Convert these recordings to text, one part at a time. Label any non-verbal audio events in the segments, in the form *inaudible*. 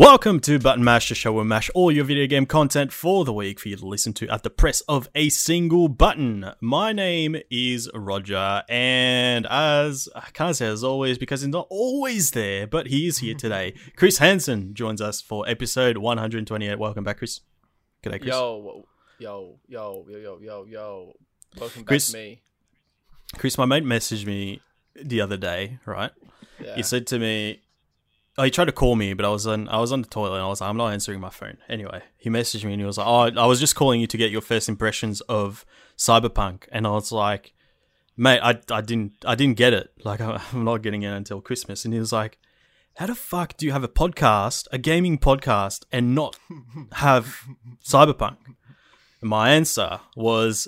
Welcome to Button Mash, the show where we mash all your video game content for the week for you to listen to at the press of a single button. My name is Roger, and as I can't say as always because he's not always there, but he is here today. Chris Hansen joins us for episode 128. Welcome back, Chris. G'day, Chris. Yo, yo, yo, yo, yo, yo, yo. Welcome back Chris- to me. Chris, my mate messaged me the other day, right? Yeah. He said to me, "Oh, he tried to call me, but I was on I was on the toilet and I was like, I'm not answering my phone." Anyway, he messaged me and he was like, "Oh, I was just calling you to get your first impressions of Cyberpunk," and I was like, "Mate, I, I didn't I didn't get it. Like *laughs* I'm not getting it until Christmas." And he was like, "How the fuck do you have a podcast, a gaming podcast, and not have Cyberpunk?" And my answer was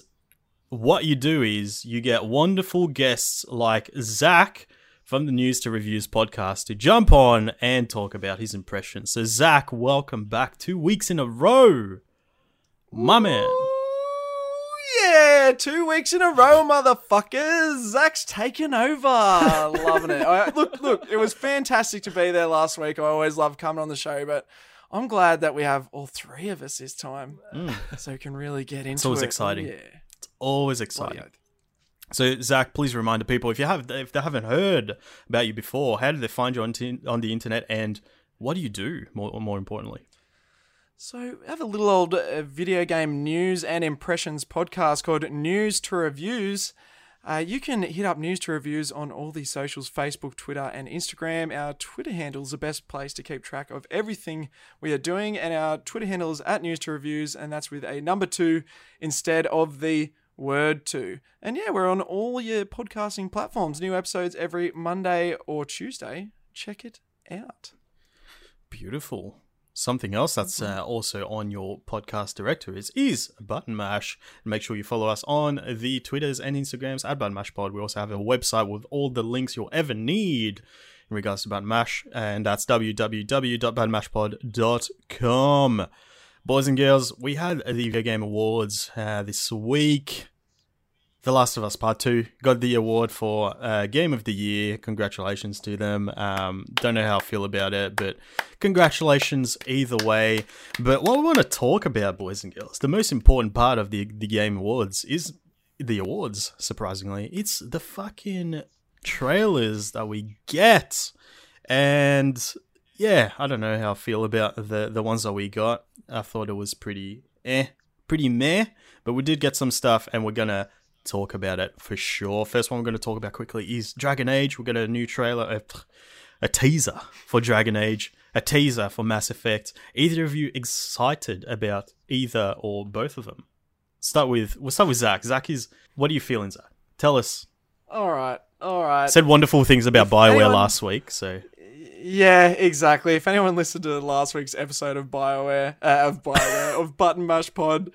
what you do is you get wonderful guests like Zach from the News to Reviews podcast to jump on and talk about his impressions. So, Zach, welcome back two weeks in a row. My man. Yeah, two weeks in a row, motherfuckers. Zach's taken over. *laughs* Loving it. I, look, look, it was fantastic to be there last week. I always love coming on the show, but I'm glad that we have all three of us this time, mm. so we can really get into it. It's always it. exciting. Yeah. It's always exciting. So, Zach, please remind the people if you have if they haven't heard about you before, how did they find you on, t- on the internet and what do you do, more, more importantly? So, we have a little old uh, video game news and impressions podcast called News to Reviews. Uh, you can hit up News to Reviews on all the socials Facebook, Twitter, and Instagram. Our Twitter handle is the best place to keep track of everything we are doing, and our Twitter handle is at News to Reviews, and that's with a number two instead of the word two. And yeah, we're on all your podcasting platforms. New episodes every Monday or Tuesday. Check it out. Beautiful. Something else that's uh, also on your podcast directories is Button Mash. Make sure you follow us on the Twitters and Instagrams at Button Mash Pod. We also have a website with all the links you'll ever need in regards to Button Mash, and that's www.buttonmashpod.com. Boys and girls, we had the Video Game Awards uh, this week. The Last of Us Part 2 got the award for uh, Game of the Year. Congratulations to them. Um, don't know how I feel about it, but congratulations either way. But what we want to talk about, boys and girls, the most important part of the, the Game Awards is the awards, surprisingly. It's the fucking trailers that we get. And yeah, I don't know how I feel about the, the ones that we got. I thought it was pretty eh, pretty meh, but we did get some stuff and we're gonna talk about it for sure. First one we're going to talk about quickly is Dragon Age. We got a new trailer, a, a teaser for Dragon Age, a teaser for Mass Effect. Either of you excited about either or both of them? Start with we'll start with Zach. Zach is what are you feeling, Zach? Tell us. All right, all right. Said wonderful things about Bioware anyone- last week, so Yeah, exactly. If anyone listened to last week's episode of Bioware, uh, of Bioware, of Button Mash Pod,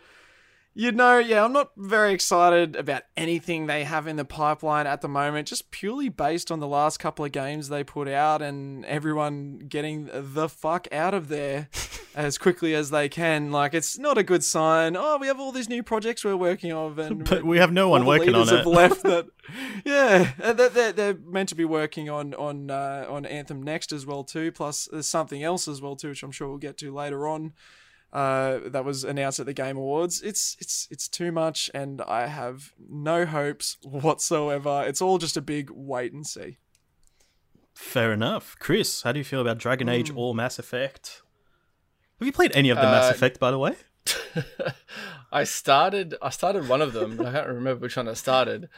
you'd know, yeah, I'm not very excited about anything they have in the pipeline at the moment, just purely based on the last couple of games they put out and everyone getting the fuck out of there *laughs* as quickly as they can. Like, it's not a good sign. Oh, we have all these new projects we're working on, and *laughs* but we have no one working on it. Have left that, *laughs* yeah, uh, they're, they're, they're meant to be working on on uh, on Anthem next as well too. Plus, there's something else as well too, which I'm sure we'll get to later on. Uh, that was announced at the Game Awards. It's it's it's too much, and I have no hopes whatsoever. It's all just a big wait and see. Fair enough. Chris, how do you feel about Dragon Age or Mass Effect? Have you played any of the Mass Uh, Effect, by the way? *laughs* I started I started one of them, but I can't remember which one I started.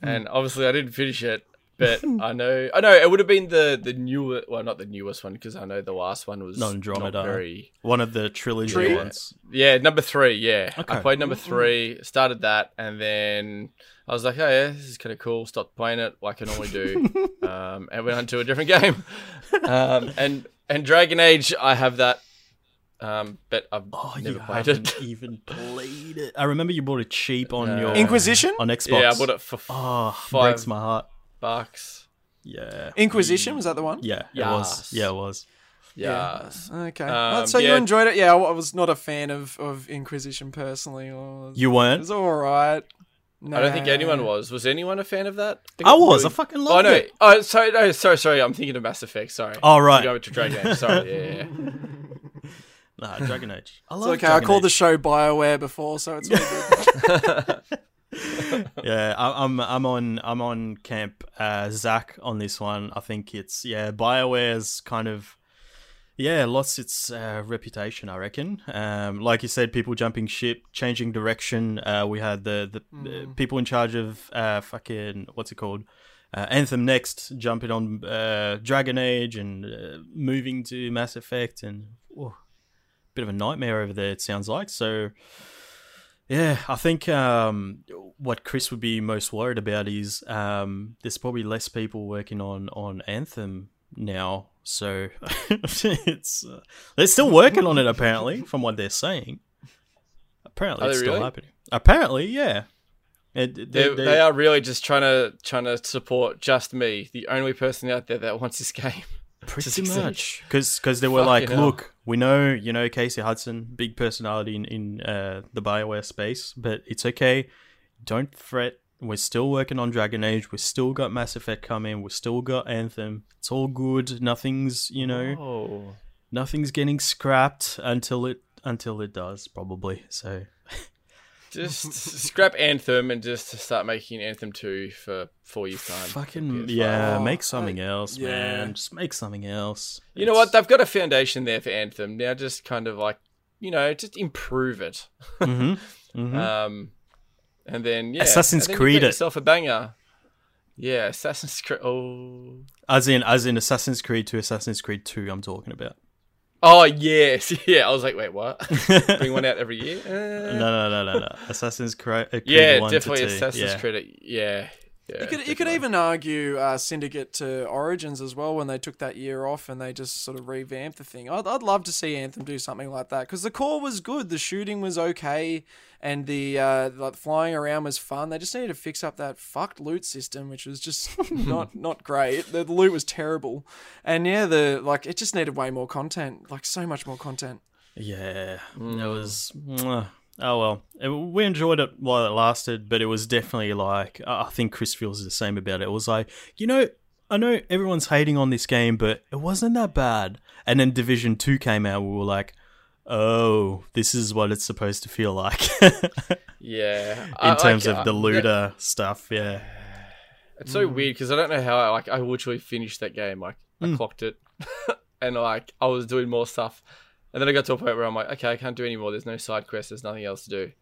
And obviously I didn't finish it. But *laughs* I know I know it would have been the the newer well not the newest one because I know the last one was Not Andromeda. very One of the trilogy Tri- ones. Yeah, number three, yeah. Okay. I played number three, started that, and then I was like, oh yeah, this is kind of cool. Stopped playing it like I normally do, *laughs* um, and went on to a different game. *laughs* Um, and and Dragon Age, I have that, um, but I've Oh, never you played haven't it. even played it. I remember you bought it cheap on Uh, your Inquisition, on Xbox. Yeah, I bought it for Oh, five breaks my heart. Bucks. Yeah, Inquisition was that the one? yeah, it was. Yes. Yeah, it was. Yeah. Okay. Um, so you yeah. enjoyed it? Yeah, I was not a fan of, of Inquisition personally. Or You weren't. was all right. I don't think anyone was. Was anyone a fan of that? I was. I Really- fucking Oh no! it. Oh, sorry, no, sorry, sorry. I'm thinking of Mass Effect. Sorry. Oh right. Go to Dragon Age. Sorry. Yeah, yeah, Nah, Dragon Age. I love. It's love okay. I Dragon called the show Bioware before, so it's all good. *laughs* *laughs* *laughs* yeah, I, I'm I'm on I'm on camp uh, Zach on this one. I think it's yeah, Bioware's kind of yeah lost its uh, reputation. I reckon. Um, like you said, people jumping ship, changing direction. Uh, we had the the Mm. uh, people in charge of uh, fucking what's it called. Uh, Anthem next, jumping on uh, Dragon Age and uh, moving to Mass Effect, and oh, bit of a nightmare over there. It sounds like so. Yeah, I think um, what Chris would be most worried about is um, there's probably less people working on, on Anthem now. So *laughs* it's uh, they're still working on it apparently, from what they're saying. Apparently, it's still really? happening. Apparently, yeah. It, They, they- they- they are really just trying to trying to support just me, the only person out there that wants this *laughs* game. Pretty much, because they were like, Fucking hell. look, we know you know Casey Hudson, big personality in in uh, the Bioware space, but it's okay. Don't fret. We're still working on Dragon Age. We've still got Mass Effect coming. We've still got Anthem. It's all good. Nothing's you know Oh. nothing's getting scrapped until it until it does probably. So Just scrap Anthem and just start making Anthem 2 for four years' time. fucking yeah, Oh, make something I- else, yeah. man. Just make something else. You know what? They've got a foundation there for Anthem. Now just kind of like, you know, just improve it. *laughs* hmm hmm Um, and then, yeah. Assassin's then Creed get it. yourself a banger. Yeah, Assassin's Creed. Oh. As in, as in Assassin's Creed to Assassin's Creed Two. I'm talking about. Oh, yes. *laughs* Yeah. I was like, wait, what? *laughs* Bring one out every year? Uh, No, no, no, no, no. *laughs* Assassin's Cre- Creed. yeah, 1 definitely to 2. Assassin's yeah. Creed. Yeah. Yeah You could you could even argue uh, Syndicate to Origins as well when they took that year off and they just sort of revamped the thing. I'd, I'd love to see Anthem do something like that because the core was good, the shooting was okay, and the uh, like flying around was fun. They just needed to fix up that fucked loot system, which was just *laughs* not not great. The, the loot was terrible, and yeah, the like it just needed way more content, like so much more content. Yeah, Mm. it was. mwah. Oh well, It- we enjoyed it while it lasted, but it was definitely like I think Chris feels the same about it. It was like you know, I know everyone's hating on this game, but it wasn't that bad. And then Division Two came out, we were like, oh, this is what it's supposed to feel like *laughs* Yeah. in I- terms like, of the uh, looter stuff. Yeah, It's so weird because I don't know how I like I literally finished that game. Like I Mm. clocked it, *laughs* and like I was doing more stuff, and then I got to a point where I'm like, okay, I can't do any more. There's no side quests. There's nothing else to do.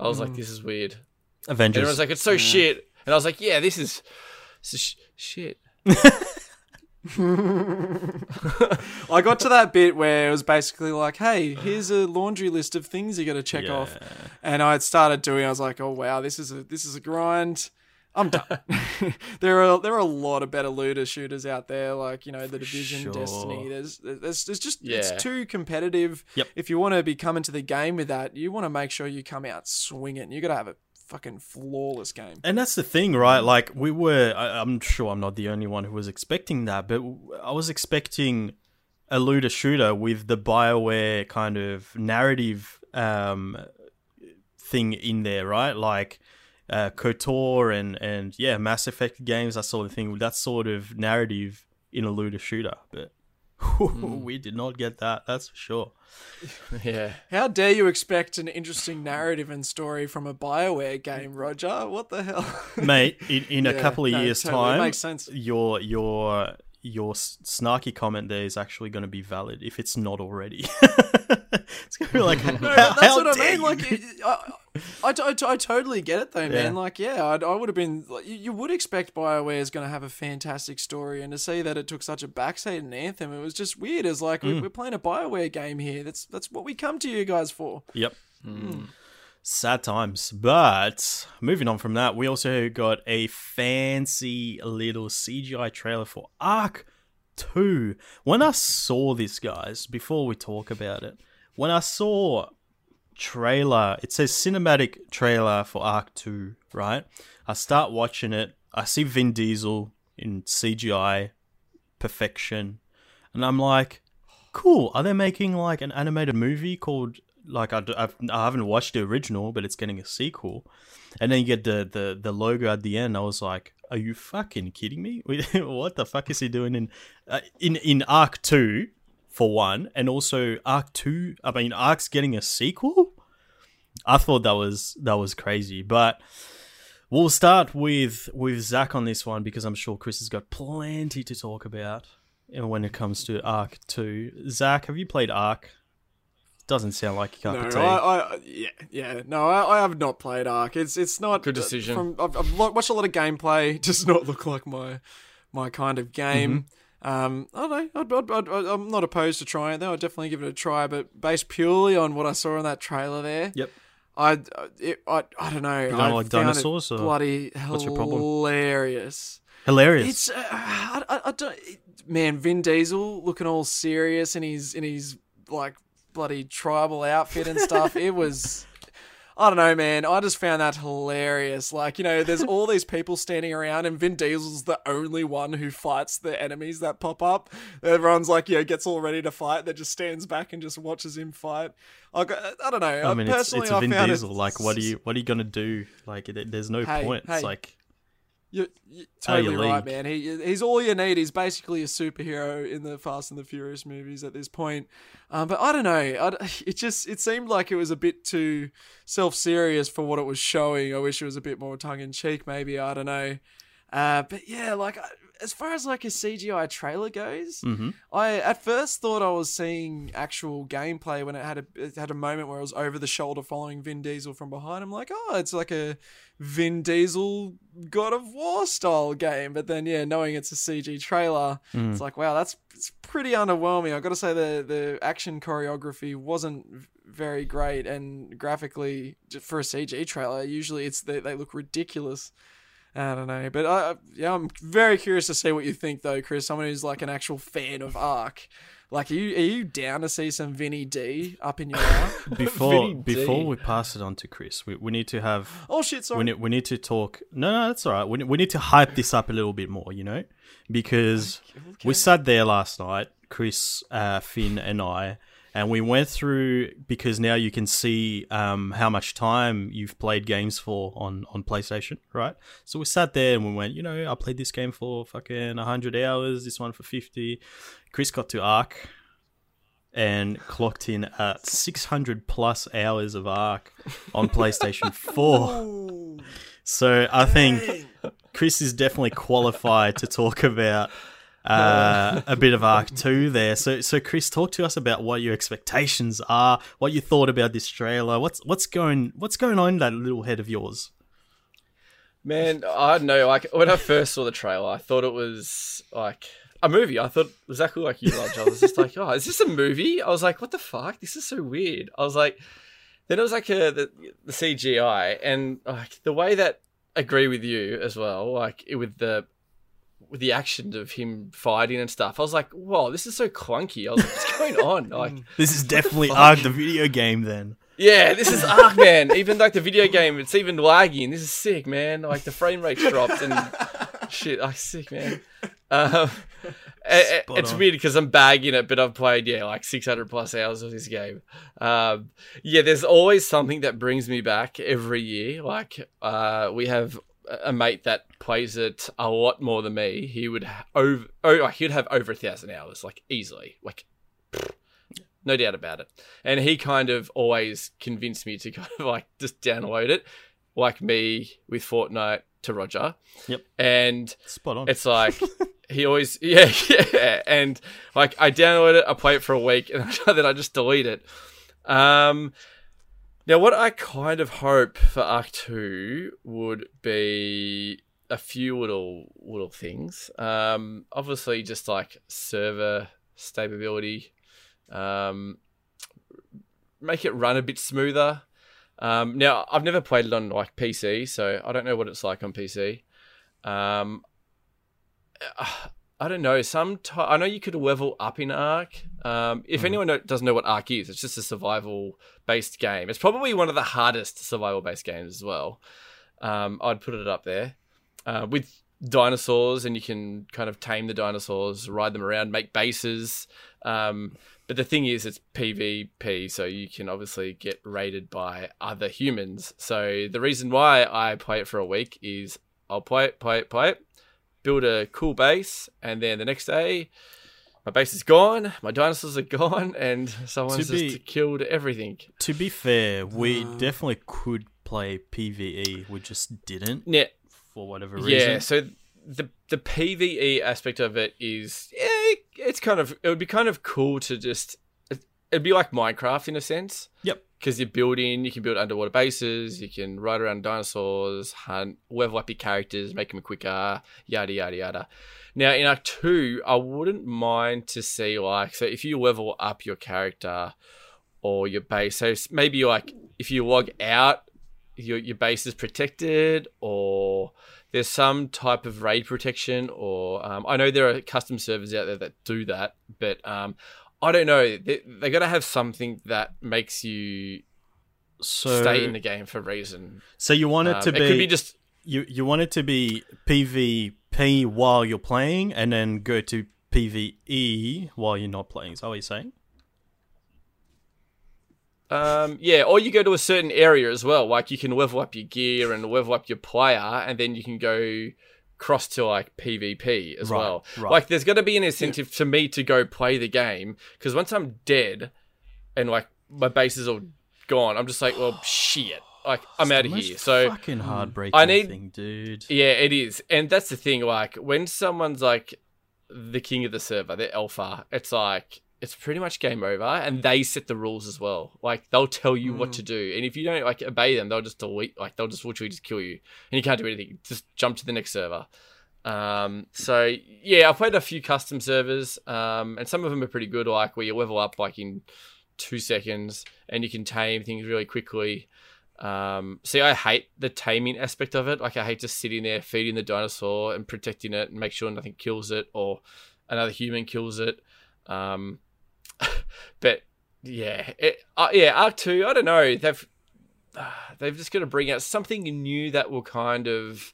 I was like, mm. this is weird. Avengers. And Avengers. everyone's like, it's so shit, and I was like, yeah, this is, this is sh- shit. *laughs* I got to that bit where it was basically like, hey, here's a laundry list of things you got to check off. And I had started doing. I was like, oh wow, this is a this is a grind. I'm done. *laughs* there are there are a lot of better looter shooters out there, like you know the Division, sure. Destiny. There's there's there's just Yeah. it's too competitive. Yep. If you want to be coming to the game with that, you want to make sure you come out swinging. You got to have a fucking flawless game. And that's the thing, right? Like we were, I, I'm sure I'm not the only one who was expecting that, but I was expecting a looter shooter with the Bioware kind of narrative um, thing in there, right? Like uh, KOTOR and and yeah, Mass Effect games, that sort of thing. That sort of narrative in a looter shooter, but *laughs* we did not get that. That's for sure. *laughs* *laughs* Yeah. How dare you expect an interesting narrative and story from a Bioware game, Roger? What the hell? mate. In, in a couple of no, years' totally. Time, makes sense. Your your your snarky comment there is actually going to be valid if it's not already. *laughs* it's going to be like, *laughs* No, that's what I mean. you? Like, I, I, I, I totally get it though, man. Like, yeah, I'd, I would have been. Like, you, you would expect Bioware is going to have a fantastic story, and to see that it took such a backseat in Anthem, it was just weird. It's like Mm. we, we're playing a Bioware game here. That's that's what we come to you guys for. Yep. Sad times. But moving on from that, we also got a fancy little CGI trailer for Ark 2. When I saw this, guys, before we talk about it, when I saw trailer, it says cinematic trailer for Ark 2, right? I start watching it. I see Vin Diesel in CGI perfection. And I'm like, cool. Are they making like an animated movie called like I, I've, I haven't watched the original, but it's getting a sequel, and then you get the the the logo at the end. I was like, are you fucking kidding me? *laughs* what the fuck is he doing in uh, in in Ark Two? for one, and also Ark Two. I mean, Ark's getting a sequel. I thought that was that was crazy, but we'll start with with Zach on this one because I'm sure Chris has got plenty to talk about. When it comes to Ark Two, Zach, have you played Ark? Doesn't sound like your cup No, of tea. I, I, yeah, yeah, no, I, I have not played Ark. It's, it's not Good decision. From I've, I've lo- watched a lot of gameplay. *laughs* Does not look like my, my kind of game. Mm-hmm. Um, I don't know. I'd, I'd, I'd, I'm not opposed to trying it though. I'd definitely give it a try. But based purely on what I saw in that trailer there, Yep. I, it, I, I don't know. don't I like found dinosaurs, or Bloody what's your problem? hilarious. Hilarious. It's uh, I, I, I don't, man. Vin Diesel looking all serious in his in his like bloody tribal outfit and stuff. it *laughs* was. I don't know, man. I just found that hilarious. Like, you know, there's *laughs* all these people standing around, and Vin Diesel's the only one who fights the enemies that pop up. Everyone's like, you know, gets all ready to fight. That just stands back and just watches him fight. Like, I, I don't know. I mean, it's, personally, it's a I Vin Diesel. It, Like, what are you what are you gonna do? Like, there's no Hey, point. hey. It's like You're, you're totally right, league. man. He he's all you need. He's basically a superhero in the Fast and the Furious movies at this point. Um, but I don't know. I, *sighs* it just it seemed like it was a bit too self serious for what it was showing. I wish it was a bit more tongue in cheek. Maybe I don't know. Uh, but yeah, like I- as far as like a CGI trailer goes, hmm I at first thought I was seeing actual gameplay when it had a it had a moment where it was over the shoulder following Vin Diesel from behind. I'm like, oh, it's like a Vin Diesel God of War style game. But then yeah, knowing it's a CG trailer, Mm. it's like wow, that's it's pretty underwhelming. I got to say the the action choreography wasn't very great, and graphically for a CG trailer, usually it's they, they look ridiculous. I don't know, but I, I- yeah, I'm very curious to see what you think, though, Chris. Someone who's like an actual fan of Ark. Like, are you are you down to see some Vinny D up in your *laughs* Ark? *laughs* before before we pass it on to Chris, we, we need to have oh shit, sorry. we need, we need to talk. No, no, that's all right. We, we need to hype this up a little bit more, you know, because Okay. we sat there last night, Chris, uh, Finn, and I, and we went through because now you can see um, how much time you've played games for on on PlayStation, right? So we sat there and we went, you know, I played this game for fucking hundred hours, this one for fifty. Chris got to Ark. And clocked in at 600 plus hours of Ark on PlayStation *laughs* 4. So I think. Chris is definitely qualified to talk about uh, a bit of Ark Two there. So, so Chris, talk to us about what your expectations are, what you thought about this trailer. What's what's going what's going on in that little head of yours? Man, I don't know. Like when I first saw the trailer, I thought it was like a movie. I thought exactly like you, Lodge. I was just like, "Oh, is this a movie?" I was like, "What the fuck? This is so weird." I was like, then it was like a, the the CGI and like the way that agree with you as well. Like with the with the action of him fighting and stuff. I was like, "Whoa, this is so clunky." I was like, "What's going *laughs* on?" Like. This is definitely Ark the video game. Then Yeah, this is Ark, man. Even like the video game, it's even lagging. This is sick, man. Like the frame rate dropped and *laughs* shit. Like sick, man. Um, a- it's on. weird because I'm bagging it, but I've played yeah like 600 plus hours of this game. Um, yeah, there's always something that brings me back every year. Like uh, we have a mate that plays it a lot more than me. He would over oh he'd have over a thousand hours like easily like no doubt about it. And he kind of always convinced me to *laughs* kind of like just download it, like me with Fortnite to Roger. Yep. And spot on. it's like *laughs* he always *laughs* yeah yeah, and like I download it, I play it for a week, and then I just delete it. Um, now what I kind of hope for Ark Two would be a few little little things. Um, obviously just like server stability, um, make it run a bit smoother. Um, now I've never played it on like PC, so I don't know what it's like on PC. Um, I don't know. Some I know you could level up in Ark. Um, if Mhm. anyone know, doesn't know what Ark is, it's just a survival-based game. It's probably one of the hardest survival-based games as well. Um, I'd put it up there uh, with dinosaurs, and you can kind of tame the dinosaurs, ride them around, make bases. Um, but the thing is, it's PvP, so you can obviously get raided by other humans. So the reason why I play it for a week is I'll play it, play it, play it, build a cool base, and then the next day, my base is gone, my dinosaurs are gone, and someone's To be- just killed everything. To be fair, we Uh. definitely could play PVE. We just didn't Yeah, for whatever reason. yeah. So the the PVE aspect of it is, yeah, it's kind of it would be kind of cool to just it'd be like Minecraft in a sense. Yep. Because you're building, you can build underwater bases, you can ride around dinosaurs, hunt, level up your characters, make them quicker, yada yada yada. Now in Act Two, I wouldn't mind to see like so if you level up your character or your base, so maybe like if you log out, your your base is protected, or there's some type of raid protection, or um, I know there are custom servers out there that do that, but um, I don't know. They, they got to have something that makes you So, stay in the game for a reason. so you want it Um, to it be, could be just you you want it to be PvP while you're playing, and then go to PvE while you're not playing. Is that what you're saying? Um, yeah, or you go to a certain area as well. Like you can level up your gear and level up your player, and then you can go cross to like PvP as Right, well. right. Like there's got to be an incentive for me to go play the game because once I'm dead and like my base is all gone, I'm just like, well, *sighs* shit. Like I'm out of Most here. So fucking mm. heartbreaking I need- thing, dude. yeah, it is. And that's the thing, like when someone's like the king of the server, they're alpha, it's like it's pretty much game over and they set the rules as well. Like they'll tell you what to do. And if you don't like obey them, they'll just delete like they'll just literally just kill you. And you can't do anything. Just jump to the next server. Um so yeah, I've played a few custom servers, um, and some of them are pretty good, like where you level up like in two seconds and you can tame things really quickly. Um, see, I hate the taming aspect of it. Like, I hate just sitting there feeding the dinosaur and protecting it and make sure nothing kills it or another human kills it. Um, *laughs* but yeah, it, uh, yeah, Ark Two. I don't know. They've uh, they've just got to bring out something new that will kind of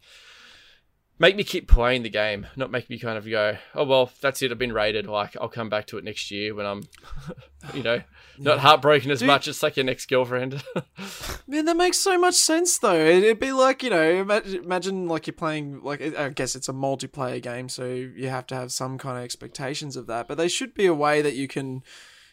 make me keep playing the game, not make me kind of go, oh well, that's it. I've been rated. Like, I'll come back to it next year when I'm, *laughs* you know, *laughs* not heartbroken as Dude. much. It's like your next girlfriend. *laughs* Man, that makes so much sense though. It- It'd be like you know, imagine, imagine like you're playing like I guess it's a multiplayer game, so you have to have some kind of expectations of that. But there should be a way that you can,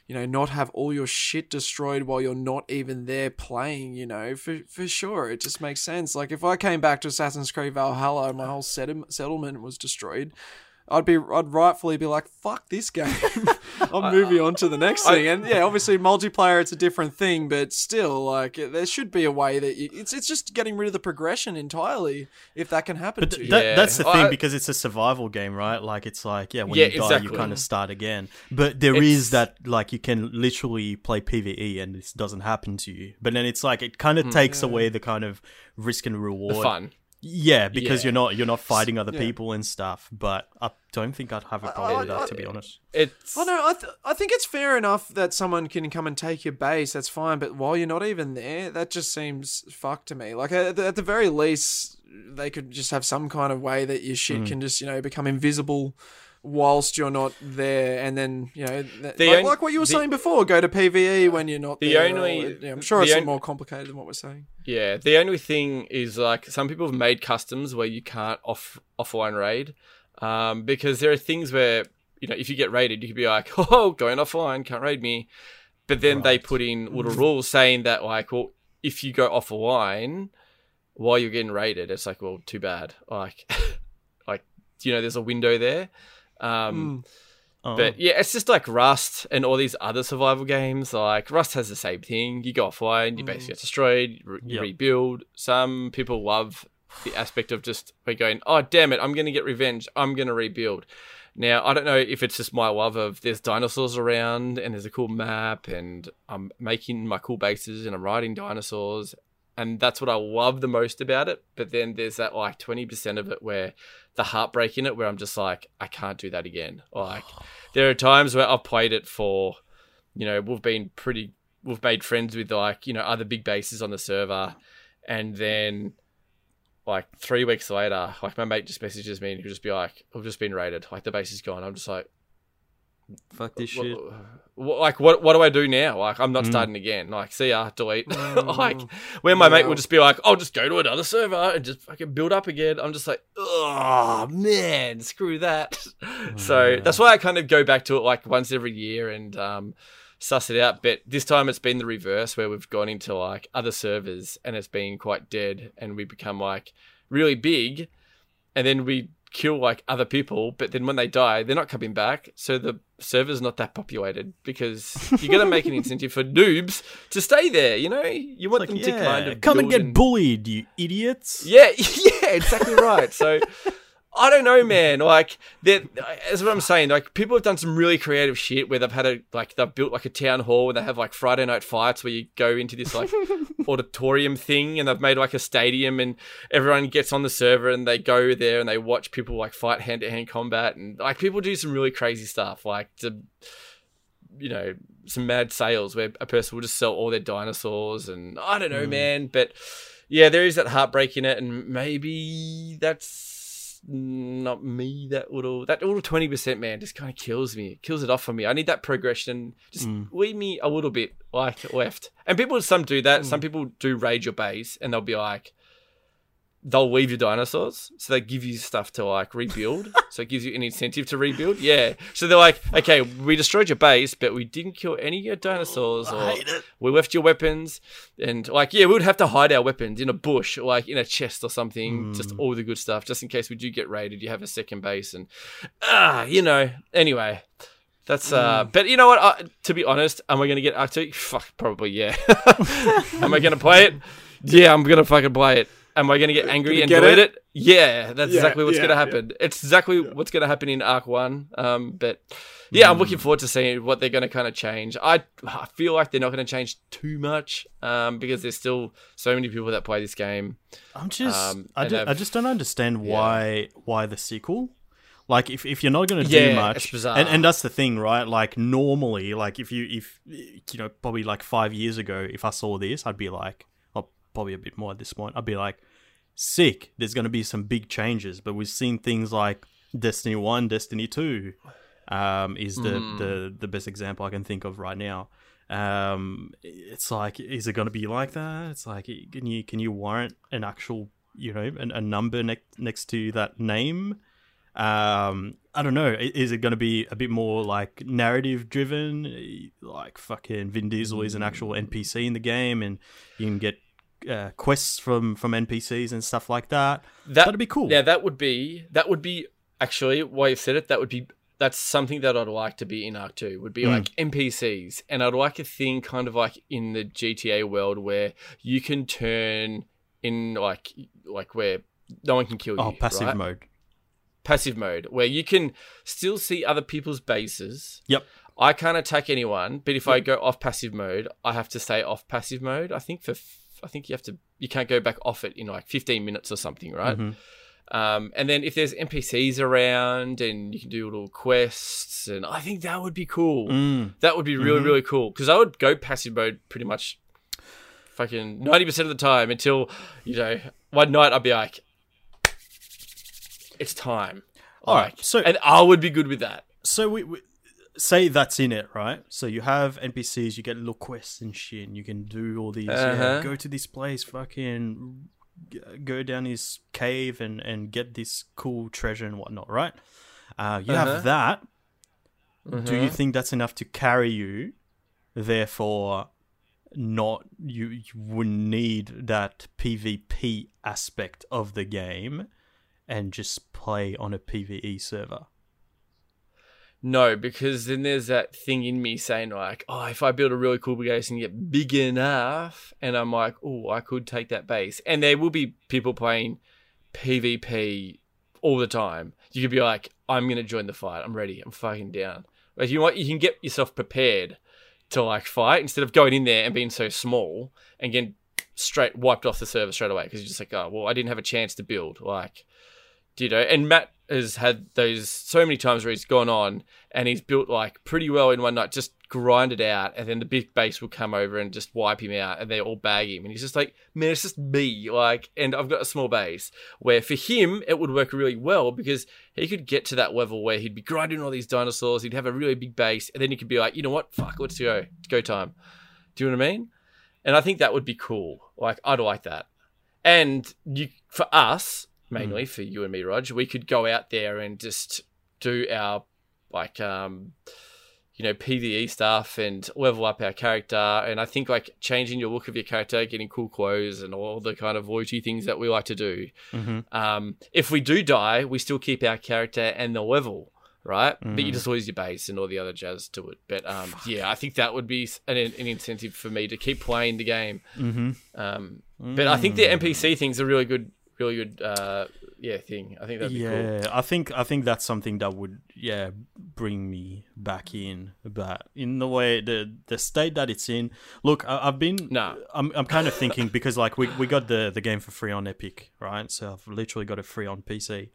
you know, not have all your shit destroyed while you're not even there playing. You know, for for sure, it just makes sense. Like if I came back to Assassin's Creed Valhalla and my whole settle- settlement was destroyed. I'd be, I'd rightfully be like, "Fuck this game." *laughs* I'm moving on to the next thing, and yeah, obviously multiplayer it's a different thing, but still, like there should be a way that you, it's it's just getting rid of the progression entirely if that can happen But to th- you. Yeah. that's the I- thing because it's a survival game, right? Like it's like yeah, when Yeah, you die, exactly. you kind of start again. But there It's- is that like you can literally play PVE and this doesn't happen to you. But then it's like it kind of hmm. takes away the kind of risk and reward. the fun. Yeah, because Yeah. you're not you're not fighting other yeah. people and stuff. But I don't think I'd have a problem with that, to be honest. It's I know. I, th- I think it's fair enough that someone can come and take your base. That's fine. But while you're not even there, that just seems fucked to me. Like at the, at the very least, they could just have some kind of way that your shit Mm. can just you know become invisible whilst you're not there, and then you know th- The like, on- like what you were the- saying before, go to PVE when you're not The there. only- or- yeah, I'm sure it's on- more complicated than what we're saying. Yeah, the only thing is like some people have made customs where you can't off offline raid, um, because there are things where you know if you get raided, you could be like, *laughs* oh, going offline, can't raid me, but then they put in little rules saying that like, well, if you go offline while you're getting raided, it's like, well, too bad, like, *laughs* like you know, there's a window there. Um, Mm. Oh. But yeah, it's just like Rust and all these other survival games. Like Rust has the same thing. You go offline, you basically get destroyed, re- Yep. rebuild. Some people love the aspect of just we're going, oh damn it, I'm gonna get revenge. I'm gonna rebuild. Now I don't know if it's just my love of there's dinosaurs around and there's a cool map and I'm making my cool bases and I'm riding dinosaurs and that's what I love the most about it. But then there's that like twenty percent of it where the heartbreak in it where I'm just like, I can't do that again. Like oh. there are times where I've played it for, you know, we've been pretty, we've made friends with like, you know, other big bases on the server. And then like three weeks later, like my mate just messages me and he'll just be like, I've just been raided. Like the base is gone. I'm just like, Fuck this shit. Wh- like what what do I do now? Like I'm not Mm. starting again. Like see ya, delete. *laughs* like where my mate Yeah. would just be like, I'll just go to another server and just fucking build up again. I'm just like, oh man, screw that. *laughs* so Yeah. that's why I kind of go back to it like once every year and um, suss it out. But this time it's been the reverse where we've gone into like other servers and it's been quite dead and we become like really big and then we kill like other people, but then when they die, they're not coming back. So the server's not that populated because you got to make an *laughs* incentive for noobs to stay there. You know, you want Like, them to kind of come and get bullied, you idiots. yeah, *laughs* yeah, exactly right. So *laughs* I don't know, man. Like that's what I'm saying. Like people have done some really creative shit where they've had a like they've built like a town hall and they have like Friday night fights where you go into this like *laughs* auditorium thing and they've made like a stadium and everyone gets on the server and they go there and they watch people like fight hand to hand combat and like people do some really crazy stuff like to you know some mad sales where a person will just sell all their dinosaurs and I don't know, mm. man, but yeah, there is that heartbreak in it, and maybe that's not me. That little that little twenty percent man just kind of kills me, it kills it off for me. I need that progression. Just Mm. leave me a little bit like left. And people, some do that. Some people do raid your base, and they'll be like. They'll leave your dinosaurs, so they give you stuff to like rebuild. *laughs* so it gives you an incentive to rebuild. Yeah. So they're like, okay, we destroyed your base, but we didn't kill any of your dinosaurs, or we left your weapons. And like yeah we would have to hide our weapons in a bush like in a chest or something just all the good stuff just in case we do get raided you have a second base and ah you know. Anyway that's uh but you know what? Uh, to be honest am i gonna get Ark 2 fuck probably yeah. *laughs* Am i gonna play it? *laughs* Yeah i'm gonna fucking play it am i gonna get angry and get delete it? it? yeah that's Yeah, exactly what's yeah, gonna yeah. happen it's exactly what's gonna happen in Ark 1 um but yeah, I'm looking forward to seeing what they're going to kind of change. I, I feel like they're not going to change too much um, because there's still so many people that play this game. I'm just, Um, I, and ju- I've- just don't understand Yeah. why why the sequel. Like if, if you're not gonna Yeah, do much, it's bizarre. and and that's the thing, right? Like normally, like if you if you know probably like five years ago, if I saw this, I'd be like, or probably a bit more at this point, I'd be like, sick. There's gonna be some big changes, but we've seen things like Destiny One, Destiny Two, um, is the Mm. the the best example I can think of right now. Um, it's like, is it going to be like that? It's like, can you can you warrant an actual, you know, an, a number next next to that name? Um, I don't know. Is it going to be a bit more like narrative driven? Like fucking Vin Diesel is an actual NPC in the game, and you can get uh, quests from from NPCs and stuff like that. That, That'd be cool. Yeah, that would be that would be actually why you've said it. That would be that's something that I'd like to be in Ark Two. Would be Mm. like NPCs, and I'd like a thing kind of like in the GTA world where you can turn in like like where no one can kill you. Oh, passive right? mode. passive mode where you can still see other people's bases. Yep. I can't attack anyone, but if I go off passive mode, I have to stay off passive mode. I think for f- I think you have to you can't go back off it in like 15 minutes or something, right? Mhm. Um, and then if there's NPCs around and you can do little quests, and I think that would be cool. Mm. That would be really Mhm. really cool because I would go passive mode pretty much fucking 90% of the time until you know one night I'd be like it's time. All right, so- and I would be good with that. so we, we say that's in it, right? So you have NPCs, you get little quests and shit, and you can do all these. Uh-huh. go to this place, fucking go down this cave and and get this cool treasure and whatnot, right? Uh, you Uh-huh. have that. Do you Mhm. think that's enough to carry you? Therefore, not you, you would need that PvP aspect of the game, and just play on a PVE server. No, because then there's that thing in me saying like, oh, if I build a really cool base and get big enough, and I'm like, oh, I could take that base, and there will be people playing PvP all the time. You could be like, I'm gonna join the fight. I'm ready. I'm fucking down. Like you want, you can get yourself prepared to like fight instead of going in there and being so small and getting straight wiped off the server straight away because you're just like, oh, well, I didn't have a chance to build. Like, you know? And Matt has had those so many times where he's gone on and he's built like pretty well in one night, just grind it out, and then the big base will come over and just wipe him out, and they all bag him, and he's just like, man, it's just me, like, and I've got a small base. Where for him, it would work really well because he could get to that level where he'd be grinding all these dinosaurs, he'd have a really big base, and then he could be like, you know what, fuck, let's go, it's go time. Do you know what I mean? And I think that would be cool. Like, I'd like that. And you, for us, mainly for you and me, Rog, we could go out there and just do our like um you know PVE stuff and level up our character. And I think like changing your look of your character, getting cool clothes, and all the kind of voity things that we like to do. Mhm. Um, if we do die, we still keep our character and the level. Right, but you just lose your base and all the other jazz to it. But um, yeah, I think that would be an, an incentive for me to keep playing the game. Mhm. Um, but I think the NPC thing's a really good, really good, uh, yeah, thing. I think that'd be cool. yeah, I think I think that's something that would yeah bring me back in. But in the way the the state that it's in, look, I, I've been No. I'm I'm kind of thinking because like we we got the the game for free on Epic, right? So I've literally got it free on PC.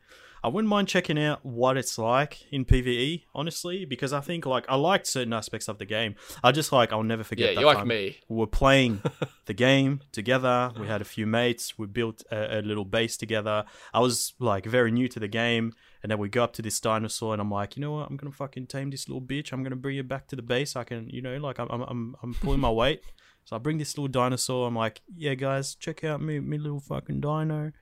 I wouldn't mind checking out what it's like in PVE, honestly, because I think like I liked certain aspects of the game. I just like I'll never forget Yeah, you're like me. we were playing *laughs* the game together. We had a few mates. We built a, a little base together. I was like very new to the game, and then we go up to this dinosaur, and I'm like, you know what? I'm gonna fucking tame this little bitch. I'm gonna bring it back to the base. I can, you know, like I'm I'm I'm, I'm pulling my weight. *laughs* So I bring this little dinosaur. I'm like, yeah, guys, check out me me little fucking dino.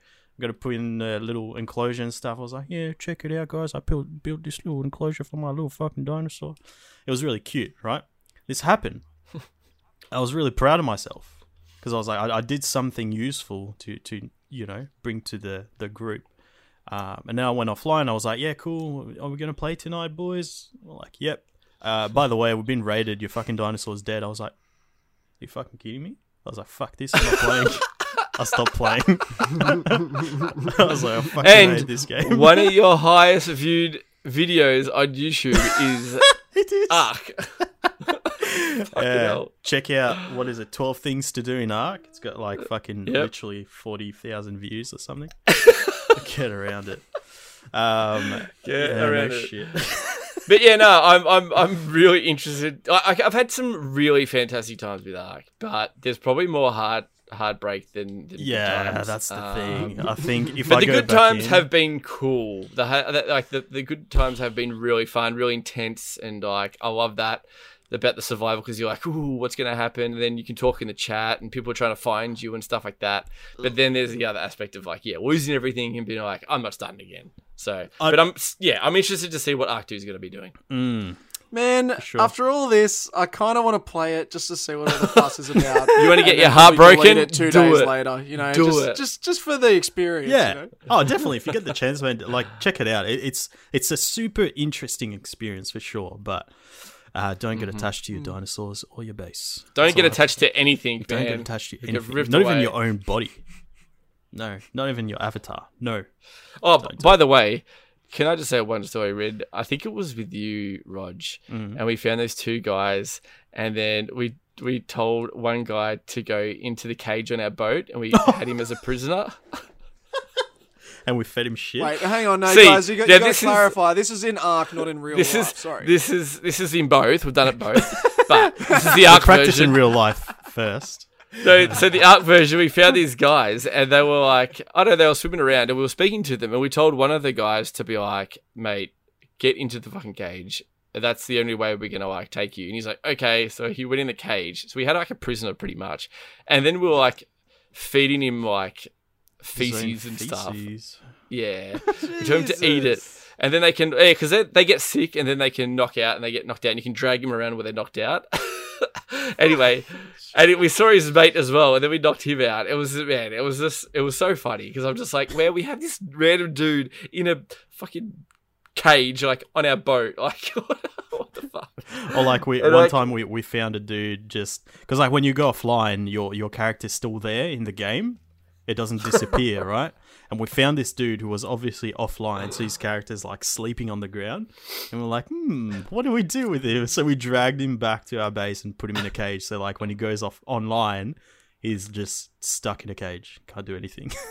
I'm gonna put in a little enclosure and stuff. I was like, yeah, check it out, guys. I built built this little enclosure for my little fucking dinosaur. It was really cute, right? This happened. *laughs* I was really proud of myself because I was like, I, I did something useful to to you know bring to the the group. Um, and then I went offline. I was like, yeah, cool. Are we gonna play tonight, boys? We're like, yep. Uh, by the way, we've been raided. Your fucking dinosaur's dead. I was like, you fucking kidding me? I was like, fuck this. I'm not playing. *laughs* I stopped playing. *laughs* I was like, I fucking And hate this game. One of your highest viewed videos on YouTube is *laughs* it is. Ark. *laughs* Yeah. Check out what is it? Twelve things to do in Ark. It's got like fucking Yep. literally forty thousand views or something. Get around it. Um, Get yeah, around no it. shit. But yeah, no, I'm I'm I'm really interested. I, I- I've had some really fantastic times with Ark, but there's probably more heart heartbreak than, than yeah, that's the Um, thing. I *laughs* think if But I the go good times in- have been cool. The, like the, the good times have been really fun, really intense, and like I love that about the survival because you're like, ooh, what's gonna happen? And then you can talk in the chat, and people are trying to find you and stuff like that. But then there's the other aspect of like, yeah, losing everything and being like, I'm not starting again. So, I- but I'm yeah, I'm interested to see what Ark Two is gonna be doing. Mm. Man, sure. after all this, I kind of want to play it just to see what all the fuss is about. *laughs* You want to get your heart we delete broken? It two Do days it. later, you know, Do just, it. just just for the experience. Yeah. You know? Oh, definitely. If you get the chance, man, like check it out. It, it's it's a super interesting experience for sure. But uh, don't get attached to your dinosaurs or your base. Don't That's get attached to anything, Don't man. get attached to You get anything. ripped Not even your own body. No, not even your avatar. No. Oh, b- by the way, can I just say one story, Red? I think it was with you, Rog, Mm. and we found those two guys, and then we we told one guy to go into the cage on our boat, and we *laughs* had him as a prisoner. *laughs* And we fed him shit. Wait, hang on, no, See, guys, you got, you got this to is- clarify. This is in Ark, not in real This life. is Sorry. this is this is in both. We've done it both, *laughs* but this is the Ark Practice version. in real life first. So, so the Ark version, we found these guys, and they were like, I don't know, they were swimming around, and we were speaking to them, and we told one of the guys to be like, mate, get into the fucking cage. That's the only way we're gonna like take you. And he's like, okay. So he went in the cage. So we had like a prisoner pretty much, and then we were like feeding him like feces and stuff. Yeah, *laughs* we told him to eat it. And then they can, yeah, because they, they get sick and then they can knock out and they get knocked out and you can drag him around where they're knocked out. *laughs* anyway, *laughs* and it, we saw his mate as well and then we knocked him out. It was, man, it was just, it was so funny because I'm just like, where we have this random dude in a fucking cage, like on our boat. *laughs* Like, *laughs* what the fuck? Or like we And one like- time we, we found a dude just because like when you go offline, your your character's still there in the game. It doesn't disappear, right? And we found this dude who was obviously offline, so his character's like sleeping on the ground. And we're like, hmm, what do we do with him? So we dragged him back to our base and put him in a cage. So like when he goes off online, he's just stuck in a cage, can't do anything. *laughs*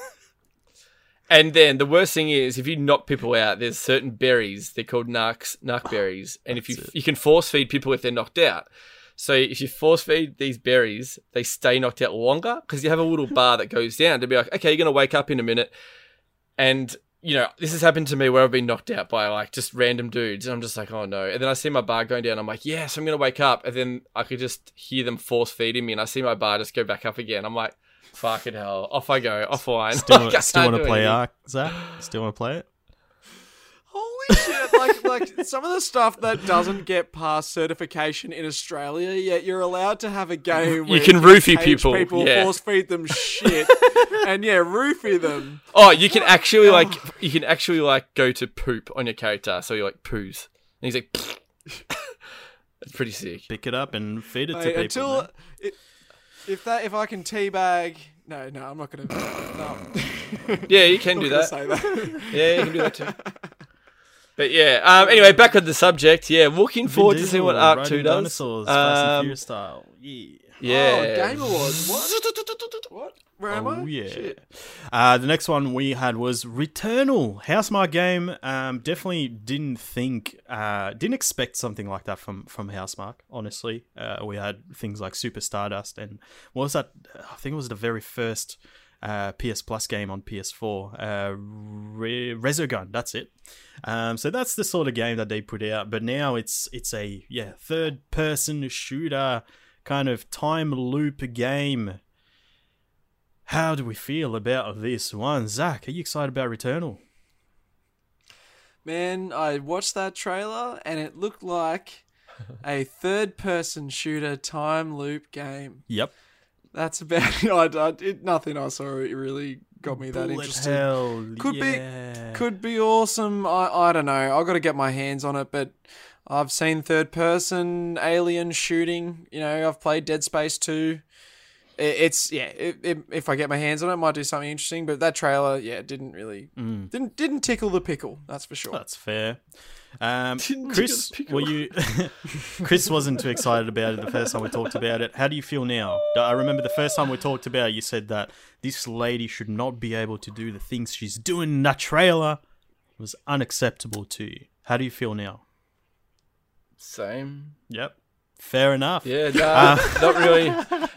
And then the worst thing is, if you knock people out, there's certain berries. They're called narcs, narc berries, and if you it. you can force feed people if they're knocked out. So if you force feed these berries, they stay knocked out longer because you have a little *laughs* bar that goes down to be like, okay, you're gonna wake up in a minute, and you know this has happened to me where I've been knocked out by like just random dudes, and I'm just like, oh no. And then I see my bar going down. I'm like, yes, I'm gonna wake up, and then I could just hear them force feeding me, and I see my bar just go back up again. I'm like. Fucking hell! Off I go, offline. *laughs* Still, Like, I still want to play anything. Ark, Zach? Still want to play it? Holy shit! Like, like some of the stuff that doesn't get past certification in Australia, yet you're allowed to have a game. You can roofie people, people yeah. force feed them shit, and yeah, roofie them. Oh, you can actually like you can actually like go to poop on your character, so you're like poos, and he's like, *laughs* it's pretty sick. Pick it up and feed it to people. until it, if that if I can teabag, no, no, I'm not gonna. No, Yeah, you can *laughs* do that. gonna Say that. Yeah, you can do that too. *laughs* But yeah, um, anyway, back on the subject. Yeah, looking Vin forward to seeing what Diesel Ark Two does. Dinosaurs, Fast and Um, Furious style. Yeah. yeah, Oh, Game Awards. What? what? Where am I? Oh yeah. Shit. Uh, the next one we had was Returnal, Housemarque game. Um, definitely didn't think, uh, didn't expect something like that from from Housemarque. Honestly, uh, we had things like Super Stardust and what was that? I think it was the very first uh, PS Plus game on PS4, uh, Re- Resogun. That's it. Um, so that's the sort of game that they put out. But now it's it's a yeah third person shooter kind of time loop game. How do we feel about this one, Zach? Are you excited about Returnal? Man, I watched that trailer and it looked like *laughs* a third person shooter time loop game. Yep. That's about *laughs* I, I, it. Nothing I saw it really got me that Bullet interested. hell, Could be- Could be awesome. I, I don't know. I've got to get my hands on it, but I've seen third person alien shooting. You know, I've played Dead Space 2. I- It's yeah. It, it, if I get my hands on it, it might do something interesting. But that trailer, yeah, didn't really Mm, didn't didn't tickle the pickle. That's for sure. that's fair. Um, *laughs* Chris, were you? *laughs* Chris wasn't too excited about it the first time we talked about it. How do you feel now? I remember the first time we talked about it, you said that this lady should not be able to do the things she's doing in that trailer. It was unacceptable to you. How do you feel now? same. Yep. Fair enough. Yeah, nah, not really.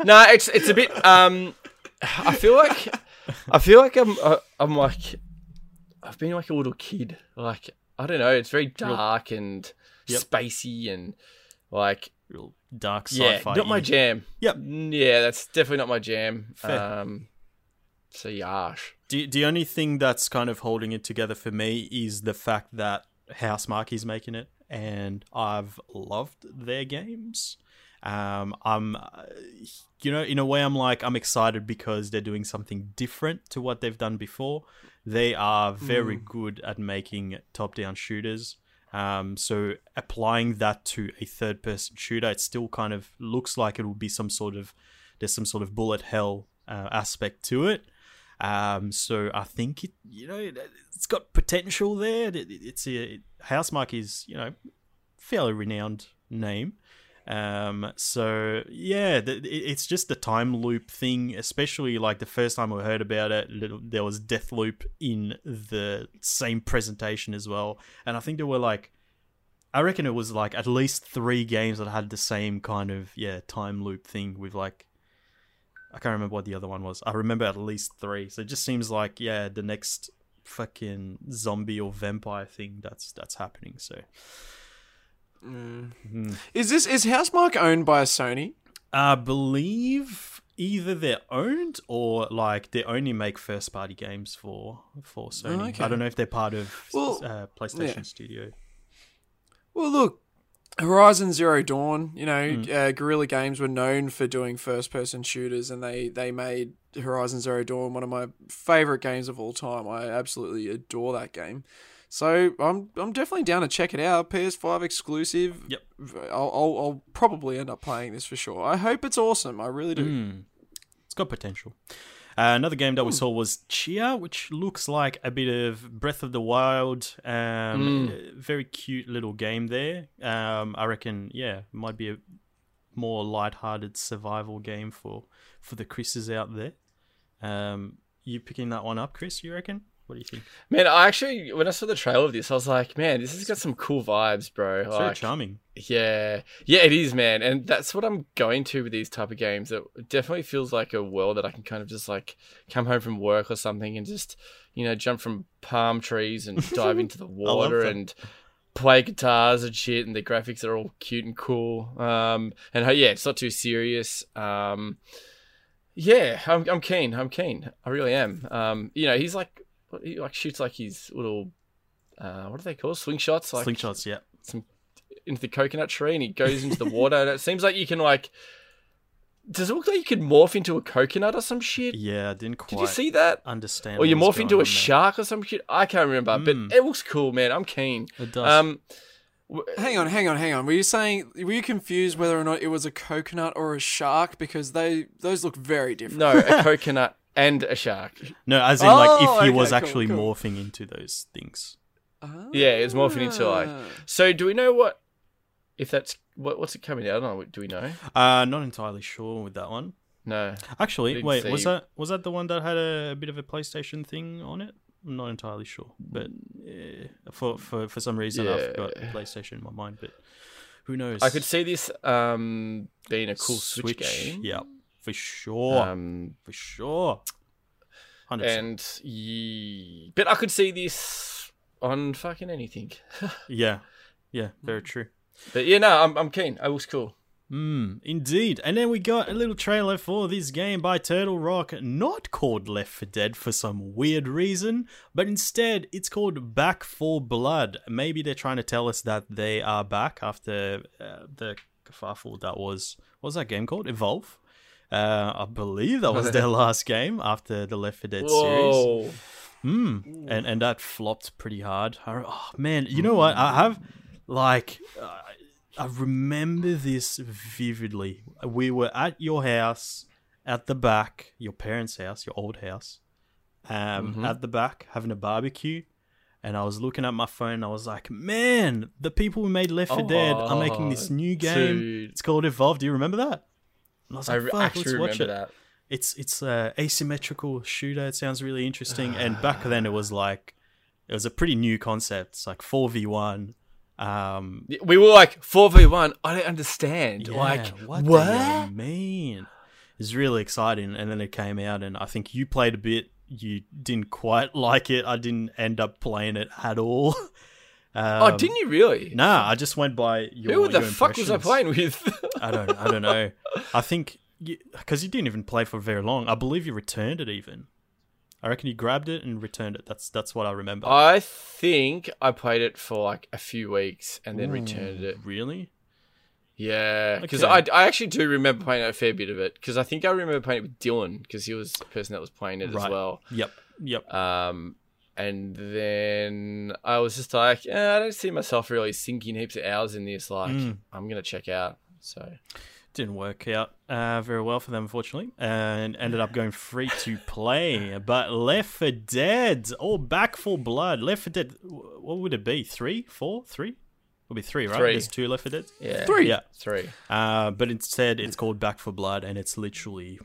No, it's it's a bit. Um, I feel like I feel like I'm uh, I'm like I've been like a little kid. Like I don't know. It's very dark and Yep. spacey and like Real dark sci-fi. Yeah, not my jam. Yep. Mm, Yeah, that's definitely not my jam. Fair. Um, so yash. The, the only thing that's kind of holding it together for me is the fact that Housemarque is making it, and I've loved their games. Um, I'm, uh, you know, in a way, I'm like, I'm excited because they're doing something different to what they've done before. They are very good at making top down shooters. Um, so applying that to a third person shooter, it still kind of looks like it will be some sort of, there's some sort of bullet hell uh, aspect to it. Um, so I think it, you know, it, it's got potential there. It, it- it's a Housemarque is, you know, fairly renowned name. Um, so yeah, it's just the time loop thing, especially like the first time we heard about it, there was Deathloop in the same presentation as well, and I think there were like, I reckon it was like at least three games that had the same kind of yeah time loop thing with like I can't remember what the other one was. I remember at least three. So it just seems like yeah, the next fucking zombie or vampire thing that's that's happening. So Mhm. Is this is Housemarque owned by Sony? I believe either they're owned or like they only make first party games for for Sony. okay. I don't know if they're part of Well, uh, PlayStation yeah. Studio. Well, look, Horizon Zero Dawn. You know, Mm. uh, Guerrilla Games were known for doing first-person shooters, and they they made Horizon Zero Dawn one of my favorite games of all time. I absolutely adore that game. So I'm I'm definitely down to check it out. PS5 exclusive. Yep. I'll, I'll, I'll probably end up playing this for sure. I hope it's awesome. I really do. Mm. It's got potential. Uh, another game Hmm. that we saw was Tchia, which looks like a bit of Breath of the Wild. Um, Mm. Very cute little game there. Um, I reckon, yeah, it might be a more light-hearted survival game for for the Chris's out there. Um, you picking that one up, Chris? You reckon? What do you think? Man, I actually when I saw the trailer of this, I was like, man, this has got some cool vibes, bro. It's very charming. yeah, yeah, it is, man, and that's what I'm going to with these type of games. It definitely feels like a world that I can kind of just like come home from work or something and just you know jump from palm trees and *laughs* dive into the water and play guitars and shit. And the graphics are all cute and cool. Um, and yeah, it's not too serious. Um, yeah, I'm I'm keen. I'm keen. I really am. Um, you know, he's like what- he like shoots like his little uh, what do they call slingshots? Like Slingshots, yeah. Some into the coconut tree and he goes into the water and it seems like you can like does it look like you could morph into a coconut or some shit? Yeah, I didn't quite Did you see that? understand. Or you what was morph into a on there. shark or some shit? I can't remember, Mm. but it looks cool, man. I'm keen. It does. Um, Hang on, hang on, hang on. Were you saying were you confused whether or not it was a coconut or a shark because they those look very different? no, a *laughs* coconut and a shark. no, as in like Oh, if he okay, was cool, actually cool. morphing into those things. Yeah, it's morphing into like. Ah. So do we know what? If that's what? What's it coming out on? Do we know? Uh not entirely sure with that one. No. Actually, Didn't wait, was that was that the one that had a, a bit of a PlayStation thing on it? I'm not entirely sure, but uh, for for for some reason I've got Yeah. PlayStation in my mind. But who knows? I could see this um being a cool Switch, game. Yeah, for sure, Um, for sure. Hundred percent. and ye... but I could see this on fucking anything. *laughs* Yeah, yeah, very true. But yeah, no, I'm I'm keen. It looks cool. Hmm, indeed. And then we got a little trailer for this game by Turtle Rock, not called Left 4 Dead for some weird reason, but instead it's called Back 4 Blood. Maybe they're trying to tell us that they are back after uh, the kerfuffle that was. What was that game called? Evolve? Uh, I believe that was their *laughs* last game after the Left 4 Dead series. Whoa. Hmm. And and that flopped pretty hard. I- Oh man, you know what? I have like uh, I remember this vividly. We were at your house at the back, your parents' house, your old house. Um, at the back having a barbecue. And I was looking at my phone. I was like, "Man, the people who made Left 4 Dead are making this Oh, new game. dude. It's called Evolve. Do you remember that?" And I was like, re- "Fuck, actually let's watch remember it." that. it's it's a asymmetrical shooter. It sounds really interesting. *sighs* And back then, it was like it was a pretty new concept. It's like four v one. Um, We were like four v one. I don't understand. yeah, like what, what? do you mean? It's really exciting. And then it came out, and I think you played a bit. You didn't quite like it. I didn't end up playing it at all. *laughs* Um, oh, didn't you really? Nah, I just went by your. Who the your fuck was I playing with? I don't. I don't know. *laughs* I think because you, didn't even play for very long. I believe you returned it even. I reckon you grabbed it and returned it. That's that's what I remember. I think I played it for like a few weeks and then returned it. Really? Yeah, because Okay. I, I actually do remember playing a fair bit of it because I think I remember playing it with Dylan because he was the person that was playing it as well. Yep. Yep. Um, and then I was just like, eh, I don't see myself really sinking heaps of hours in this. Like, Mm. I'm gonna check out. So Didn't work out uh, very well for them, unfortunately, and ended up going free to *laughs* play. But Left 4 Dead, or Back 4 Blood. Left 4 Dead, what would it be? Three, four, three? Would be three, right? Three. There's two Left 4 Dead. yeah, Three. Yeah. three. Uh, but instead, it's called Back 4 Blood, and it's literally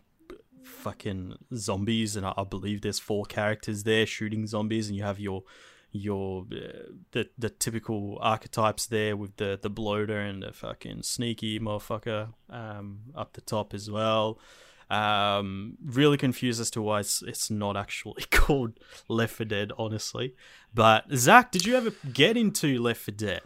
fucking zombies. And I, I believe there's four characters there shooting zombies, and you have your your uh, the the typical archetypes there with the the bloater and the fucking sneaky motherfucker um, up the top as well. Um, really confused as to why it's, it's not actually *laughs* called Left 4 Dead, honestly. But Zach, did you ever get into Left 4 Dead?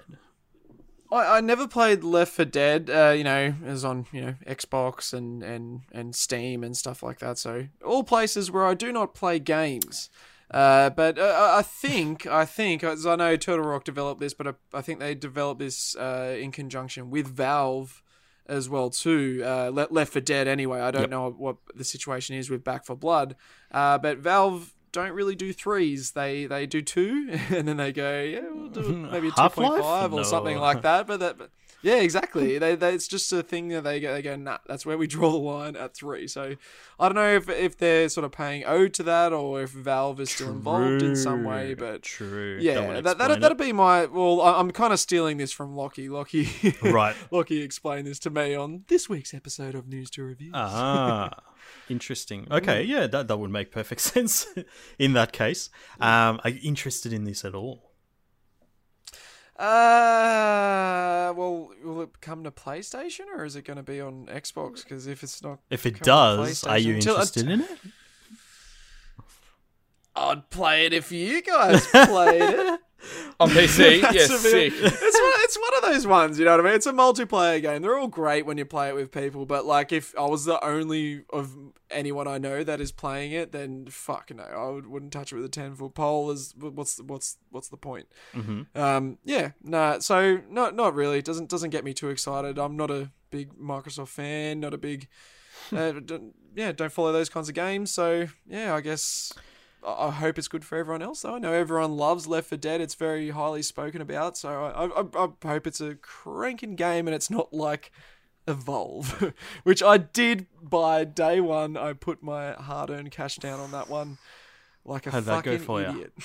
I, I never played Left 4 Dead. Uh, you know, it was on you know Xbox and and and Steam and stuff like that. So all places where I do not play games. Uh, but uh, I- I think *laughs* I think as I know Turtle Rock developed this, but I, I think they developed this uh, in conjunction with Valve as well too. Uh, Left 4 Dead anyway. I don't Yep. know what the situation is with Back 4 Blood, uh, but Valve don't really do threes. They they do two, *laughs* and then they go yeah we'll do *laughs* maybe a two point five or No. something like *laughs* that. But that but Yeah, exactly. they, they, it's just a thing that they go, they go, nah, that's where we draw the line at three. So I don't know if, if they're sort of paying ode to that or if Valve is still involved in some way, but true. Yeah, that, that'll, that'll be my. Well, I'm kind of stealing this from Lockie. Lockie, right. Lockie explained this to me on this week's episode of News to Review. Ah, interesting. Okay, yeah, that that would make perfect *laughs* sense in that case. Um, are you interested in this at all? Uh, well, will it come to PlayStation or is it going to be on Xbox? Because if it's not, If it does, are you interested in it? I'd play it if you guys *laughs* played it. On PC, *laughs* yes, a sick. *laughs* It's one, it's one of those ones, you know what I mean? It's a multiplayer game. They're all great when you play it with people, but like if I was the only of anyone I know that is playing it, then fuck no, I would, wouldn't touch it with a ten foot pole. Is what's what's what's the point? Mm-hmm. Um, yeah, nah. So not not really. It doesn't doesn't get me too excited. I'm not a big Microsoft fan. Not a big, uh, don't, yeah. Don't follow those kinds of games. So yeah, I guess I hope it's good for everyone else. Though I know everyone loves Left 4 Dead. It's very highly spoken about. So I I, I, hope it's a cranking game and it's not like Evolve, *laughs* which I did buy day one. I put my hard-earned cash down on that one, like a How'd fucking idiot. *laughs*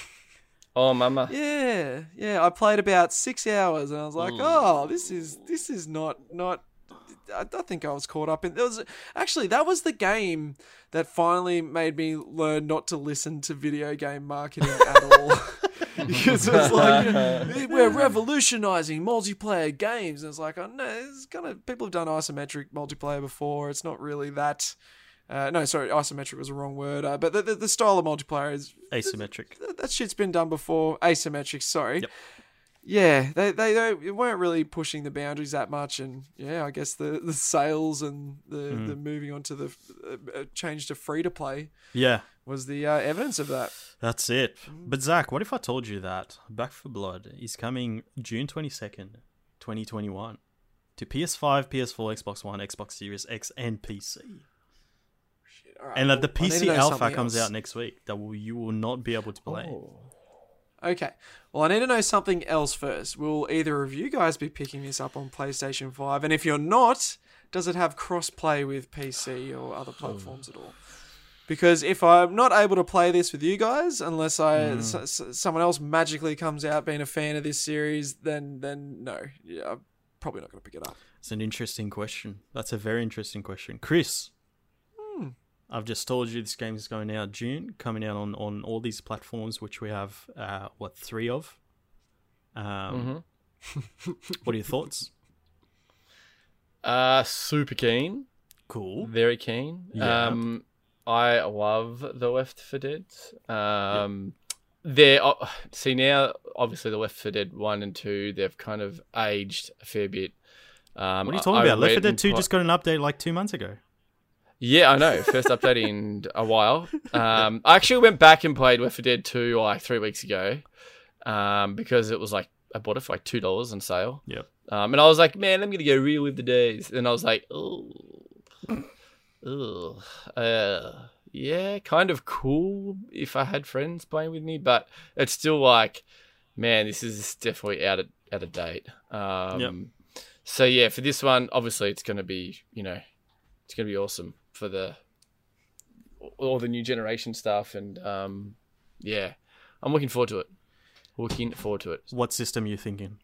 Oh, mama. Yeah, yeah. I played about six hours, and I was like, hmm. "Oh, this is this is not not." I, I think I was caught up in. There was actually that was the game that finally made me learn not to listen to video game marketing at all. *laughs* because it was like *laughs* we're revolutionizing multiplayer games, and it's like, oh no, it's kind of people have done isometric multiplayer before. It's not really that. Uh, no, sorry, isometric was the wrong word. Uh, but the, the the style of multiplayer is Asymmetric. that, that shit's been done before. Asymmetric, sorry. Yep. Yeah, they, they they weren't really pushing the boundaries that much, and yeah, I guess the, the sales and the, Mm. the moving on to the uh, change to free to play Yeah, was the uh, evidence of that. that's it. But Zach, what if I told you that Back 4 Blood is coming June twenty second, twenty twenty one, to PS5, PS4, Xbox One, Xbox Series X, and PC, All right, and that the well, PC Alpha comes else. out next week. That will, you will not be able to play. Okay. Well, I need to know something else first. Will either of you guys be picking this up on PlayStation 5? And if you're not, does it have cross-play with PC or other hmm. platforms at all? Because if I'm not able to play this with you guys, unless I hmm. s- s- someone else magically comes out being a fan of this series, then then no, yeah, I'm probably not going to pick it up. It's an interesting question. That's a very interesting question, Chris. I've just told you this game is going out June, coming out on, on all these platforms, which we have uh, what three of. Um, Mm-hmm. *laughs* What are your thoughts? Uh, super keen. Cool. Very keen. Yeah. Um, I love the Left 4 Dead. Um, they're uh, see now. Obviously, the Left 4 Dead one and two, they've kind of aged a fair bit. Um, What are you talking I about? Left 4 went Dead 2 pl- just got an update like two months ago. Yeah, I know. First update in a while. Um, I actually went back and played Left 4 Dead 2 like three weeks ago um, because it was like, I bought it for like $2 on sale. Yep. Um, and I was like, man, I'm going to go relive the days. And I was like, oh, oh, uh, yeah, kind of cool if I had friends playing with me, but it's still like, man, this is definitely out of, out of date. Um, Yep. So yeah, for this one, obviously it's going to be, you know, it's going to be awesome for the all the new generation stuff, and um, yeah, I'm looking forward to it. Looking forward to it. What system are you thinking?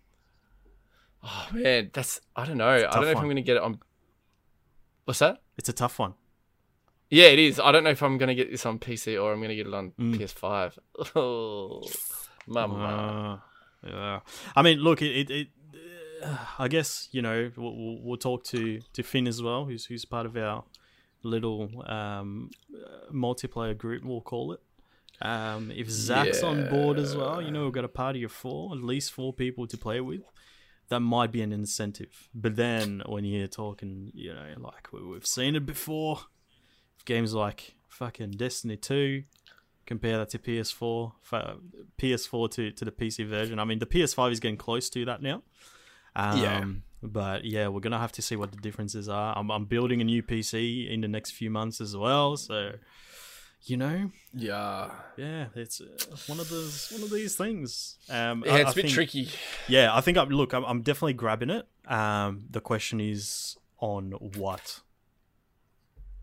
Oh man, that's I don't know. I don't know if one. I'm going to get it on. What's that? It's a tough one. Yeah, it is. I don't know if I'm going to get this on PC or I'm going to get it on Mm. PS5. Oh, mama. Uh, yeah. I mean, look, it. it, it uh, I guess you know we'll, we'll, we'll talk to to Finn as well, who's who's part of our little um, uh, multiplayer group. We'll call it. Um, if Zach's on board as well, you know we've got a party of four, at least four people to play with. That might be an incentive. But then when you're talking, you know, like we, we've seen it before, games like fucking Destiny Two, compare that to PS4, fa- PS4 to, to the PC version. I mean, the PS5 is getting close to that now. Um, Yeah. But yeah, we're gonna have to see what the differences are. I'm, I'm building a new PC in the next few months as well, so you know, Yeah. yeah, it's uh, one of those one of these things. Um, Yeah, I- it's I a bit think- tricky. Yeah, I think I'm look. I'm, I'm definitely grabbing it. Um, the question is on what,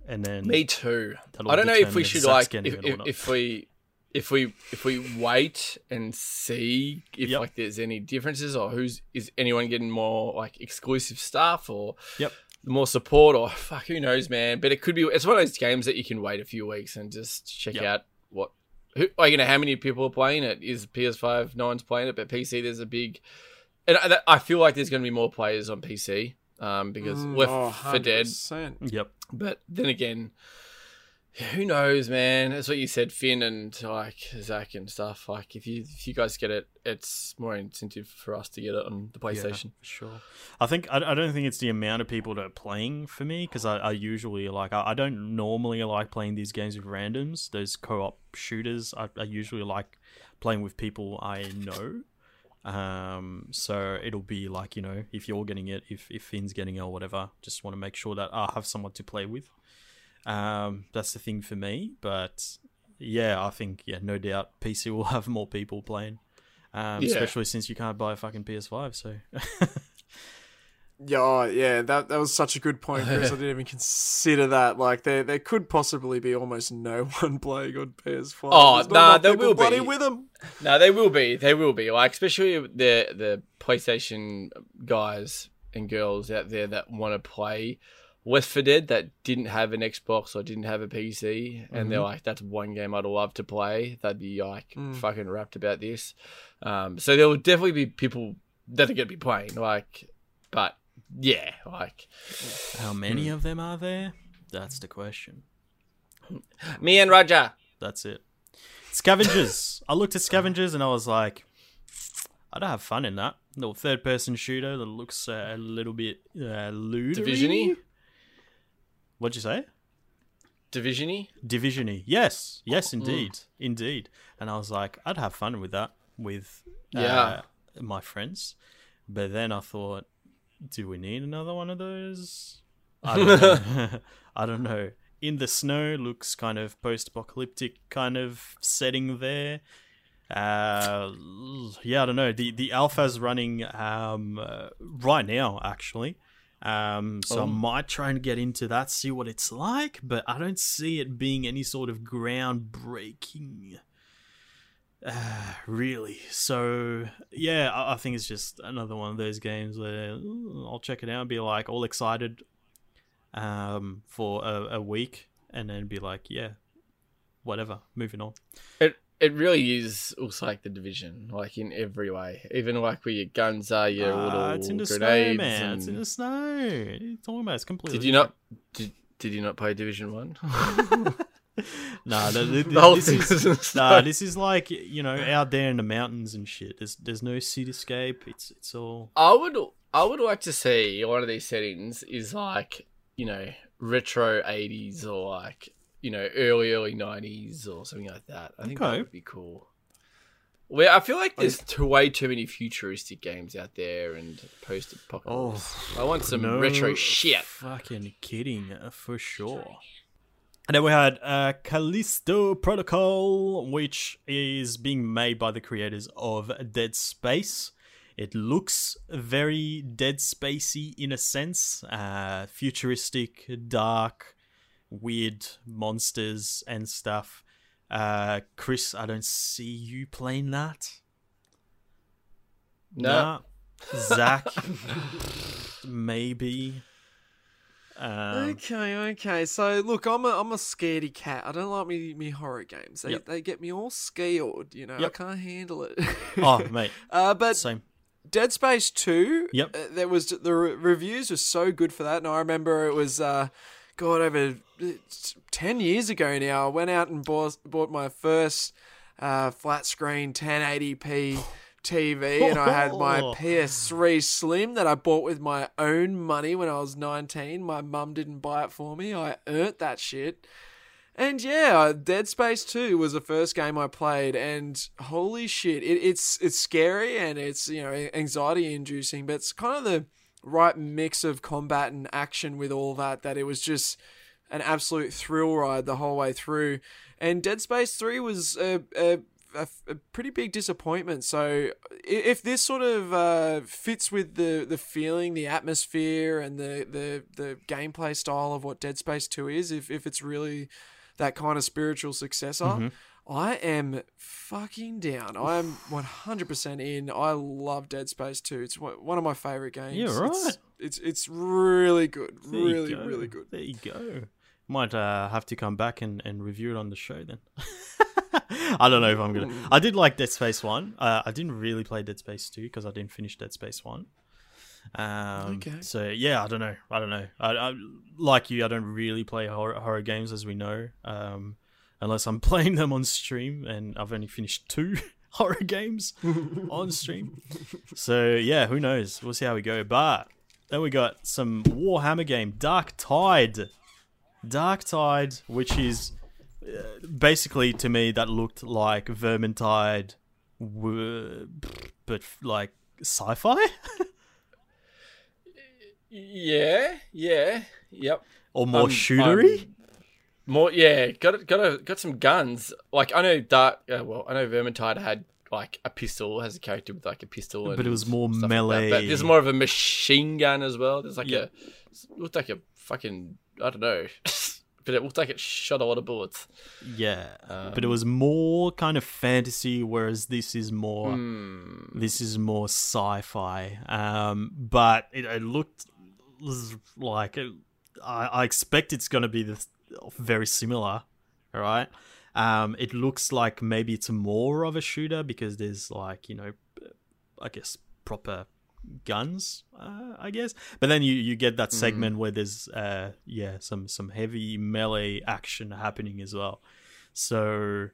and then Me too. I don't know if we should like if, if, if we if we if we wait and see if Yep. like there's any differences or who's is anyone getting more like exclusive stuff or Yep. more support or fuck who knows man but it could be it's one of those games that you can wait a few weeks and just check Yep. out what who like you know how many people are playing it is PS5 no one's playing it but PC there's a big and I, I feel like there's going to be more players on PC um because Mm, Left oh, for Dead yep, but then again, who knows, man? That's what you said, Finn and like Zach and stuff. Like if you if you guys get it, it's more incentive for us to get it on the PlayStation. Yeah, for sure. I think I, I don't think it's the amount of people that are playing for me because I, I usually like I, I don't normally like playing these games with randoms. Those co-op shooters, I, I usually like playing with people I know. Um, so it'll be like you know if you're getting it, if if Finn's getting it or whatever, just want to make sure that I have someone to play with. Um, that's the thing for me. But yeah, I think yeah, no doubt PC will *laughs* have more people playing. Um, Yeah. especially since you can't buy a fucking PS5, so Yeah, oh, yeah, that that was such a good point, Chris. I *laughs* didn't even consider that. Like, there there could possibly be almost no *laughs* one playing on PS5. Oh, There's nah, there will be. with them. No, they will be. They will be. Like especially the the PlayStation guys and girls out there that want to play Left 4 Dead that didn't have an Xbox or didn't have a PC, and they're like, "That's one game I'd love to play." They'd be like Mm. fucking wrapped about this. Um, so there will definitely be people that are going to be playing. Like, but yeah, like how many of them are there? That's the question. me and Roger. That's it. Scavengers. I looked at Scavengers and I was like, I'd have fun in that little third-person shooter that looks uh, a little bit uh, lootery. Divisiony? What'd you say? Divisiony. Divisiony. Yes, Mm. yes, indeed, indeed. And I was like, I'd have fun with that with uh, Yeah. my friends. But then I thought, do we need another one of those? I don't know. *laughs* *laughs* I don't know. In the snow looks kind of post-apocalyptic kind of setting there. Uh, yeah, I don't know. The the alpha's running um uh, right now actually. Um, so I Oh. might try and get into that, see what it's like, but I don't see it being any sort of groundbreaking. Uh, *sighs* really. So yeah, I, I think it's just another one of those games where "Ooh, I'll check it out and be like all excited, um, for a, a week, and then be like, yeah, whatever, moving on. It it really is also like the division, like in every way. Even like where your guns are, your Ah, little it's in the snow, grenades. man. It's in the snow. It's almost you talking about? It's completely. Did you not? Did, did you not play Division One? *laughs* Nah, the, *laughs* the, The whole this thing is, the nah, this is like you know *laughs* out there in the mountains and shit. There's there's no cityscape. It's it's all I would I would like to see one of these settings is like you know retro '80s or like you know early early '90s or something like that. I think Okay. that would be cool. Well, I feel like there's too, way too many futuristic games out there and post-apocalypse. Oh, I want some no retro shit. Fucking kidding, uh, for sure. And then we had uh, Callisto Protocol, which is being made by the creators of Dead Space. It looks very Dead Spacey in a sense, uh, futuristic, dark, weird monsters and stuff. Uh, Chris, I don't see you playing that. No. Nah. Zach, maybe. Um, Okay, okay. So look, I'm a I'm a scaredy cat. I don't like me me horror games. They Yep. they get me all scared. You know, I can't handle it. *laughs* oh, mate, *laughs* uh, but same. Dead Space Two. Yep. uh, there was the re- reviews were so good for that, and I remember it was. Uh, God, over uh, ten years ago now, I went out and bought bought my first uh, flat screen 1080p TV, and I had my *laughs* Oh. PS3 Slim that I bought with my own money when I was 19. My mum didn't buy it for me. I earned that shit. And yeah, Dead Space 2 was the first game I played, and holy shit, it, it's it's scary and it's you know anxiety inducing, but it's kind of the right mix of combat and action with all that that it was just an absolute thrill ride the whole way through. And Dead Space 3 was a, a, a, a pretty big disappointment. So if this sort of uh, fits with the, the feeling, the atmosphere, and the, the, the gameplay style of what Dead Space 2 is, if, if it's really that kind of spiritual successor, Mm-hmm. I am fucking down. I am *sighs* 100% in. I love Dead Space 2. It's one of my favorite games. Yeah, It's- right. It's it's, really good. There really, go. really good. There you go. Might uh, have to come back and, and review it on the show then. *laughs* I don't know if I'm gonna. I did like Dead Space One. Uh, I didn't really play Dead Space Two because I didn't finish Dead Space One. Um, Okay. So yeah, I don't know. I don't know. I, I like you. I don't really play horror, horror games, as we know, um, unless I'm *laughs* playing them on stream, and I've only finished two *laughs* horror games *laughs* on stream. So yeah, who knows? We'll see how we go. But then we got some Warhammer game, Darktide. Dark Tide, which is uh, basically to me that looked like Vermintide, w- but like sci-fi Yeah, yeah, yep. or more Um, shootery. um, more, yeah. Got got a, got some guns. Like I know Dark. Uh, well, I know Vermintide had like a pistol, has a character with like a pistol, But it was more like melee. But there's more of a machine gun as well. There's like Yeah. a it looked like a fucking I don't know, *laughs* but it looked like it shot a lot of bullets. yeah, Um, but it was more kind of fantasy, whereas this is more. Hmm. This is more sci-fi, um, but it, it looked like it, I, I expect it's going to be this very similar. All right, um, it looks like maybe it's more of a shooter because there's like you know, I guess proper guns, uh, I guess. But then you, you get that segment where there's uh, yeah some some heavy melee action happening as well. So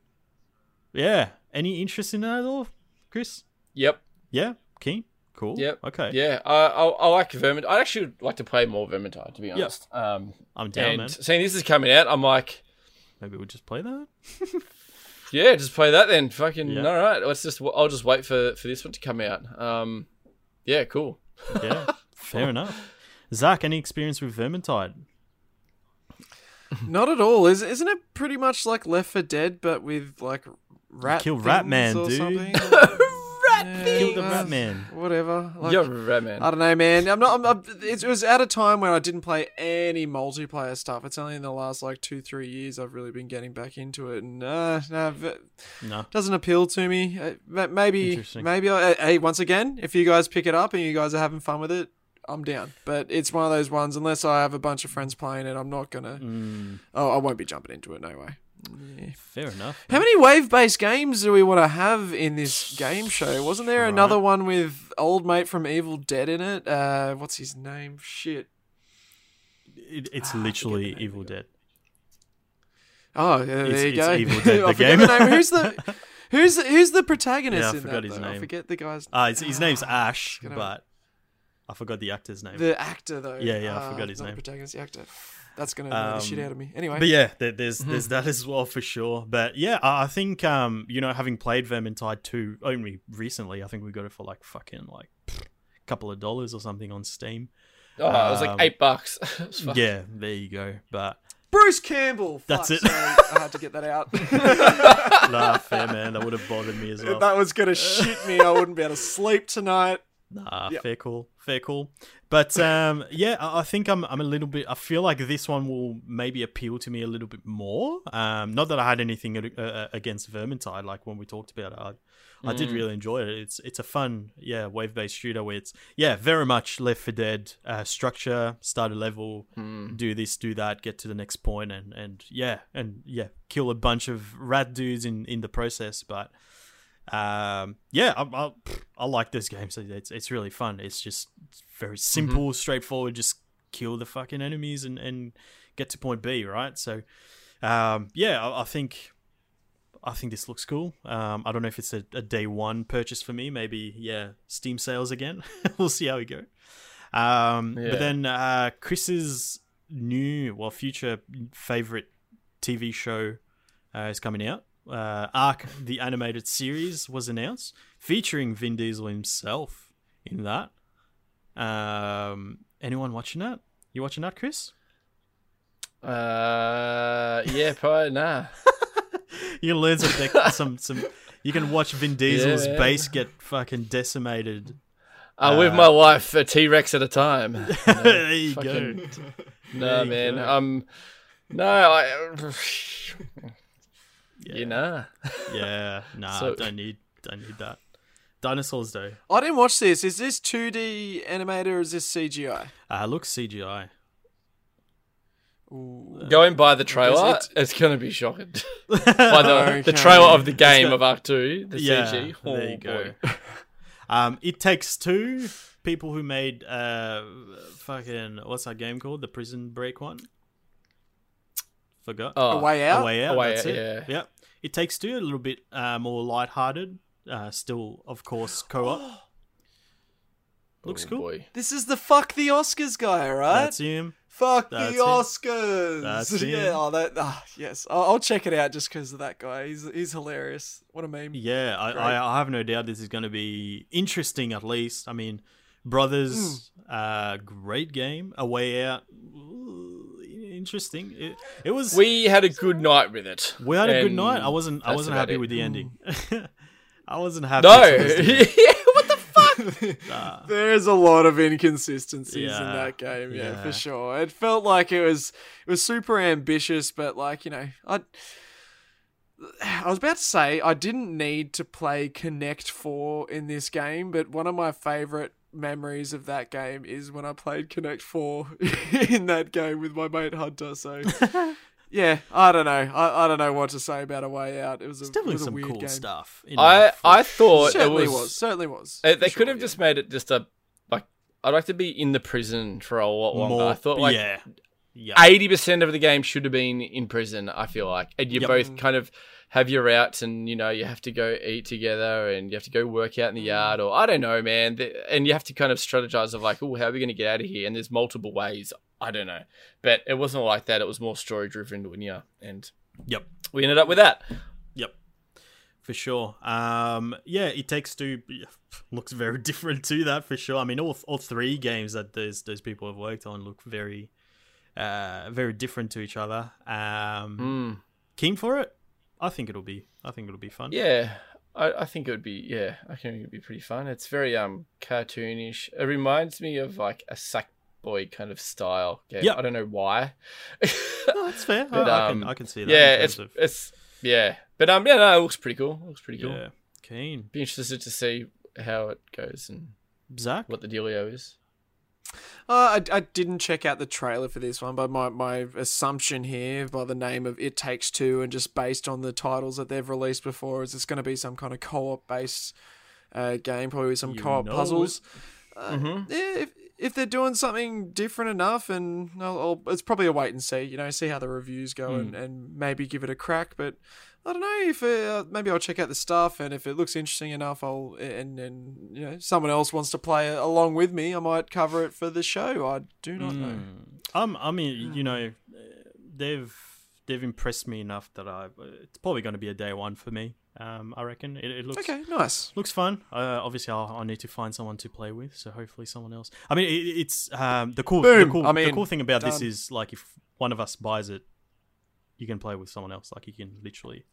yeah, any interest in that at all, Chris? Yep. Yeah, keen, cool. Yep. Okay. Yeah, I, I, I like Vermintide. I'd actually like to play more Vermintide, to be honest. Um, I'm down, and man. seeing this is coming out, I'm like, Maybe we'll just play that. *laughs* yeah, just play that then. Fucking Yeah. all right. Let's just. I'll just wait for for this one to come out. Um, yeah, cool. Yeah, *laughs* fair enough. Zach, any experience with Vermintide? Not at all. Is isn't it pretty much like Left 4 Dead, but with like rat? kill Rat Man, dude. *laughs* something? Kill the uh, Rat Man. Whatever. Like, You're right, man. I don't know, man. I'm not. I'm, I'm, it was at a time where I didn't play any multiplayer stuff. It's only in the last like two, three years I've really been getting back into it, and uh, no, v- No. doesn't appeal to me. Uh, maybe, maybe. I, uh, hey, once again, if you guys pick it up and you guys are having fun with it, I'm down. But it's one of those ones. Unless I have a bunch of friends playing it, I'm not gonna. Mm, Oh, I won't be jumping into it. No way. Yeah. fair enough. How many wave-based games do we want to have in this game show? Wasn't there Right. another one with old mate from Evil Dead in it? Uh, what's his name? Shit. It, it's Ah, literally Evil. Dead. Oh, yeah, there It's- you it's go. Evil *laughs* Dead, I the forget game. the name. Who's the *laughs* who's the, who's the protagonist Yeah, I in forgot that? his though? I name. forget the guy's Uh, his, his name's Ah, Ash, but I forgot the actor's name. the actor though. Yeah, yeah, I Ah, forgot his not name. The protagonist, the actor. That's gonna annoy the shit Um, out of me. Anyway, But yeah, there, there's Mm-hmm. there's that as well for sure. But yeah, I I think um you know having played Vermintide 2 only recently, I think we got it for like fucking like a couple of dollars or something on Steam. Oh, it was Um, like eight bucks. *laughs* It was fuck- Yeah, there you go. But Bruce Campbell. That's Fuck, it. Sorry, I had to get that out. *laughs* nah, fair man, that would have bothered me as well. that was gonna shit me. I wouldn't be able to sleep tonight. Nah, Yep. fair call, fair call. But um, *laughs* yeah, I think I'm I'm a little bit. I feel like this one will maybe appeal to me a little bit more. Um, not that I had anything uh, uh, against Vermintide, like when we talked about it. I, I did really enjoy it. It's it's a fun, yeah, wave based shooter where it's yeah, very much Left 4 Dead uh, structure. Start a level, do this, do that, get to the next point, and and yeah, and yeah, kill a bunch of rat dudes in in the process. But um, yeah, I, I, I like this game. So it's it's really fun. It's just very simple, straightforward. Just kill the fucking enemies and and get to point B, right? So um, yeah, I, I think I think this looks cool. Um, I don't know if it's a, a day one purchase for me. Maybe yeah, Steam sales again. *laughs* we'll see how we go. Um, Yeah. But then uh, Chris's new, well, future favorite TV show uh, is coming out. Uh, Ark, the animated series, was announced, featuring Vin Diesel himself in that. Um, anyone watching that? You watching that, Chris? Uh, yeah, probably nah. *laughs* You can learn some tech- some some. You can watch Vin Diesel's Yeah. base get fucking decimated. Uh, with my wife, a T Rex at a time. *laughs* there you fucking- *laughs* go. No, you man. go. Um, no, I. *sighs* You know. *laughs* Yeah, nah, So- don't need don't need that. Dinosaurs though. I didn't watch this. Is this 2D animated or is this CGI? Uh, looks CGI. Ooh. Going by the trailer, it- it's gonna be shocking. *laughs* by the, Okay. the trailer of the game got- of Ark Two, the Yeah, CG. there Oh, you go. *laughs* Um, it takes two people who made uh fucking what's that game called? The Prison Break one. Forgot. Oh, A Way Out? A Way Out. A Way that's Out, it. yeah. Yep. It takes two a little bit uh, more light-hearted. Uh, still, of course, *gasps* co-op. Looks Oh, cool. boy. This is the fuck the Oscars guy, right? That's him. Fuck That's the it. Oscars. That's *laughs* yeah. him. Oh, that. ah, yes. I'll, I'll check it out just because of that guy. He's he's hilarious. What a meme. Yeah, I, I, I have no doubt this is going to be interesting. At least, I mean, Brothers, Hmm. uh, great game. A Way Out, ooh, interesting. It, it was. We had a good night with it. We had a good night. I wasn't. I wasn't happy it. with the ending. Mm. *laughs* I wasn't happy. No. towards the end. yeah, what the fuck? *laughs* Nah. There's a lot of inconsistencies Yeah, in that game, yeah, yeah. for sure. It felt like it was it was super ambitious, but like you know, I I was about to say I didn't need to play Connect Four in this game, but one of my favorite memories of that game is when I played Connect Four *laughs* in that game with my mate Hunter. So. *laughs* Yeah, I don't know. I, I don't know what to say about a way out. It was a, There's it definitely was a some weird cool game. stuff. in I I thought it certainly was, was. Certainly was. They, they sure, could have yeah. just made it just a like. I'd like to be in the prison for a lot longer. more. I thought like yeah, yeah. eighty percent of the game should have been in prison. I feel like, and you Yep. both kind of have your routes, and you know you have to go eat together, and you have to go work out in the Mm. yard, or I don't know, man. And you have to kind of strategize of like, oh, how are we going to get out of here? And there's multiple ways. I don't know, but it wasn't like that. It was more story driven, yeah, and Yep. we ended up with that. Yep. For sure. Um, yeah, it takes two *laughs* looks very *laughs* different to that for sure. I mean, all all three games that those those people have worked on look very, uh, very different to each other. Um, Mm. keen for it. I think it'll be. I think it'll be fun. Yeah, I, I think it would be. Yeah, I think it would be pretty fun. It's very um cartoonish. It reminds me of like a Sackboy kind of style game. Yep. I don't know why. *laughs* No, that's fair. *laughs* But, I, I um, can I can see that. yeah, it's terms it's yeah, but um yeah, no, it looks pretty cool. It looks pretty of, cool. yeah, keen. Be interested to see how it goes and Zach. what the dealio is. Uh, I, I didn't check out the trailer for this one, but my, my assumption here, by the name of It Takes Two, and just based on the titles that they've released before, is it's going to be some kind of co-op based uh, game, probably with some You co-op puzzles. Uh, Mhm. Yeah, if, if they're doing something different enough, and I'll, I'll, it's probably a wait and see. You know, see how the reviews go, and, and maybe give it a crack. But I don't know if uh, maybe I'll check out the stuff, and if it looks interesting enough, I'll and and you know someone else wants to play along with me, I might cover it for the show. I do not know. Mm. Um, I mean, you know, they've theyve impressed me enough that I. It's probably going to be a day one for me. Um, I reckon it, it looks Okay, nice. looks fun. Uh, obviously, I'll, I'll need to find someone to play with. So hopefully, someone else. I mean, it, it's um the cool the cool I the mean, cool thing about this is like if one of us buys it, you can play with someone else. Like you can literally.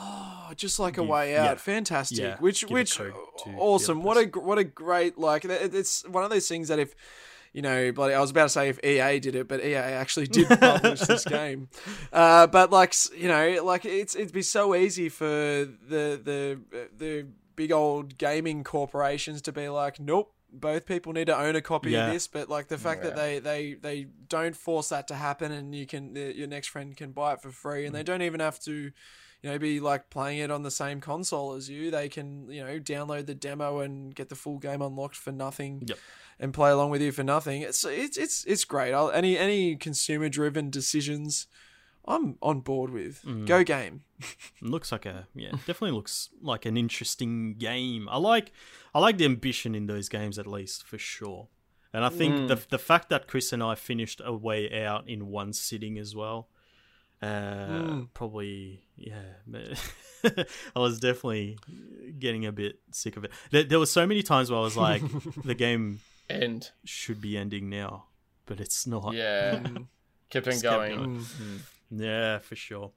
Oh, just like a Give- way yeah. out, fantastic. Yeah, which give which code to the awesome. What a what a great like. It's one of those things that if you know, bloody, I was about to say if EA did it, but EA actually did *laughs* publish this game. Uh, but like you know, like it's it'd be so easy for the the the big old gaming corporations to be like, nope. Both people need to own a copy Yeah. of this, but like the fact that they, they they don't force that to happen, and you can the, your next friend can buy it for free, Mm. and they don't even have to you know, be like playing it on the same console as you. They can, you know, download the demo and get the full game unlocked for nothing, Yep. and play along with you for nothing. It's it's it's it's great. I'll, any any consumer driven decisions, I'm on board with. Mm. Go game. *laughs* looks like a yeah definitely looks like an interesting game i like i like the ambition in those games at least for sure and i think Mm. the the fact that chris and i finished a way out in one sitting as well uh Mm. probably yeah *laughs* i was definitely getting a bit sick of it there, there were so many times where i was like the *laughs* game end should be ending now but it's not yeah, Mm. *laughs* kept on Just kept going. going. Mm. Yeah, for sure.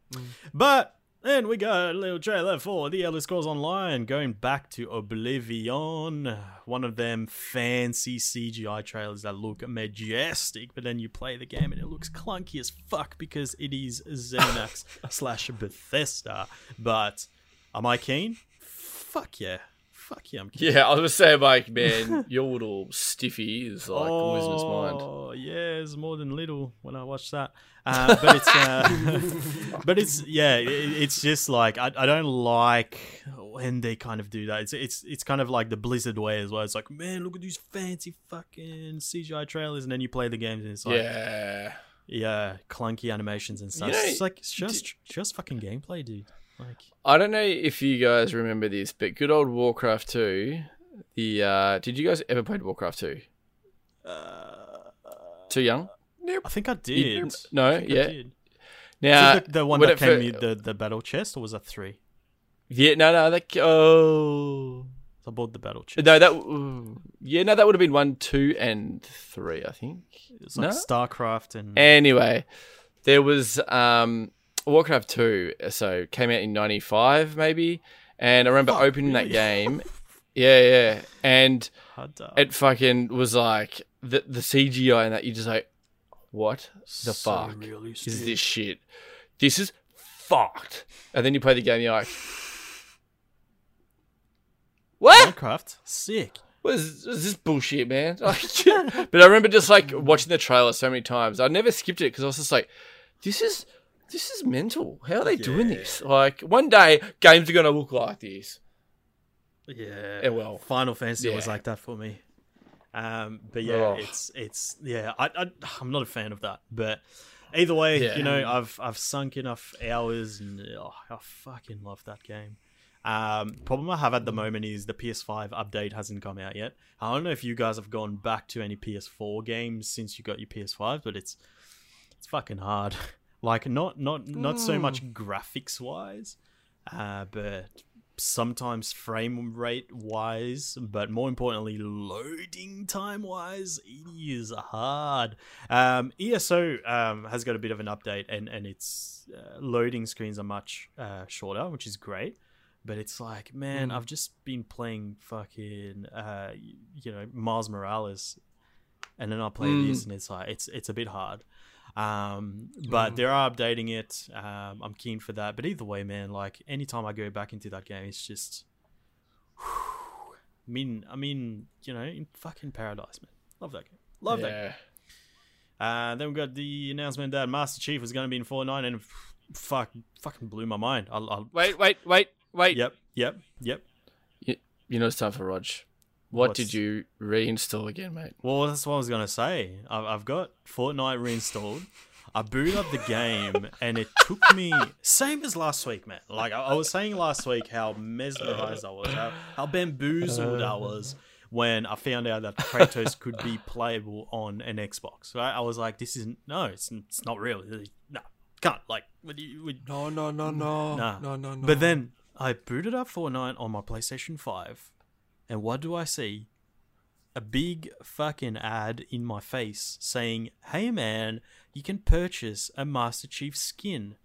But then we got a little trailer for The Elder Scrolls Online, going back to Oblivion. One of them fancy CGI trailers that look majestic, but then you play the game and it looks clunky as fuck because it is ZeniMax *laughs* slash Bethesda. But am I keen? Fuck yeah. Fuck yeah, I'm keen. Yeah, I was gonna say, like, man, *laughs* your little stiffy is like losing his mind. Oh, yeah, it's more than little when I watch that. Uh, but it's, uh, *laughs* but it's, yeah, it, it's just like I, I don't like when they kind of do that. It's, it's, it's kind of like the Blizzard way as well. It's like, man, look at these fancy fucking CGI trailers, and then you play the games and it's like, Yeah, yeah, clunky animations and stuff. You know, it's like it's just, just fucking gameplay, dude. Like, I don't know if you guys remember this, but good old Warcraft Two. The uh, did you guys ever play Warcraft Two? Uh, Too young? Nope. I think I did. no, I think I yeah. did. Now Was it the, the one that it came fir- with the, the battle chest, or was that three? Yeah, no, no, that oh I bought the battle chest. no, that ooh. yeah, no, that would have been one, two, and three, I think. It's like No? StarCraft and Anyway, there was um, Warcraft 2, so came out in 95 maybe, and I remember Fuck, opening that game. Yeah, yeah. And it fucking was like the the CGI and that you just like what the So fuck realistic. is this shit? This is fucked. And then you play the game, you're like, what? Minecraft? Sick. What is, this bullshit, man? *laughs* Like, *laughs* but I remember just like watching the trailer so many times. I never skipped it because I was just like, this is this is mental. How are they doing this? Like one day games are gonna look like this. Yeah. Yeah, well, Final Fantasy was like that for me. Um, but yeah, Oh. it's it's yeah. I, I I'm not a fan of that, but either way, Yeah. you know, I've I've sunk enough hours and oh, I fucking love that game. Um, problem I have at the moment is the PS5 update hasn't come out yet. I don't know if you guys have gone back to any PS4 games since you got your PS5, but it's it's fucking hard. *laughs* like not not not so much graphics wise, uh, but sometimes frame rate wise, but more importantly, loading time wise, it is hard. Um, ESO um, has got a bit of an update, and and its uh, loading screens are much uh, shorter, which is great. But it's like, man, I've just been playing fucking, uh, you know, Miles Morales, and then I play Mm. this, and it's like, it's it's a bit hard. Um, but they are updating it. Um, I'm keen for that. But either way, man, like anytime I go back into that game, it's just. I *sighs* mean, I mean, you know, in fucking paradise, man. Love that game. Love that. Game. Uh, then we got the announcement that Master Chief was going to be in Fortnite, and f- fuck, fucking blew my mind. I'll, I'll Wait, wait, wait, wait. yep, yep, yep. You, you know it's time for Rog. What What's- did you reinstall again, mate? Well, that's what I was gonna say. I've, I've got Fortnite reinstalled. I booted up the game, and it took me same as last week, man. Like I, I was saying last week, how mesmerized I was, how, how bamboozled I was when I found out that Kratos could be playable on an Xbox. Right? I was like, this isn't no, it's it's not real. No, can't like. Would you, would, No, no, no, no, Nah. no, no, no. But then I booted up Fortnite on my PlayStation 5, and what do I see? A big fucking ad in my face saying, Hey man, you can purchase a Master Chief skin.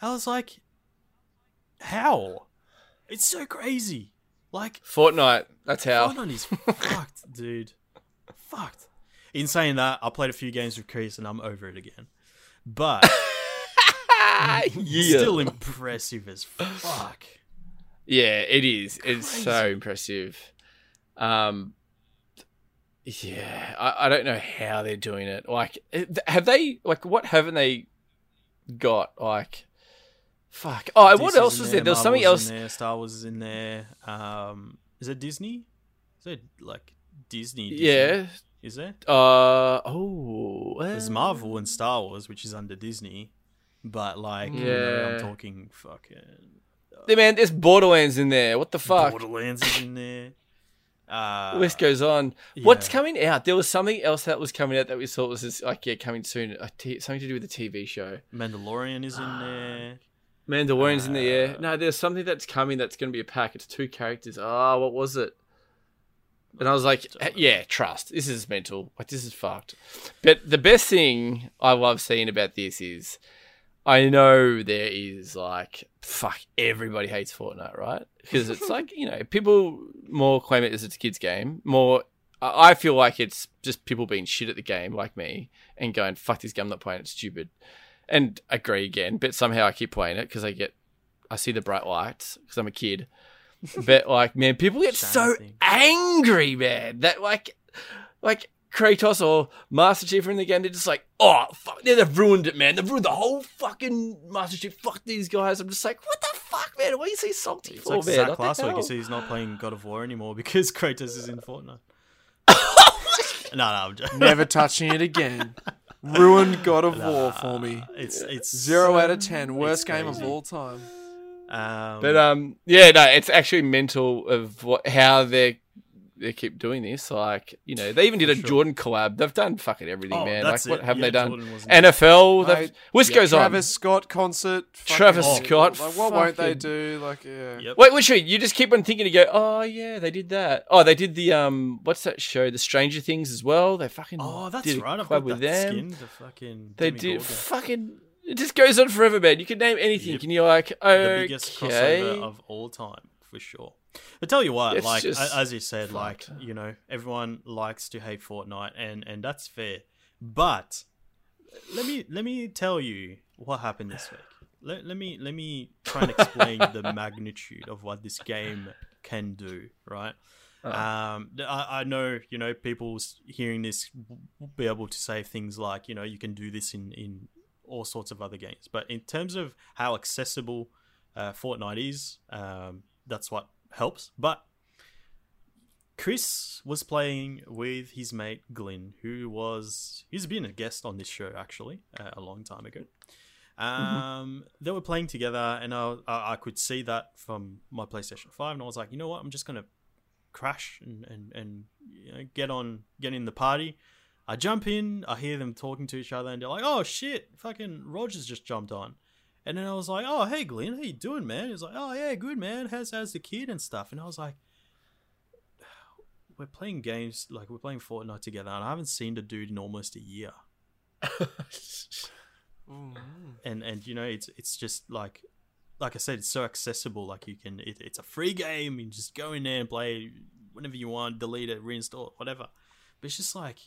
I was like, How? It's so crazy. Like, Fortnite. That's how. Fortnite is fucked, *laughs* dude. Fucked. In saying that, I played a few games with Chris and I'm over it again. But *laughs* yeah. still impressive as fuck. Yeah, it is. It's so impressive. Um, yeah, I, I don't know how they're doing it. Like, have they? Like, what haven't they got? Like, fuck. Oh, and what else was there, there? There was something else. There, Star Wars is in there. Um, is it Disney? Is it like Disney? Disney? Yeah. Is there? Uh oh. There's Marvel and Star Wars, which is under Disney, but like, you know, I'm talking fucking Yeah, man, there's Borderlands in there. What the fuck? Borderlands is in there. *laughs* Uh, The list goes on. What's coming out? There was something else that was coming out that we thought was just, like yeah coming soon. T- something to do with the TV show. Mandalorian is in there. Mandalorian's in the air. Uh, No, there's something that's coming that's going to be a pack. It's two characters. Ah, what was it? And I was like, yeah, trust. This is mental. Like, this is fucked. But the best thing I love seeing about this is I know there is like, fuck, everybody hates Fortnite, right? Because it's *laughs* like, you know, people more claim it as it's a kid's game. More, I feel like it's just people being shit at the game, like me, and going, fuck this game, I'm not playing it, it's stupid. And agree again, but somehow I keep playing it because I get, I see the bright lights because I'm a kid. *laughs* but like, man, people get Shame so thing. angry, man. That like, like Kratos or Master Chief are in the game. They're just like, oh, fuck, yeah, they've ruined it, man. They've ruined the whole fucking Master Chief. Fuck these guys. I'm just like, what the fuck, man? Why are you so salty It's for, like man? Zach What last week. He hell? said he's not playing God of War anymore *laughs* because Kratos is in Fortnite. *laughs* no, no, I'm joking. Never touching it again. Ruined God of War for me. It's it's Zero out of ten. Worst game of all time. Um, But um, yeah, no, it's actually mental of what how they they keep doing this. Like, you know, they even did a sure. Jordan collab. They've done fucking everything, oh, man. Like, that's what it. haven't Yeah, they done? Jordan wasn't- NFL. They've, Mate, list yeah, goes on. Travis Scott concert. Travis Oh, Scott, Like, what won't they do? Like, yeah. Yep. Wait, which you just keep on thinking to go, oh yeah, they did that. Oh, they did the um, what's that show? The Stranger Things as well. They fucking Oh, that's did a right. I've collab got with that them. skin. The fucking They Demi did Gorgon. fucking. It just goes on forever, man. You can name anything, Yep. and you're like, oh the okay. biggest crossover of all time for sure. But tell you what, It's like as you said, like you know, everyone likes to hate Fortnite, and and that's fair. But let me let me tell you what happened this week. Let, let me let me try and explain the *laughs* magnitude of what this game can do. Right. Um, I, I know you know people hearing this will be able to say things like you know you can do this in in all sorts of other games, but in terms of how accessible uh, Fortnite is, um, that's what helps. But Chris was playing with his mate Glyn, who was he's been a guest on this show actually uh, a long time ago. Um, they were playing together, and I, I I could see that from my PlayStation Five, and I was like, you know what, I'm just gonna crash and and and you know, get on get in the party. I jump in, I hear them talking to each other, and they're like, "Oh shit, fucking Rogers just jumped on." And then I was like, "Oh hey Glenn, how you doing, man?" He's like, "Oh yeah, good man. How's how's the kid and stuff?" And I was like, "We're playing games like we're playing Fortnite together, and I haven't seen the dude in almost a year." *laughs* Mm-hmm. and and you know it's it's just like like I said, it's so accessible. Like you can, it, it's a free game. You just go in there and play whenever you want, delete it, reinstall it, whatever. But it's just like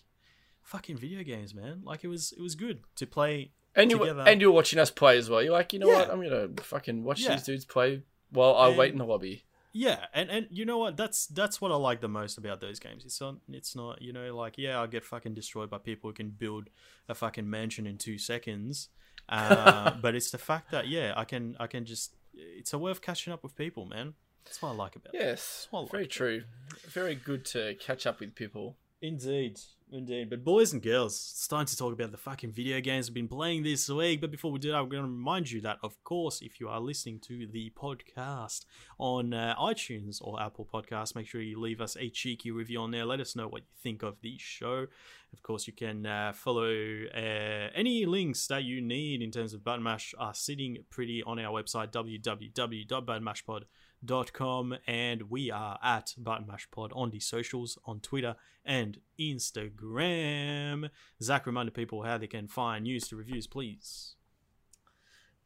fucking video games, man. Like it was, it was good to play. And you and you're watching us play as well. You're like, you know Yeah. what? I'm gonna fucking watch Yeah. these dudes play while I And- wait in the lobby. Yeah, and and you know what? That's that's what I like the most about those games. It's not, it's not, you know, like yeah, I'll get fucking destroyed by people who can build a fucking mansion in two seconds. *laughs* Uh, but it's the fact that yeah, I can, I can just. It's a worth catching up with people, man. That's what I like about it. Yes, Well, very true. Very good to catch up with people. Indeed, indeed. But boys and girls, it's time to talk about the fucking video games we've been playing this week. But before we do that, I'm going to remind you that, of course, if you are listening to the podcast on uh, iTunes or Apple Podcasts, make sure you leave us a cheeky review on there. Let us know what you think of the show. Of course, you can uh, follow uh, any links that you need in terms of Button Mash are sitting pretty on our website, www.buttonmashpod.com and we are at Button Mash Pod on the socials on Twitter and Instagram. Zach, reminded people how they can find news to reviews, please.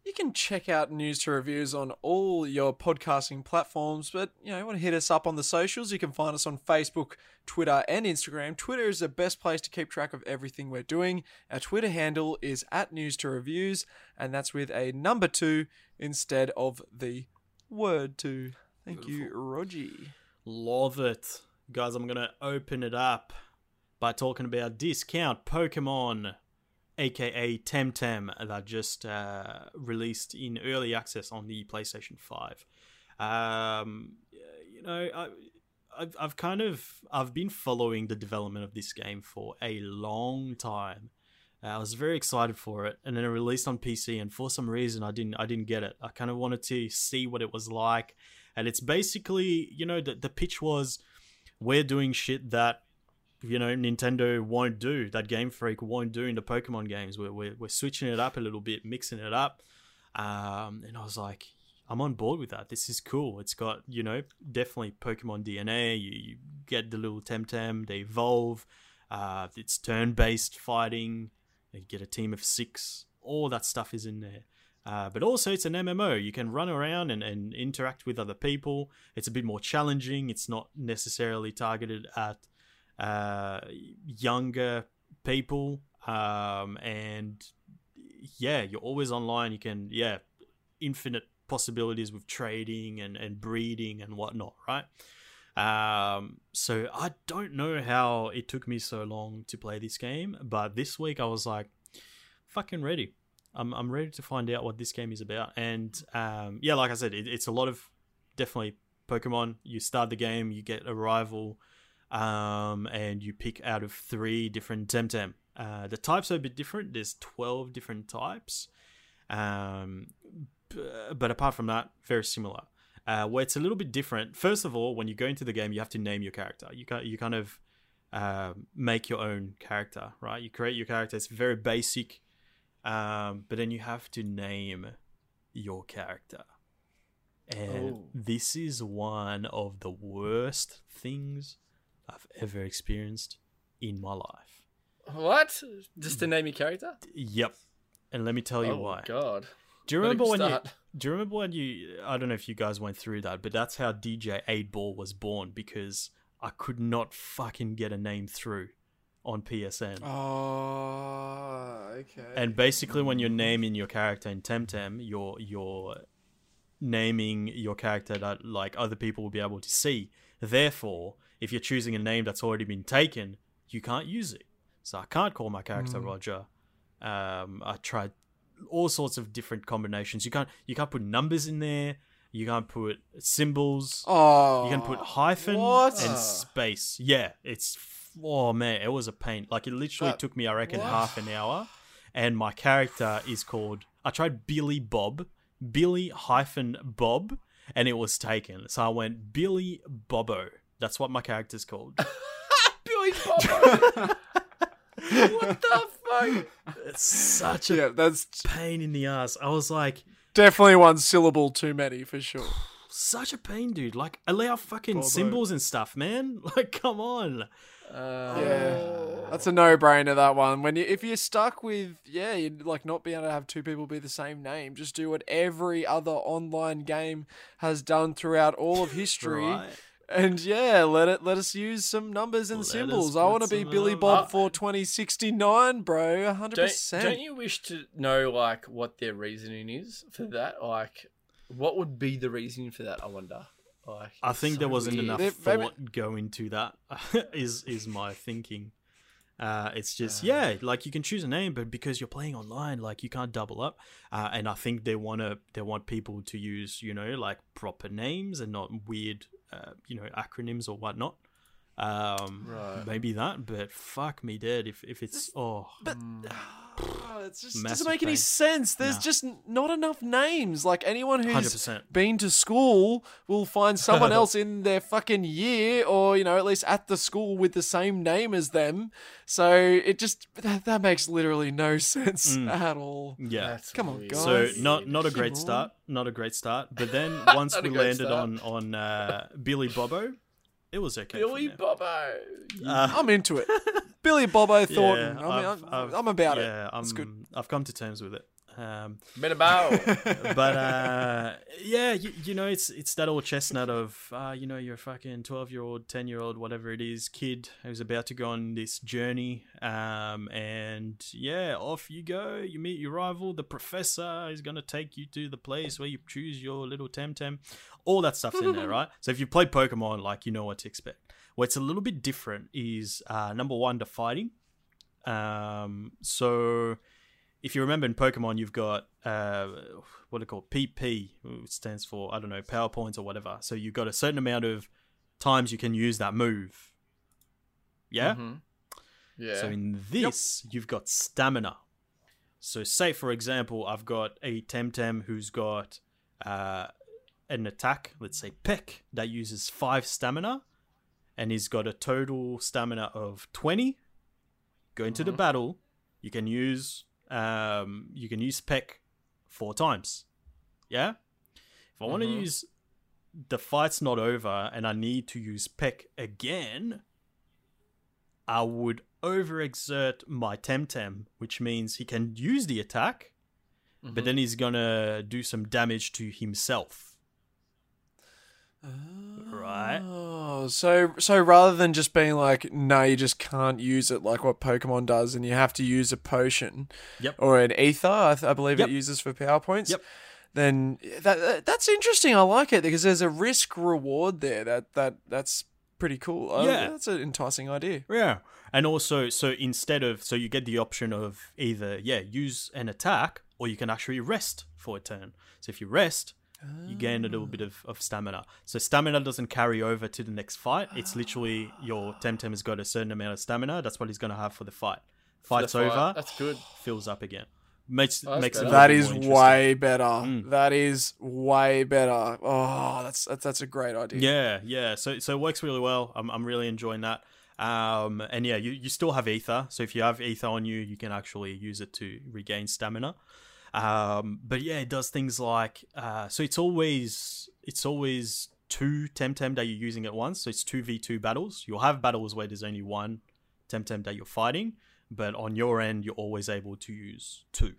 You can check out news to reviews on all your podcasting platforms, but you know, you want to hit us up on the socials, you can find us on Facebook, Twitter, and Instagram. Twitter is the best place to keep track of everything we're doing. Our Twitter handle is at news to reviews, and that's with a number two instead of the word two. Thank you, Rogie. Love it. Guys, I'm going to open it up by talking about Discount Pokemon, aka Temtem, that just uh, released in early access on the PlayStation 5. Um, you know, I, I've, I've kind of I've been following the development of this game for a long time. Uh, I was very excited for it, and then it released on PC, and for some reason I didn't I didn't get it. I kind of wanted to see what it was like, and it's basically you know the the pitch was we're doing shit that you know Nintendo won't do, that Game Freak won't do in the Pokemon games. We're we're, we're switching it up a little bit, mixing it up, um, and I was like, I'm on board with that. This is cool. It's got you know definitely Pokemon DNA. You, you get the little Temtem. They evolve. Uh, it's turn-based fighting. You get a team of six. All that stuff is in there. Uh, but also, it's an MMO. You can run around and, and interact with other people. It's a bit more challenging. It's not necessarily targeted at uh, younger people. Um, and yeah, you're always online. You can, yeah, infinite possibilities with trading and, and breeding and whatnot, right? Um, so I don't know how it took me so long to play this game, but this week I was like, fucking ready. I'm, I'm ready to find out what this game is about. And um, yeah, like I said, it, it's a lot of definitely Pokemon. You start the game, you get a rival, um, and you pick out of three different Temtem. Uh, the types are a bit different. There's 12 different types. Um, but apart from that, very similar. Uh, where it's a little bit different. First of all, when you go into the game, you have to name your character. You can you kind of uh, make your own character, right? You create your character. It's very basic, um, but then you have to name your character. And Oh. this is one of the worst things I've ever experienced in my life. What? Just to name your character? Yep. And let me tell you why. oh why. God. Do you remember when you start. Do you remember when you I don't know if you guys went through that, but that's how DJ 8 Ball was born because I could not fucking get a name through on PSN. Oh, okay. And basically when you're naming your character in Temtem, you're you're naming your character that like other people will be able to see. Therefore, if you're choosing a name that's already been taken, you can't use it. So I can't call my character Roger. Um, I tried all sorts of different combinations. You can't you can't put numbers in there. You can't put symbols. oh, You can put oh, hyphen what? and space. Yeah, it's oh man, it was a pain. Like it literally took me, I reckon, what? half an hour. And my character is called. I tried Billy Bob, Billy hyphen Bob, and it was taken. So I went Billy Bobbo. That's what my character's called. *laughs* Billy Bobo. *laughs* what the fuck? it's such a yeah, that's pain in the ass. I was like, definitely one syllable too many for sure. *sighs* such a pain, dude. Like allow fucking symbols and stuff, man. *laughs* Like, come on. Uh, Yeah, that's a no-brainer. That one. When you if you're stuck with yeah, you'd like not being able to have two people be the same name. Just do what every other online game has done throughout all of history. *laughs* Right. And yeah, let it let us use some numbers and Let symbols. I want to be Billy Bob uh, for twenty sixty nine, bro. hundred percent. don't you wish to know like what their reasoning is for that? Like, what would be the reasoning for that? I wonder. Like, I think so there wasn't weird. enough They- maybe- thought go into that. *laughs* is is my thinking. Uh, it's just Ah. yeah, like you can choose a name, but because you're playing online, like you can't double up. Uh, and I think they wanna they want people to use you know like proper names and not weird uh, you know acronyms or whatnot. Um, Right. maybe that, but fuck me dead if if it's oh But Oh, just Massive doesn't make any sense. There's Nah. just not enough names. Like anyone hundred who's percent. been to school will find someone *laughs* else in their fucking year, or you know, at least at the school with the same name as them. So it just that, that makes literally no sense Mm. at all. Yeah. That's Come on, weird. guys. So not not a great start, not a great start. But then *laughs* once we landed start. on on uh, Billy Bobo, it was okay. Billy. Bobo. Uh, I'm into it. *laughs* Billy Bobo Thornton. Yeah, I mean, I've- I'm, I've- I'm about yeah, it. I'm, good. I've come to terms with it. Um, about. *laughs* but uh, yeah, you, you know, it's it's that old chestnut of uh, you know, you're a fucking twelve year old, ten year old, whatever it is, kid who's about to go on this journey. Um, and yeah, off you go. You meet your rival. The professor is gonna take you to the place where you choose your little temtem. All that stuff's in there, *laughs* right? So if you play Pokemon, like you know what to expect. What's a little bit different is uh, number one, the fighting. Um, so if you remember in Pokemon, you've got uh, what are called PP, which stands for I don't know power points or whatever. So you've got a certain amount of times you can use that move. Yeah. Mhm. Yeah. So in this, you've got stamina. So say for example, I've got a Temtem who's got uh, an attack, let's say Peck, that uses five stamina, and he's got a total stamina of twenty. Go into the Mhm. battle. You can use um, you can use Peck four times. Yeah. If I want to use the fight's not over and I need to use Peck again, I would overexert my Temtem, which means he can use the attack, but then he's gonna do some damage to himself. Right. Oh, so so rather than just being like, no, you just can't use it like what Pokemon does, and you have to use a potion, Yep. or an ether, I, th- I believe Yep. it uses for power points. Yep. Then that, that that's interesting. I like it because there's a risk reward there. That that that's pretty cool. I- Yeah. that's an enticing idea. Yeah. And also, so instead of, so you get the option of either, yeah, use an attack, or you can actually rest for a turn. So if you rest, you gain a little bit of, of stamina. So stamina doesn't carry over to the next fight. It's literally your Temtem has got a certain amount of stamina. That's what he's going to have for the fight. For the Fight's fight. over, That's good. fills up again. Makes, Oh, that's makes it a better. little That bit is more interesting. way better. Mm. That is way better. Oh, that's that's, that's a great idea. Yeah, yeah. So so it works really well. I'm I'm really enjoying that. Um, and yeah, you, you still have ether. So if you have ether on you, you can actually use it to regain stamina. Um, but yeah, it does things like uh, so it's always it's always two Temtem that you're using at once. So it's two v two battles. You'll have battles where there's only one Temtem that you're fighting, but on your end, you're always able to use two.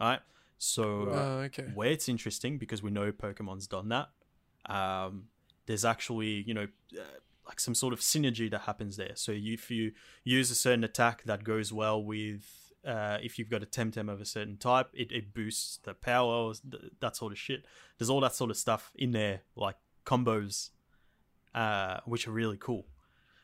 All right. So Oh, okay. where it's interesting because we know Pokemon's done that. Um, there's actually, you know, uh, like some sort of synergy that happens there. So if you use a certain attack that goes well with, uh, if you've got a Temtem of a certain type, it, it boosts the power, th- that sort of shit. There's all that sort of stuff in there, like combos, uh, which are really cool.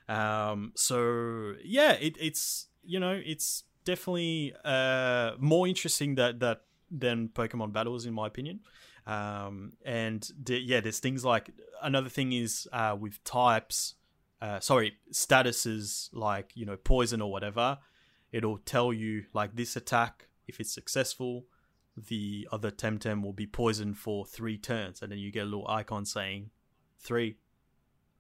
Um, so yeah, it, it's you know it's definitely uh, more interesting that that than Pokemon battles in my opinion. Um, and yeah, there's things like another thing is uh, with types, uh, sorry, statuses like you know poison or whatever. It'll tell you like this attack if it's successful, the other Temtem will be poisoned for three turns, and then you get a little icon saying three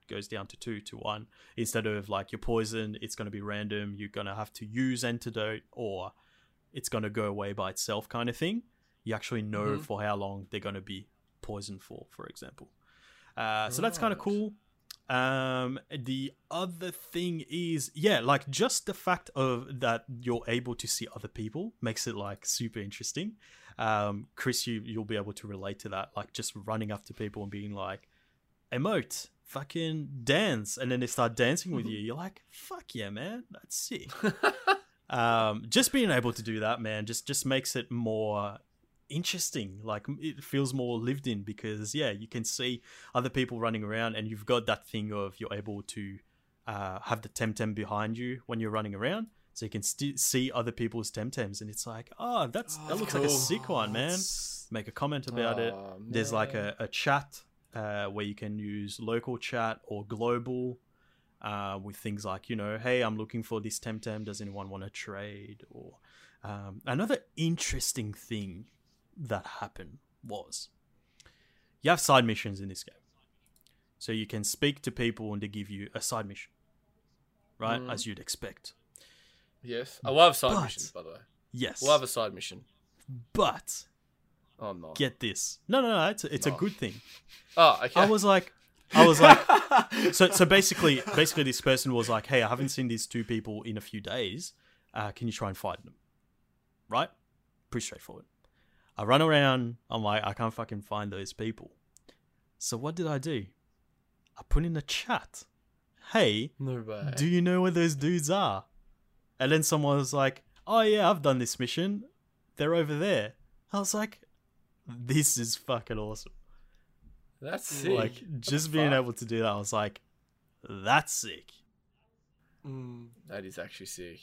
goes down to two to one. Instead of like you're poisoned it's going to be random you're going to have to use antidote or it's going to go away by itself kind of thing. You actually know Mhm. for how long they're going to be poisoned for for example. Uh, so that's kind of cool um the other thing is yeah like just the fact of that you're able to see other people makes it like super interesting. Um chris you you'll be able to relate to that like just running after people and being like emote fucking dance. And then they start dancing with you. You're like fuck yeah man that's sick. *laughs* Um just being able to do that man just just makes it more interesting like it feels more lived in because yeah you can see other people running around and you've got that thing of you're able to uh, have the temtem behind you when you're running around. So you can st- see other people's temtems and it's like oh that's that looks like a sick one man. That's- make a comment about it. Oh, there's like a, a chat uh, where you can use local chat or global uh, with things like, you know, hey, I'm looking for this Temtem. Does anyone want to trade? Or um, another interesting thing that happened was you have side missions in this game. So you can speak to people and they give you a side mission, right? Mm. As you'd expect. Yes, I love side But- missions. By the way, Yes. love a side mission. But Oh no. get this. No, no, no. It's a, it's a good thing. Oh, okay. I was like, I was like, *laughs* so so basically, basically, this person was like, hey, I haven't seen these two people in a few days. Uh, can you try and find them? Right? Pretty straightforward. I run around. I'm like, I can't fucking find those people. So what did I do? I put in the chat, hey, no do you know where those dudes are? And then someone was like, oh yeah, I've done this mission. They're over there. I was like, this is fucking awesome. That's sick. Like just being able to do that, I was like, that's sick. Mm. that is actually sick.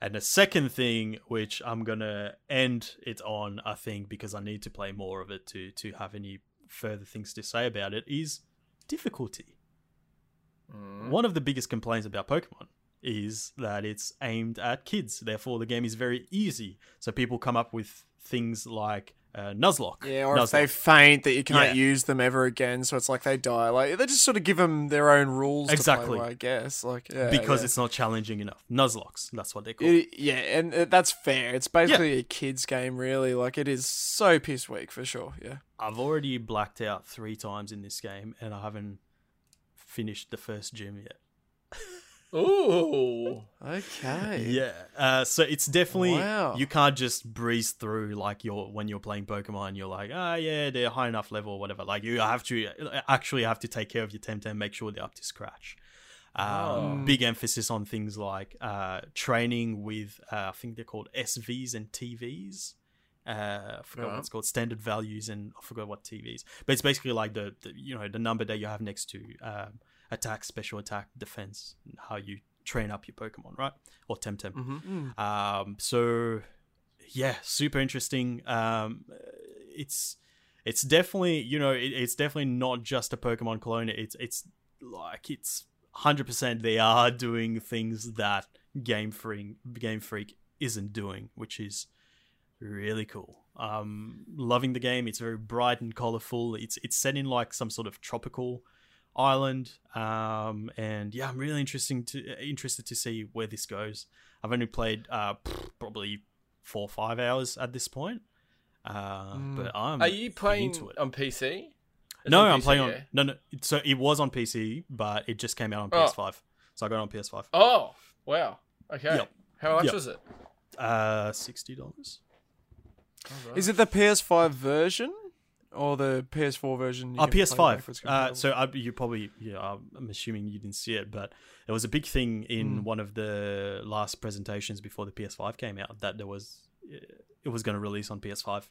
And the second thing, which I'm gonna end it on, I think, because I need to play more of it to to have any further things to say about it, is difficulty. Mm. One of the biggest complaints about Pokemon is that it's aimed at kids. Therefore, the game is very easy. So people come up with things like uh, Nuzlocke. Yeah, or if they faint that you can't Yeah. use them ever again, so it's like they die. Like they just sort of give them their own rules. Exactly. By, I guess. Like yeah, because yeah. it's not challenging enough. Nuzlockes, that's what they're called. It- yeah, and uh, that's fair. It's basically a kids game, really. Like it is so piss weak for sure. Yeah. I've already blacked out three times in this game, and I haven't finished the first gym yet. *laughs* Ooh. Okay. Yeah, uh, so it's definitely Wow. you can't just breeze through like you're when you're playing Pokemon. You're like, ah, yeah, they're high enough level or whatever. Like you have to actually have to take care of your Temtem, make sure they're up to scratch. Um, Oh. Big emphasis on things like uh, training with uh, I think they're called SVs and TVs. Uh, I forgot what it's called, standard values, and I forgot what TVs. But it's basically like the, the you know the number that you have next to um, attack, special attack, defense, how you train up your Pokemon, right? Or Temtem. Mm. Um, so yeah, super interesting. Um, it's it's definitely you know it, it's definitely not just a Pokemon clone. It's it's like it's hundred percent they are doing things that Game Freak Game Freak isn't doing, which is really cool. Um, loving the game. It's very bright and colorful. It's it's set in like some sort of tropical island. Um, and yeah, I'm really interesting to interested to see where this goes. I've only played uh probably four or five hours at this point. Uh, but I'm Are you playing into it. on PC? It's no, on I'm PC, playing on yeah? no no. So it was on PC, but it just came out on Oh. PS5. So I got it on PS5. Oh, wow. Okay. Yep. How much Yep. was it? Uh, sixty dollars. Is it the PS5 version or the PS4 version? you Oh, PS5. Uh, so I, you probably, yeah, I'm assuming you didn't see it, but it was a big thing in one of the last presentations before the PS5 came out that there was, it was going to release on PS5.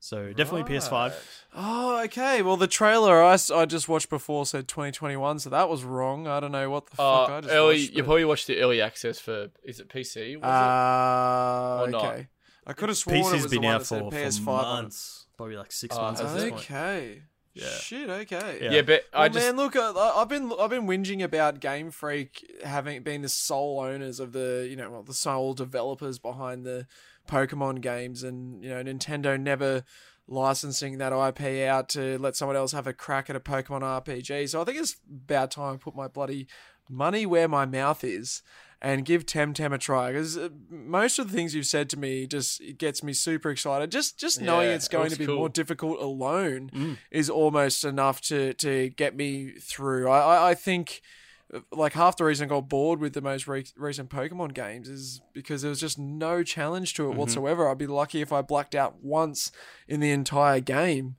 So definitely PS5. Oh, okay. Well, the trailer I, I just watched before said 2021, so that was wrong. I don't know what the fuck I Uh, just early, watched. you but- probably watched the early access for. Is it PC? Was Uh, Or not? okay. I could have sworn it PC's was been the one out that said for, for PS5 on it. months, probably like six Oh, months at has this it? point. Okay. Yeah. Shit. Okay. Yeah. Yeah, but I Well, just. man, look, I, I've been I've been whinging about Game Freak having been the sole owners of the you know well, the sole developers behind the Pokemon games, and you know Nintendo never licensing that IP out to let someone else have a crack at a Pokemon RPG. So I think it's about time I put my bloody money where my mouth is and give Temtem a try because most of the things you've said to me just it gets me super excited. Just just knowing Yeah, it's going to be cool. more difficult alone Mm. is almost enough to to get me through. I I, I think. uh, Like half the reason I got bored with the most re- recent Pokemon games is because there was just no challenge to it whatsoever. I'd be lucky if I blacked out once in the entire game.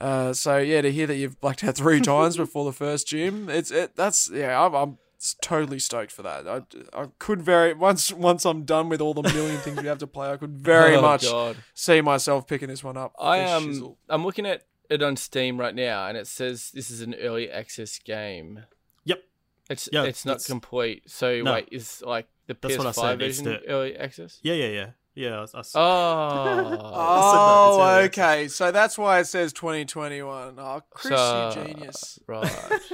Uh, so yeah, to hear that you've blacked out three *laughs* times before the first gym, it's it. That's yeah, I'm, I'm totally stoked for that. I, I could very once once I'm done with all the million things we have to play, I could very *laughs* Oh, much God. see myself picking this one up. I am. Um, shizzle. I'm looking at it on Steam right now, and it says this is an early access game. Yep. It's Yeah, it's not it's- complete. So No. wait, is like the That's what I PS5 said, version the- early access? Yeah, yeah, yeah. Yeah, I, I, Oh, Oh, okay. So that's why it says 2021. Oh, Chris, So- you genius. right. *laughs*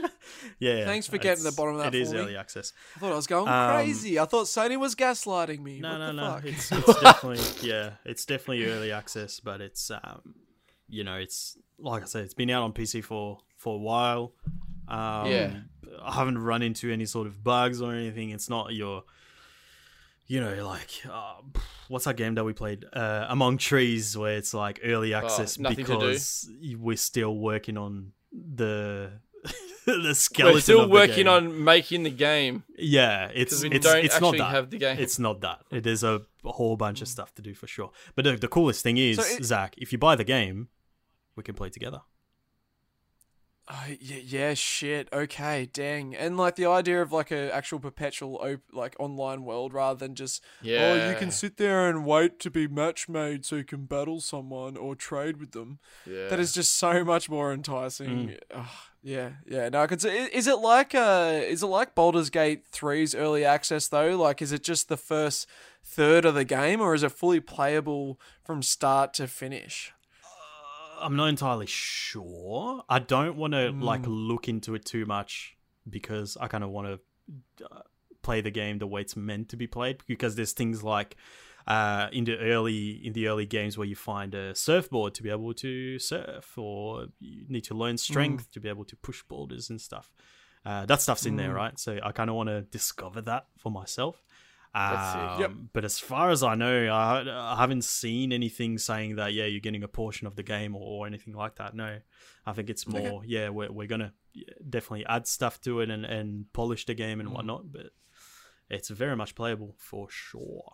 yeah, yeah. Thanks for getting to the bottom of that It is for me. early access. I thought I was going Um, crazy. I thought Sony was gaslighting me. No, what no, the no. fuck? It's, *laughs* it's definitely yeah, it's definitely early access, but it's um, you know, it's like I said, it's been out on PC for for a while. Um, Yeah. I haven't run into any sort of bugs or anything. It's not your, you know, like uh, what's that game that we played, uh, Among Trees, where it's like early access Oh, to do. because we're still working on the *laughs* the skeleton. We're still working game. on making the game Yeah, it's we it's don't it's not that. have the game. It's not that. It is a whole bunch of stuff to do for sure. But the, the coolest thing is, So it- Zach, if you buy the game, we can play together. Oh, yeah, yeah, shit. Okay, dang. And like the idea of like a actual perpetual op- like online world rather than just yeah. oh you can sit there and wait to be match made so you can battle someone or trade with them. Yeah. That is just so much more enticing. Ugh, yeah, yeah. No, I could say. Is it like uh, is it like Baldur's Gate 3's early access though? Like, is it just the first third of the game, or is it fully playable from start to finish? I'm not entirely sure. I don't want to like Hmm. look into it too much because I kind of want to uh, play the game the way it's meant to be played. Because there's things like uh, in the early in the early games where you find a surfboard to be able to surf, or you need to learn strength to be able to push boulders and stuff. Uh, that stuff's in there, right? So I kind of want to discover that for myself. That's sick. Um, Yep. But as far as I know, I, I haven't seen anything saying that yeah you're getting a portion of the game or, or anything like that. No, I think it's Okay. more yeah we're we're gonna definitely add stuff to it and and polish the game Mm. and whatnot. But it's very much playable for sure.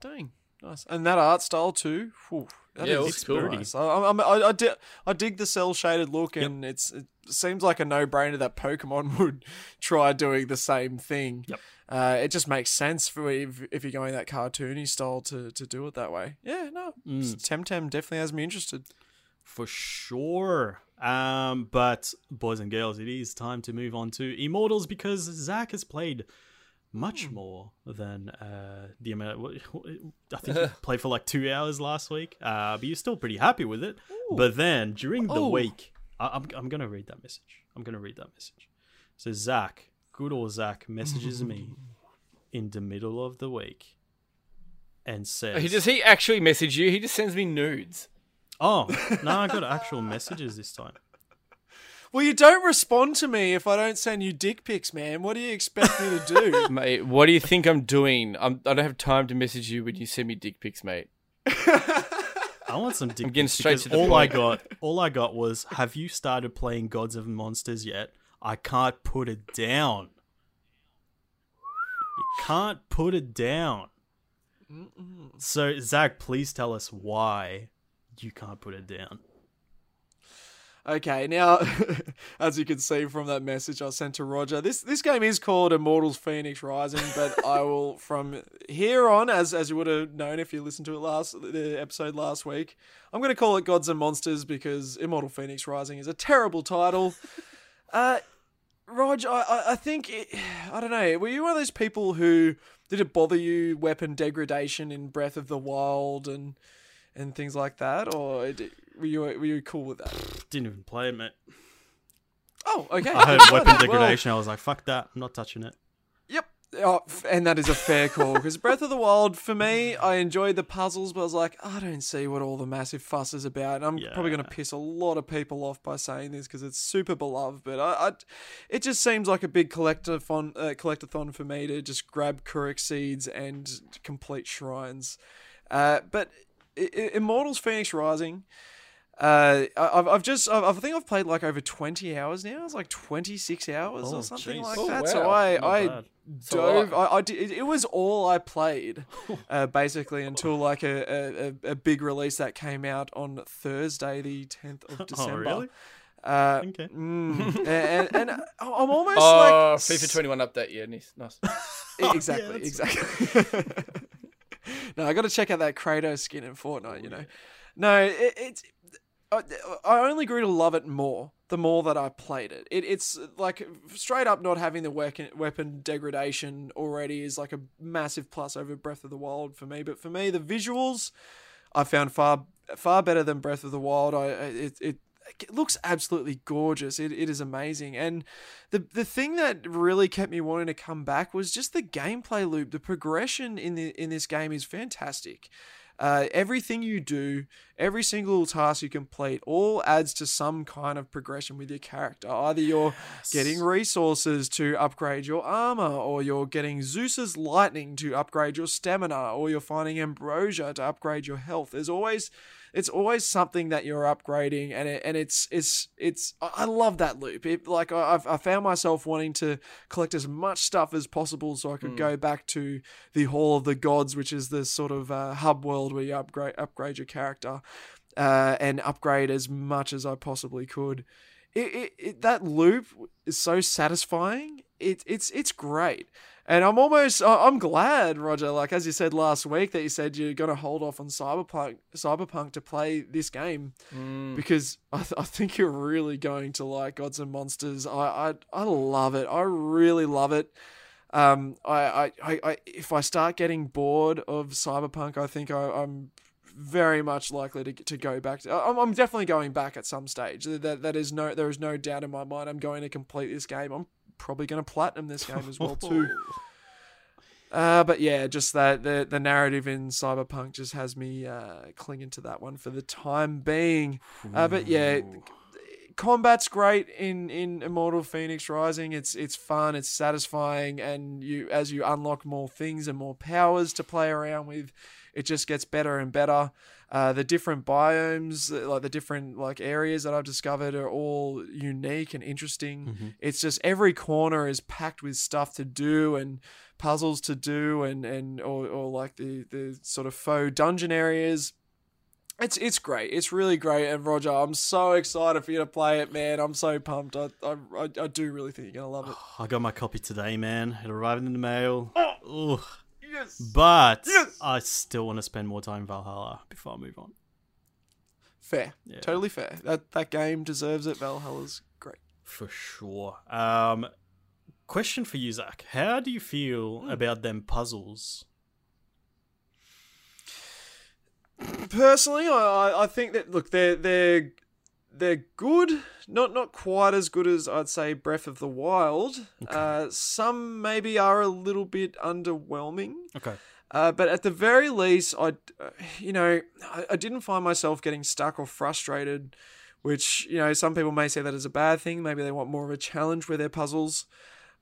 Dang, nice. And that art style too. Whew, that Yeah, it is looks cool. nice. I, I, I, I, di- I dig the cell shaded look, and it's it seems like a no brainer that Pokemon *laughs* would try doing the same thing. Yep. Uh, it just makes sense for if, if you're going that cartoony style to, to do it that way. Yeah, no, Mm. Temtem definitely has me interested. For sure. Um, but boys and girls, it is time to move on to Immortals because Zach has played much Hmm. more than uh, the amount. I think you *laughs* played for like two hours last week, uh, but you're still pretty happy with it. But then during the Oh. week, I, I'm I'm gonna read that message. I'm gonna read that message. So Zach, good old Zach, messages me *laughs* in the middle of the week and says, He does he actually message you? He just sends me nudes. "Oh, no, I got *laughs* actual messages this time." Well, you don't respond to me if I don't send you dick pics, man. What do you expect me to do? *laughs* Mate, what do you think I'm doing? I'm, I don't have time to message you when you send me dick pics, mate. I want some dick I'm getting pics straight because to the all I got, all I got was, "Have you started playing Gods of Monsters yet? I can't put it down. You can't put it down." So Zach, please tell us why you can't put it down. Okay, now, *laughs* as you can see from that message I sent to Roger, this this game is called Immortals Fenyx Rising, but I will *laughs* from here on, as as you would have known if you listened to it last the episode last week, I'm going to call it Gods and Monsters because Immortal Fenyx Rising is a terrible title. *laughs* uh, Rog, I, I, I think it, I don't know. Were you one of those people who did it bother you weapon degradation in Breath of the Wild and and things like that, or did, were you were you cool with that? Didn't even play it, mate. Oh, okay. I heard weapon degradation. I was like, "Fuck that! I'm not touching it." Yep. Oh, and that is a fair call because Breath of the Wild, for me, I enjoyed the puzzles, but I was like, I don't see what all the massive fuss is about. And I'm probably going to piss a lot of people off by saying this because it's super beloved, but I, I, it just seems like a big collectathon, uh, collectathon for me to just grab Korok seeds and complete shrines. Uh, but I- I- Immortals Fenyx Rising. Uh, I- I've, I've just I I think I've played like over twenty hours now. It's like twenty six hours Oh, or something jeez. like Oh, that. So wow. I Not I bad. dove. I, I did, it, it was all I played, *laughs* uh, basically until like a, a, a- a big release that came out on Thursday, the tenth of *laughs* December. Oh, really? Uh, Okay. mm, and, and, *laughs* and I'm almost Oh, like FIFA 21 update. Yeah, nice. nice. Exactly, Oh, that's- exactly. no, I got to check out that Kratos skin in Fortnite. You know, no, it, it's. I, only grew to love it more the more that I played it. it. It's like straight up not having the weapon weapon degradation already is like a massive plus over Breath of the Wild for me. But for me, the visuals I found far far better than Breath of the Wild. I- it it, it looks absolutely gorgeous. It, it is amazing. And the the thing that really kept me wanting to come back was just the gameplay loop. The progression in the in this game is fantastic. Uh, everything you do, every single task you complete, all adds to some kind of progression with your character. Either you're getting resources to upgrade your armor, or you're getting Zeus's lightning to upgrade your stamina, or you're finding ambrosia to upgrade your health. There's always it's always something that you're upgrading and it, and it's it's it's I love that loop. It, like I, I've I found myself wanting to collect as much stuff as possible so I could go back to the Hall of the Gods, which is the sort of uh, hub world where you upgrade upgrade your character uh, and upgrade as much as I possibly could. It, it, it that loop is so satisfying. It it's it's great. And I'm almost, I'm glad, Roger. Like as you said last week, that you said you're gonna hold off on Cyberpunk, Cyberpunk to play this game Mm. because I, th- I think you're really going to like Gods and Monsters. I, I, I love it. I really love it. Um, I, I, I, if I start getting bored of Cyberpunk, I think I, I'm very much likely to to go back. To, I'm, I'm definitely going back at some stage. That that is no, there is no doubt in my mind. I'm going to complete this game. I'm probably going to platinum this game as well too. *laughs* Uh, but yeah, just that the the narrative in Cyberpunk just has me uh, clinging to that one for the time being. Uh, but yeah, combat's great in in Immortal Fenyx Rising. It's it's fun, it's satisfying, and you as you unlock more things and more powers to play around with, it just gets better and better. Uh, the different biomes, uh, like the different like areas that I've discovered, are all unique and interesting. Mm-hmm. It's just every corner is packed with stuff to do and puzzles to do, and and or, or like the the sort of faux dungeon areas. It's it's great. It's really great. And Roger, I'm so excited for you to play it, man. I'm so pumped. I I, I, do really think you're gonna love it. I got my copy today, man. It arrived in the mail. Ugh. Yes. But Yes! I still want to spend more time in Valhalla before I move on. Fair. Yeah. Totally fair. That that game deserves it. Valhalla's great. For sure. Um, question for you, Zach. How do you feel about them puzzles? Personally, I, I- I think that look they're they're they're good. Not not quite as good as I'd say Breath of the Wild. Uh, some maybe are a little bit underwhelming. Okay. Uh, but at the very least, I, uh, you know, I, I didn't find myself getting stuck or frustrated, which you know some people may say that as a bad thing. Maybe they want more of a challenge with their puzzles.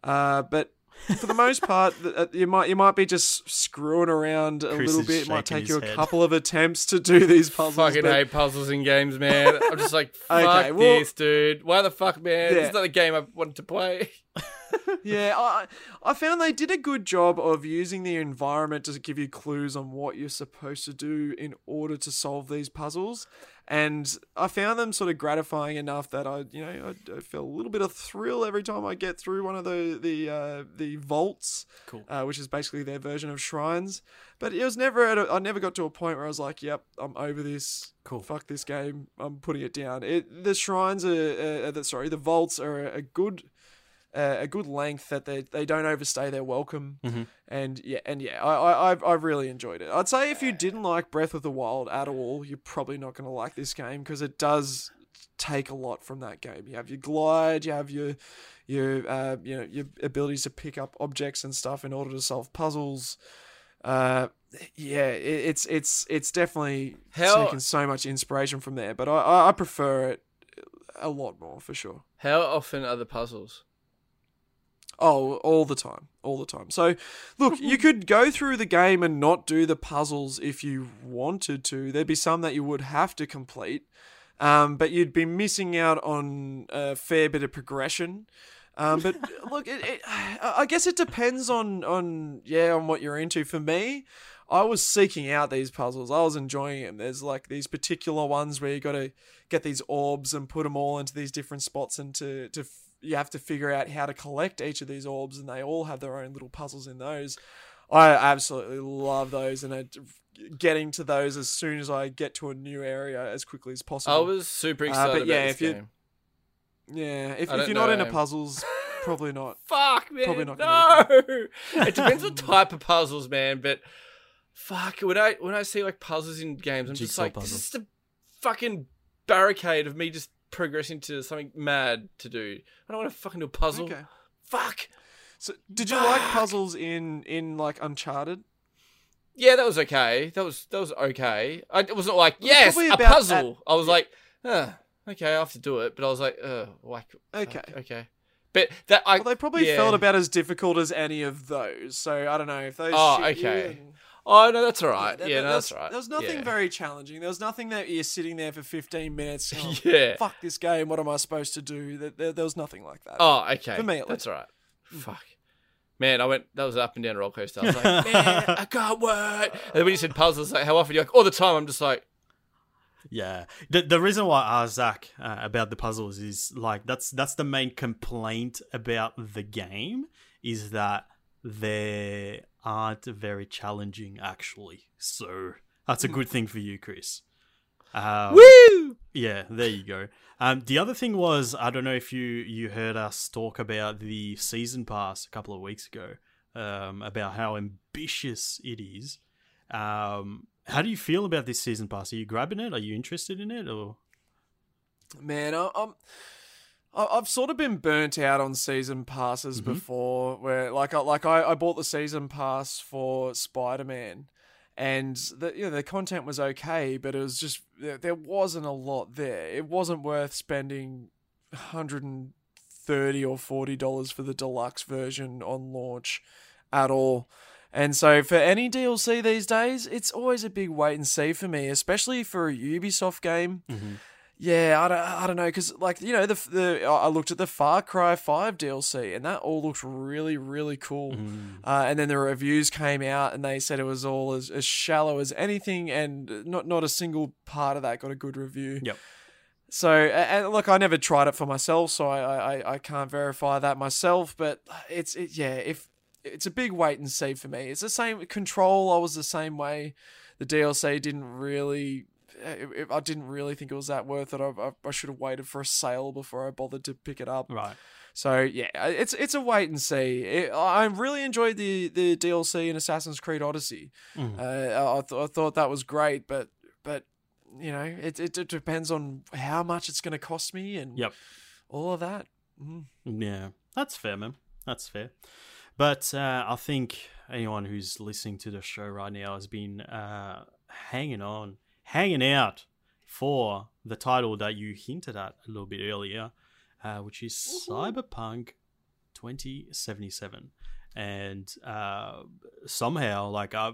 Uh, but for the most part, uh, you might you might be just screwing around a Chris little bit. It might take you a head. couple of attempts to do these puzzles. Fucking but- hate puzzles in games, man. I'm just like, *laughs* fuck Okay, well- this, dude. Why the fuck, man? Yeah. This is not the game I wanted to play. *laughs* yeah, I I found they did a good job of using the environment to give you clues on what you're supposed to do in order to solve these puzzles, and I found them sort of gratifying enough that I you know I, I feel a little bit of thrill every time I get through one of the the uh, the vaults, Cool. uh, which is basically their version of shrines. But it was never at a, I never got to a point where I was like, yep, I'm over this. Cool. Fuck this game. I'm putting it down. It the shrines are uh, the, sorry the vaults are a good uh, a good length that they they don't overstay their welcome. Mhm. And yeah, and yeah, I, I I've- I've really enjoyed it. I'd say if you didn't like Breath of the Wild at all, you're probably not going to like this game because it does take a lot from that game. You have your glide, you have your your uh, you know your abilities to pick up objects and stuff in order to solve puzzles. Uh, yeah, it, it's it's it's definitely How- taken so much inspiration from there, but I, I I prefer it a lot more for sure. How often are the puzzles? Oh, all the time, all the time. So, look, you *laughs* could go through the game and not do the puzzles if you wanted to. There'd be some that you would have to complete, um, but you'd be missing out on a fair bit of progression. Um, but *laughs* look, it, it, I guess it depends on on yeah on what you're into. For me, I was seeking out these puzzles. I was enjoying them. There's like these particular ones where you got to get these orbs and put them all into these different spots, and to to you have to figure out how to collect each of these orbs, and they all have their own little puzzles in those. I absolutely love those, and I, getting to those as soon as I get to a new area as quickly as possible. I was super Uh, excited but about yeah, this if you- game. yeah, if, I if you're not into puzzles, probably not. *laughs* Fuck, man. Probably not no. *laughs* it depends what type of puzzles, man. But fuck, when I when I see like puzzles in games, I'm just like, puzzle. this is the fucking barricade of me just progressing to something mad to do. I don't want to fucking do a puzzle. Okay. Fuck. So, did you like puzzles in in like Uncharted? Yeah, that was okay. That was that was okay. I, it wasn't like yes, a puzzle. I was like, uh, okay, I have to do it. But I was like, uh, like Okay. fuck, okay. But that I Well, they probably yeah. felt about as difficult as any of those. So I don't know if those. Oh, okay. and- Oh no, that's all right. There- Yeah, no, that's there's- right. There was nothing Yeah. very challenging. There was nothing that you're sitting there for 15 minutes. *laughs* going, Yeah. Fuck this game. What am I supposed to do? There, there, there was nothing like that. Oh, okay. For me, at that's all right. Fuck. Man, I went. That was up and down roller coaster. I was like, *laughs* man, I can't wait. And then when you said puzzles, like how often? You're like, all the time. I'm just like, Yeah, the the reason why I asked Zach uh, about the puzzles is like that's that's the main complaint about the game is that they aren't very challenging actually. So that's a good thing for you, Chris. Um, woo. yeah, there you go. Um, the other thing was I don't know if you you heard us talk about the season pass a couple of weeks ago um, about how ambitious it is. Um, how do you feel about this season pass? Are you grabbing it? Are you interested in it? Or Man, I, I'm. I've sort of been burnt out on season passes Mm-hmm. before, where like I like I, I bought the season pass for Spider Man, and the you know, the content was okay, but it was just there, there wasn't a lot there. It wasn't worth spending hundred and thirty or forty dollars for the deluxe version on launch at all. And so for any DLC these days, it's always a big wait and see for me, especially for a Ubisoft game. Yeah, I don't, I don't know because like you know the the I looked at the Far Cry Five DLC and that all looked really really cool. Uh, and then the reviews came out and they said it was all as, as shallow as anything, and not not a single part of that got a good review. Yep. So and look, I never tried it for myself, so I I, I can't verify that myself. But it's it, yeah, if it's a big wait and see for me. It's the same control. I was the same way. The DLC didn't really. It, it- I didn't really think it was that worth it. I, I, I should have waited for a sale before I bothered to pick it up. Right. So yeah, it's it's a wait and see. It, I really enjoyed the the DLC in Assassin's Creed Odyssey. Mm. Uh, I, th- I thought that was great, but but you know, it it, it depends on how much it's going to cost me and Yep. all of that. Mm. Yeah, that's fair, man. That's fair. But uh, I think anyone who's listening to the show right now has been uh, hanging on, hanging out for the title that you hinted at a little bit earlier, uh, which is Cyberpunk 2077. And uh, somehow, like, I,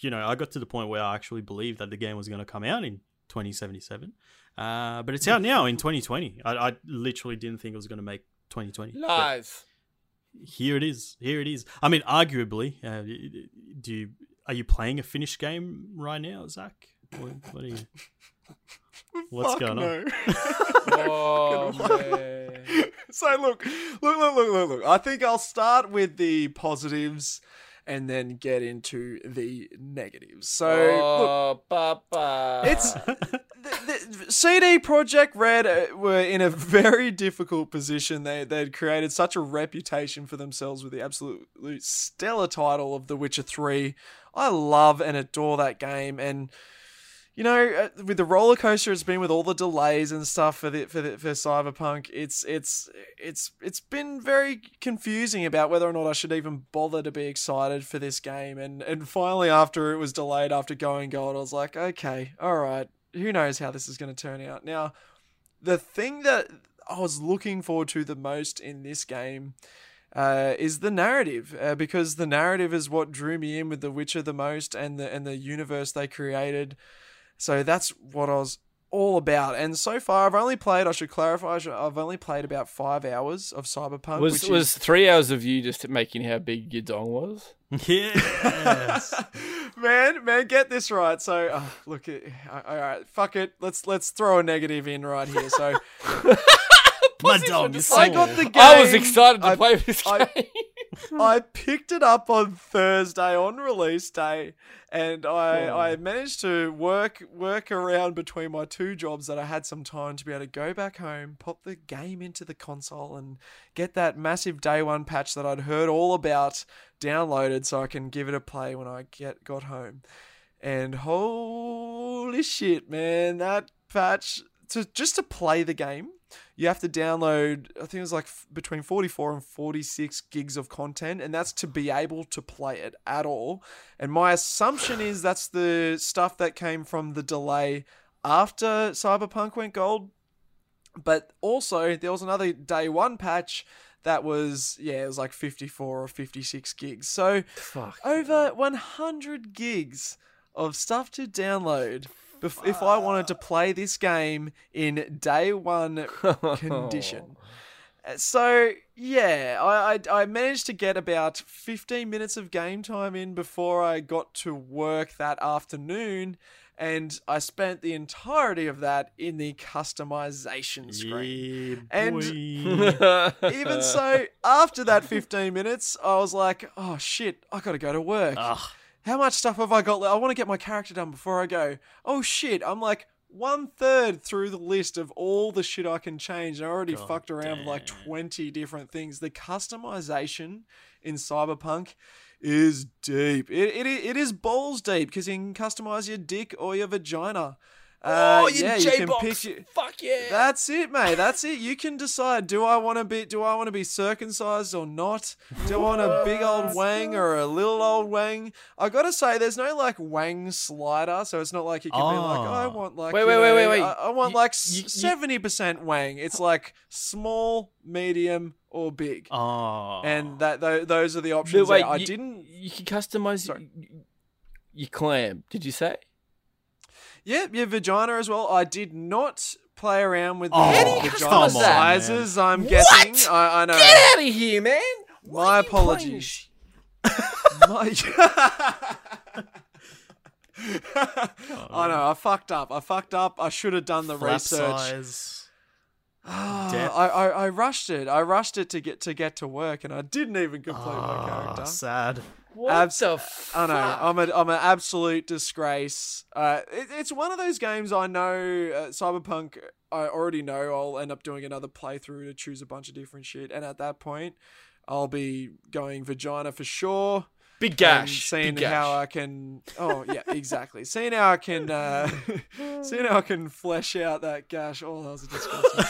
you know, I got to the point where I actually believed that the game was going to come out in 2077. Uh, but it's out now in 2020. I, I literally didn't think it was going to make 2020. but Lies. here it is. Here it is. I mean, arguably, uh, do you are you playing a finished game right now, Zach? What, what are you? *laughs* What's Fuck going on? no. *laughs* Oh, man. *laughs* so look, look, look, look, look, look. I think I'll start with the positives and then get into the negatives. So look, Oh, papa. It's the, the CD Projekt Red uh, were in a very difficult position. They they'd created such a reputation for themselves with the absolute stellar title of The Witcher Three. I love and adore that game, and you know, uh, with the roller coaster it's been with all the delays and stuff for the for the, for Cyberpunk, it's it's it's it's been very confusing about whether or not I should even bother to be excited for this game. And and finally, after it was delayed after going gold, I was like, okay, all right, who knows how this is going to turn out. Now, the thing that I was looking forward to the most in this game uh, is the narrative, uh, because the narrative is what drew me in with The Witcher the most, and the and the universe they created. So that's what I was all about. And so far, I've only played. I should clarify. I should- I've only played about five hours of Cyberpunk. was which was is, three hours of you just making how big your dong was? *laughs* yes. *laughs* man, man, get this right. So, uh, look, it, all right, fuck it. Let's let's throw a negative in right here. So, *laughs* My dog is I got the game. I was excited to I- play this game. I *laughs* *laughs* picked it up on Thursday on release day, and I, I managed to work work around between my two jobs that I had some time to be able to go back home, pop the game into the console, and get that massive day one patch that I'd heard all about downloaded, so I can give it a play when I get got home. And holy shit, man, that patch to just to play the game you have to download i think it was like f- between 44 and 46 gigs of content and that's to be able to play it at all. And my assumption is that's the stuff that came from the delay after cyberpunk went gold. But also there was another day one patch that was yeah it was like 54 or 56 gigs. So Fuck. over 100 gigs of stuff to download bef- if I wanted to play this game in day one *laughs* condition. Uh, So yeah, I, I I managed to get about 15 minutes of game time in before I got to work that afternoon, and I spent the entirety of that in the customization screen. Yeah, And- *laughs* Even so, after that 15 minutes, I was like, oh shit, I gotta go to work. Ugh. How much stuff have I got? le- I want to get my character done before I go. Oh shit, I'm like one third through the list of all the shit I can change. And I already God fucked around with like 20 different things. The customization in Cyberpunk is deep. It, it, it is balls deep because you can customize your dick or your vagina. Uh, oh, you yeah, you can J-box. pick. your- Fuck yeah. That's it, mate. That's it. You can decide: do I want to be do I want to be circumcised or not? Do I want a big old wang or a little old wang? I gotta say, there's no like wang slider, so it's not like you can be like, Oh. I want like Wait, wait, wait, know, wait, wait. I, I want You- like you- you- seventy percent wang. It's like small, medium, or big, Oh. and that th- those are the options. Wait, there. I you, didn't. You can customize Sorry. your clam. Did you say? Yep, yeah, your vagina as well. I did not play around with the Oh, you vagina sizes. I'm guessing. I, I know. Get out of here, man. Why My are you playing apologies. *laughs* *laughs* My- *laughs* I know. I fucked up. I fucked up. I should have done the Flap research. size. *sighs* I, I I rushed it. I rushed it to get to get to work, and I didn't even complete my Ah, character. sad. What Abs- the I know. I'm a I'm an absolute disgrace. Uh, it, it's one of those games I know. Uh, Cyberpunk. I already know I'll end up doing another playthrough to choose a bunch of different shit, and at that point, I'll be going vagina for sure. Big gash. seeing Big gash. how I can. Oh yeah, exactly. seeing how I can. Uh, *laughs* seeing how I can flesh out that gash. Oh, that was a disgusting.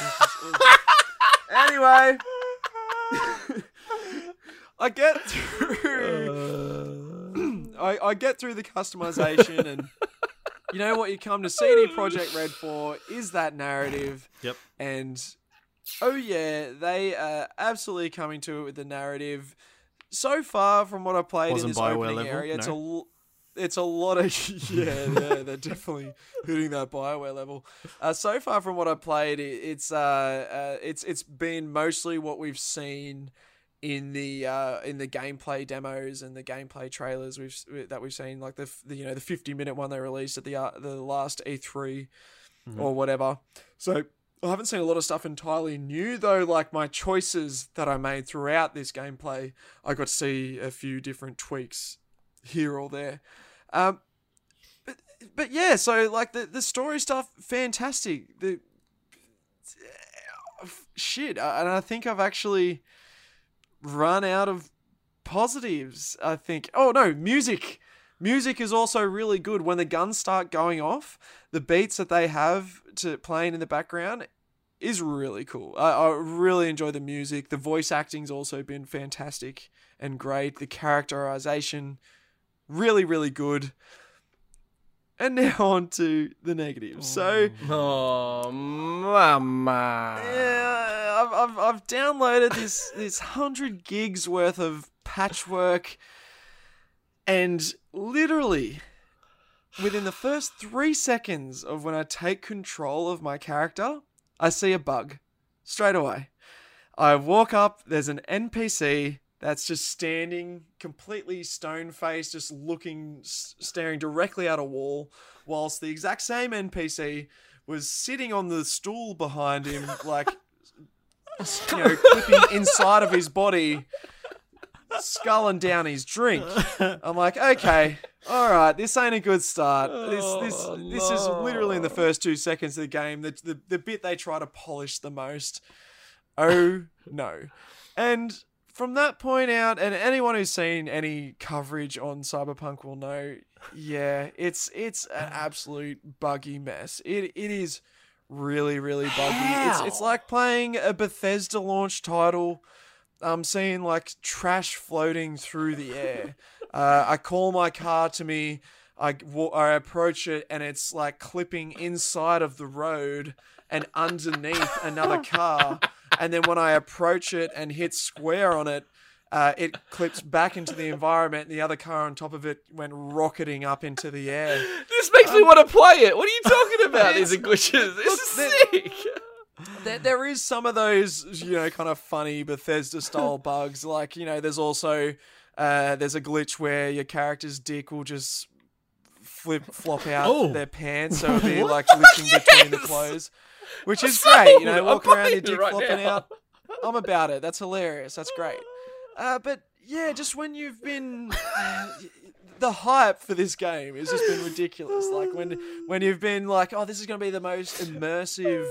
*laughs* anyway, *laughs* I get *laughs* through. *clears throat* I, I get through the customization and. You know what you come to CD Projekt Red for is that narrative. Yep. And oh yeah, they are absolutely coming to it with the narrative. So far from what I played Wasn't in this Bioware opening level, area, it's a no? l- it's a lot of *laughs* yeah, yeah, they're definitely hitting that Bioware level. Uh, so far from what I played, it, it's uh, uh, it's it's been mostly what we've seen in the uh, in the gameplay demos and the gameplay trailers we've that we've seen, like the, the you know the fifty minute one they released at the uh, the last E 3 or whatever. So I haven't seen a lot of stuff entirely new though. Like my choices that I made throughout this gameplay, I got to see a few different tweaks here or there. Um, but but yeah, so like the the story stuff, fantastic. The shit, and I think I've actually run out of positives. I think. Oh no, music. Music is also really good when the guns start going off. The beats that they have to playing in the background is really cool. I, I really enjoy the music. The voice acting's also been fantastic and great. The characterization, really, really good. And *laughs* now on to the negatives. So Oh, mama. yeah, I've, I've, I've downloaded this *laughs* this hundred gigs worth of patchwork, and literally within the first three seconds of when I take control of my character, I see a bug straight away. I walk up. There's an NPC that's just standing completely stone faced, just looking, staring directly at a wall, whilst the exact same NPC was sitting on the stool behind him, like, you know, clipping inside of his body, sculling down his drink. I'm like, okay, all right, this ain't a good start. This, this, Oh, this is literally in the first two seconds of the game. The, the, the bit they try to polish the most. Oh no. And from that point out, and anyone who's seen any coverage on Cyberpunk will know, yeah, it's it's an absolute buggy mess. It it is really really buggy. It's it's like playing a Bethesda launch title. I'm seeing like trash floating through the air. *laughs* Uh, I call my car to me. I, I approach it and it's like clipping inside of the road and underneath another car. *laughs* And then when I approach it and hit square on it, uh, it clips back into the environment. And the other car on top of it went rocketing up into the air. This makes me want to play it. What are you talking *laughs* about? These are glitches. This Look, is they're- sick. there, there is some of those, you know, kind of funny Bethesda style *laughs* bugs. Like, you know, there's also uh, there's a glitch where your character's dick will just flip flop out Oh. their pants, so it'll be like glitching *laughs* between the clothes, which is Sold. great. You know, I'm walking around your dick right flopping now. out. I'm about it. That's hilarious. That's great. Uh, but yeah, just when you've been. *sighs* The hype for this game has just been ridiculous. Like when when you've been like, oh, this is going to be the most immersive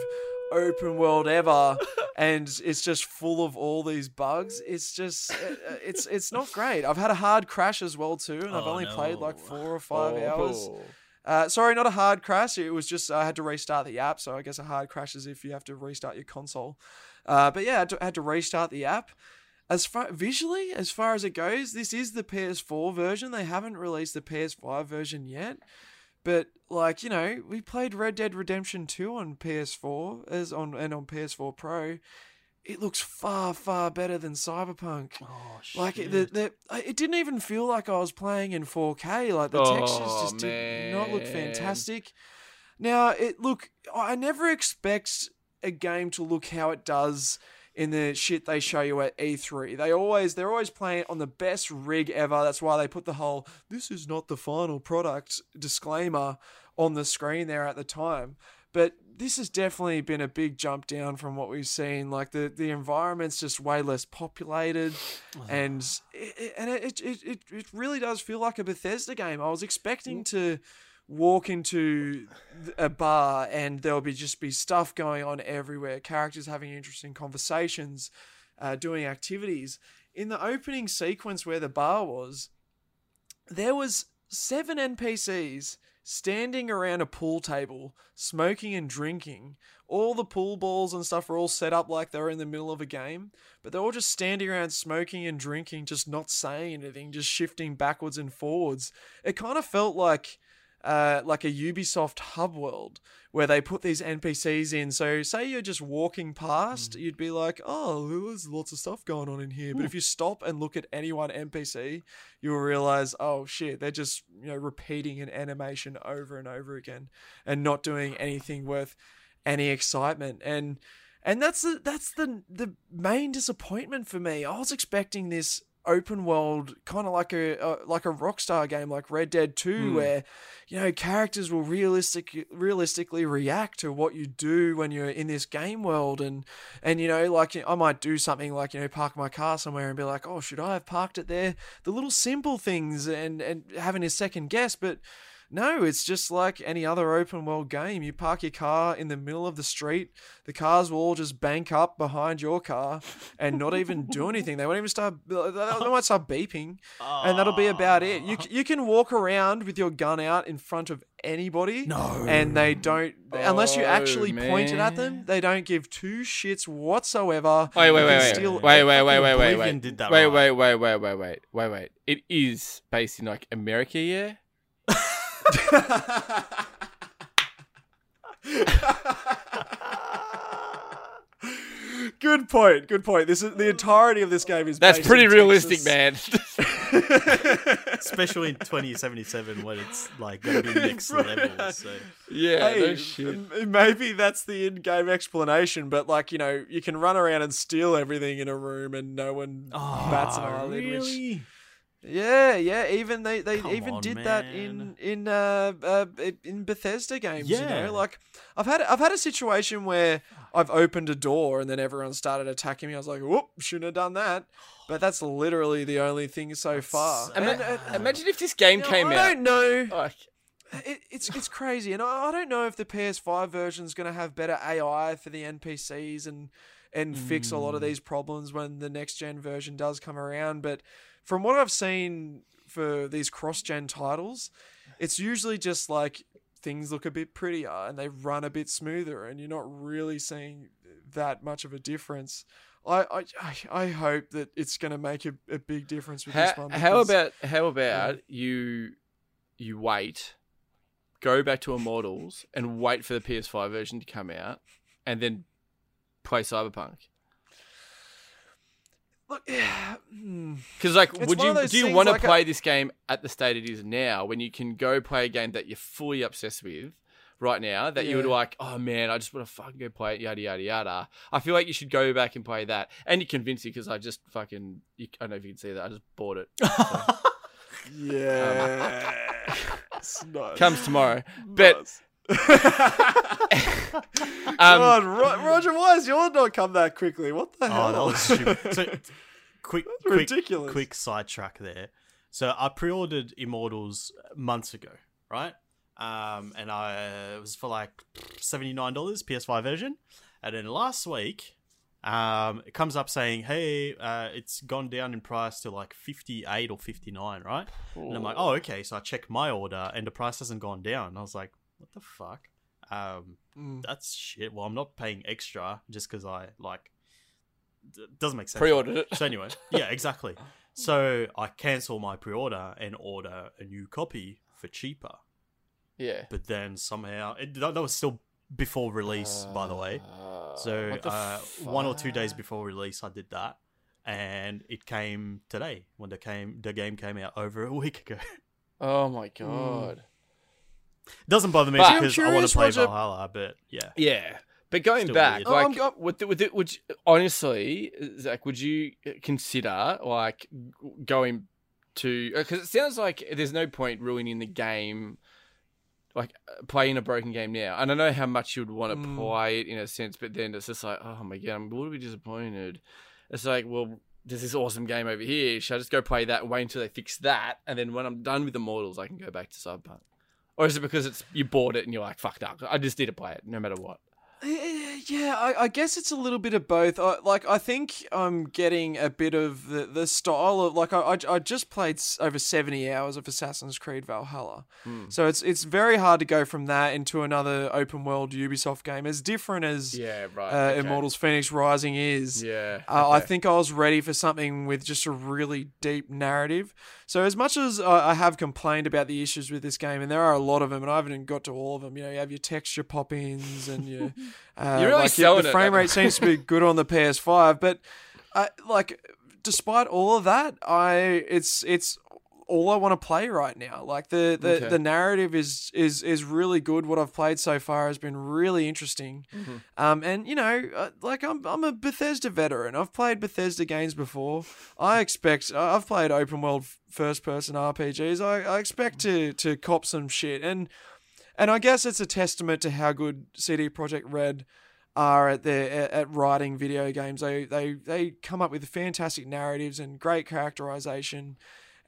open world ever, and it's just full of all these bugs. It's just uh, it's it's not great. I've had a hard crash as well too, and I've Oh, only played like four or five hours. Oh. Uh, sorry, not a hard crash. It was just I had to restart the app. So I guess a hard crash is if you have to restart your console. Uh, but yeah, I had, to, I had to restart the app. As far visually, as far as it goes, this is the PS4 version. They haven't released the PS5 version yet. But like you know, we played Red Dead Redemption 2 on PS4 as on and on PS4 Pro. It looks far far better than Cyberpunk. Oh, Like it, the, the, it didn't even feel like I was playing in 4K. Like the textures Oh, just did not look oh, fantastic. Now it look. I never expect a game to look how it does in the shit they show you at E3. They always they're always playing on the best rig ever. That's why they put the whole "this is not the final product" disclaimer on the screen there at the time. But this has definitely been a big jump down from what we've seen. Like the, the environment's just way less populated, *sighs* and it, and it, it, it it really does feel like a Bethesda game. I was expecting to walk into a bar and there'll be just be stuff going on everywhere, characters having interesting conversations, uh, doing activities. In the opening sequence where the bar was, there was seven NPCs standing around a pool table, smoking and drinking. All the pool balls and stuff were all set up like they were in the middle of a game, but they're all just standing around smoking and drinking, just not saying anything, just shifting backwards and forwards. It kind of felt like uh, like a Ubisoft hub world where they put these NPCs in. So, say you're just walking past, you'd be like, oh, there's lots of stuff going on in here. But if you stop and look at any one NPC, you'll realize, oh shit, they're just you know repeating an animation over and over again and not doing anything worth any excitement. And and that's the that's the the main disappointment for me. I was expecting this open world kind of like a uh, like a rockstar game like red dead 2 where you know characters will realistic realistically react to what you do when you're in this game world and and you know like i might do something like you know park my car somewhere and be like oh should i have parked it there? The little simple things and and having a second guess but no, it's just like any other open world game. You park your car in the middle of the street, the cars will all just bank up behind your car and not even do *laughs* anything. They won't even start, they might oh. start beeping, and that'll be about it. You, you can walk around with your gun out in front of anybody. No. And they don't, unless you Oh, actually point it at them, they don't give two shits whatsoever. Wait, wait, You wait, can wait, steal- wait, wait, wait, wait, wait, Oblivion wait. did that wait, right. wait, wait, wait, wait, wait, wait, wait. It is based in like America, yeah. *laughs* Good point. Good point. This is the entirety of this game is. That's based pretty in realistic, Texas. man. *laughs* Especially in 2077 when it's like going to be next level. So. yeah, Hey, no shit. maybe that's the in-game explanation, but like you know, you can run around and steal everything in a room, and no one oh, bats an eyelid. Which, really? Yeah, yeah. Even they they Come even on, did that in in uh, uh in Bethesda games. you Yeah. know, like I've had I've had a situation where I've opened a door and then everyone started attacking me. I was like, whoop, shouldn't have done that. But that's literally the only thing so far. so And, Ima- uh, imagine if this game you know, came I out. don't know. Like, it, it's it's crazy, and I, I don't know if the PS5 version is going to have better AI for the NPCs and and fix a lot Hmm. of these problems when the next gen version does come around. But from what I've seen for these cross gen titles, it's usually just like things look a bit prettier and they run a bit smoother, and you're not really seeing that much of a difference. I I, I- hope that it's going to make a, a big difference with this how, one. how about how about you you wait, go back to Immortals and wait for the PS5 version to come out, and then play Cyberpunk. Look, *sighs* hmm. Because like, It's would you do you want to like a- play this game at the state it is now, when you can go play a game that you're fully obsessed with right now, that you would like, oh man, I just want to fucking go play it, yada yada yada. I feel like you should go back and play that, and you convince you because I just fucking, you, I don't know if you can see that, I just bought it. *laughs* *laughs* Yeah. *laughs* It's nice. Comes tomorrow, but Nice. *laughs* um, God, Ro- Roger, why has yours not come that quickly? What the hell? Oh, that was stupid. *laughs* So, quick, quick, ridiculous. quick sidetrack there. So I pre-ordered Immortals months ago, right? Um, and I it was for like seventy nine dollars PS5 version, and then last week Um, it comes up saying, "Hey, uh, it's gone down in price to like fifty eight or fifty nine, right?" And I'm like, "Oh, okay." So I check my order, and the price hasn't gone down. And I was like, "What the fuck? Um, Mm. that's shit." Well, I'm not paying extra just because I like. d- doesn't make sense. Pre-ordered it. So anyway, *laughs* yeah, exactly. So I cancel my pre-order and order a new copy for cheaper. Yeah. But then somehow it, that, that was still before release, by the way. So the uh, one or two days before release, I did that, and it came today when the came the game came out over a week ago. *laughs* Oh my god. Doesn't bother me But- because I'm want to play Roger- Valhalla, but yeah, Yeah. But going Still back, weird. Like I'm go- with the, with it, would you, honestly, Zach, would you consider like going to? Because it sounds like there's no point ruining the game, like uh, playing a broken game now. And I know how much you'd want to Mm. play it in a sense, but then it's just like, oh my god, I'm a little bit disappointed. It's like, well, there's this awesome game over here. Should I just go play that and wait until they fix that, and then when I'm done with the mortals, I can go back to Cyberpunk? Or is it because it's you bought it and you're like, fuck that, I just need to play it no matter what? Eh, Yeah, I, I guess it's a little bit of both. I, like, I think I'm getting a bit of the, the style of like I, I, I just played over seventy hours of Assassin's Creed Valhalla, Hmm. so it's it's very hard to go from that into another open world Ubisoft game as different as Yeah, right. uh, okay. Immortals Fenyx Rising is. Yeah. Uh, I think I was ready for something with just a really deep narrative. So as much as I I have complained about the issues with this game, and there are a lot of them, and I haven't even got to all of them. You know, you have your texture pop-ins and your *laughs* uh, You're really like selling the frame that- rate seems to be good on the *laughs* PS5, but uh, like despite all of that, I it's it's all I want to play right now. Like the the, Okay. the narrative is is is really good. What I've played so far has been really interesting. Mm-hmm. Um, and you know, uh, like I'm I'm a Bethesda veteran. I've played Bethesda games before. I expect I've played open world first person RPGs. I, I expect to to cop some shit and. And I guess it's a testament to how good CD Projekt Red are at their at, at writing video games. They they they come up with fantastic narratives and great characterization,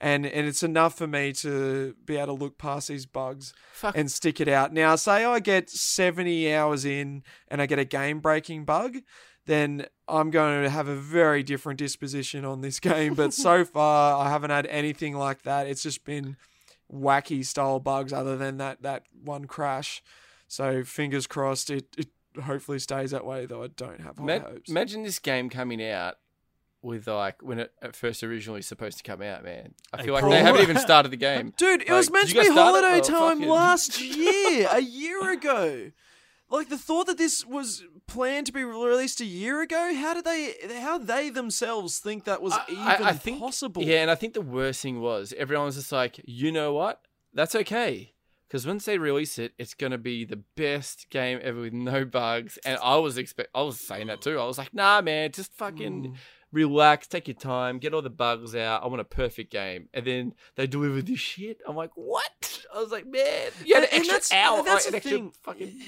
and and it's enough for me to be able to look past these bugs Fuck. and stick it out. Now, say I get seventy hours in and I get a game breaking bug. Then I'm going to have a very different disposition on this *laughs* game. But so *laughs* far, I haven't had anything like that. It's just been wacky style bugs other than that that one crash. So fingers crossed it, it hopefully stays that way though I don't have high Ma- hopes. imagine this game coming out with like when it at first originally supposed to come out, man. I feel like they haven't even started the *laughs* game. Dude, it Like, was meant to be guys start it? holiday Oh, time *laughs* last year, a year ago. Like the thought that this was planned to be released a year ago. How did they? How they themselves think that was I- even I- I think- possible? Yeah, and I think the worst thing was everyone was just like, you know what? That's okay. Because once they release it, it's gonna be the best game ever with no bugs. And I was expect, I was saying that too. I was like, nah, man, just fucking Mm. Relax, take your time, get all the bugs out. I want a perfect game. And then they deliver this shit. I'm like, what? I was like, man, you had And- an extra that's- hour, that's like, the an extra fucking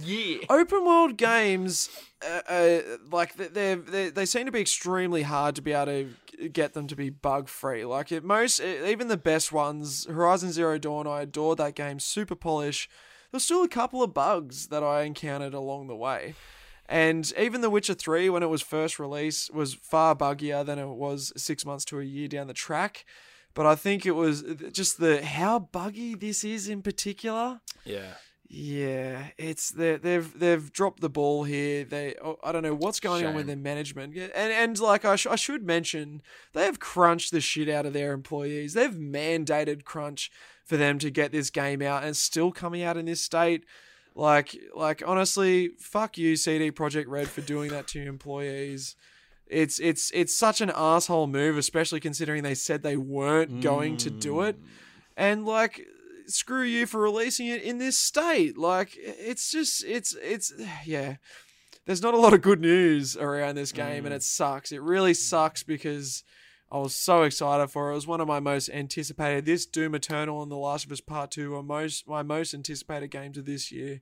year. Open world games, uh, uh, like they they they seem to be extremely hard to be able to get them to be bug free. Like it, most, even the best ones, Horizon Zero Dawn, I adored that game, super polish. There's still a couple of bugs that I encountered along the way. And even The Witcher 3, when it was first released, was far buggier than it was six months to a year down the track. But I think it was just the how buggy this is in particular. Yeah. Yeah, it's they they've they've dropped the ball here. They oh, I don't know what's going on with their management. And and like I, sh- I should mention, they have crunched the shit out of their employees. They've mandated crunch for them to get this game out, and still coming out in this state. Like like honestly, fuck you, CD Projekt Red, for doing that to your employees. It's it's it's such an asshole move, especially considering they said they weren't going to do it. Mm. And like screw you for releasing it in this state. Like it's just it's it's *sighs* yeah. There's not a lot of good news around this game and mm. it sucks. It really sucks because I was so excited for it. It was one of my most anticipated. This Doom Eternal and The Last of Us Part Two are most my most anticipated games of this year,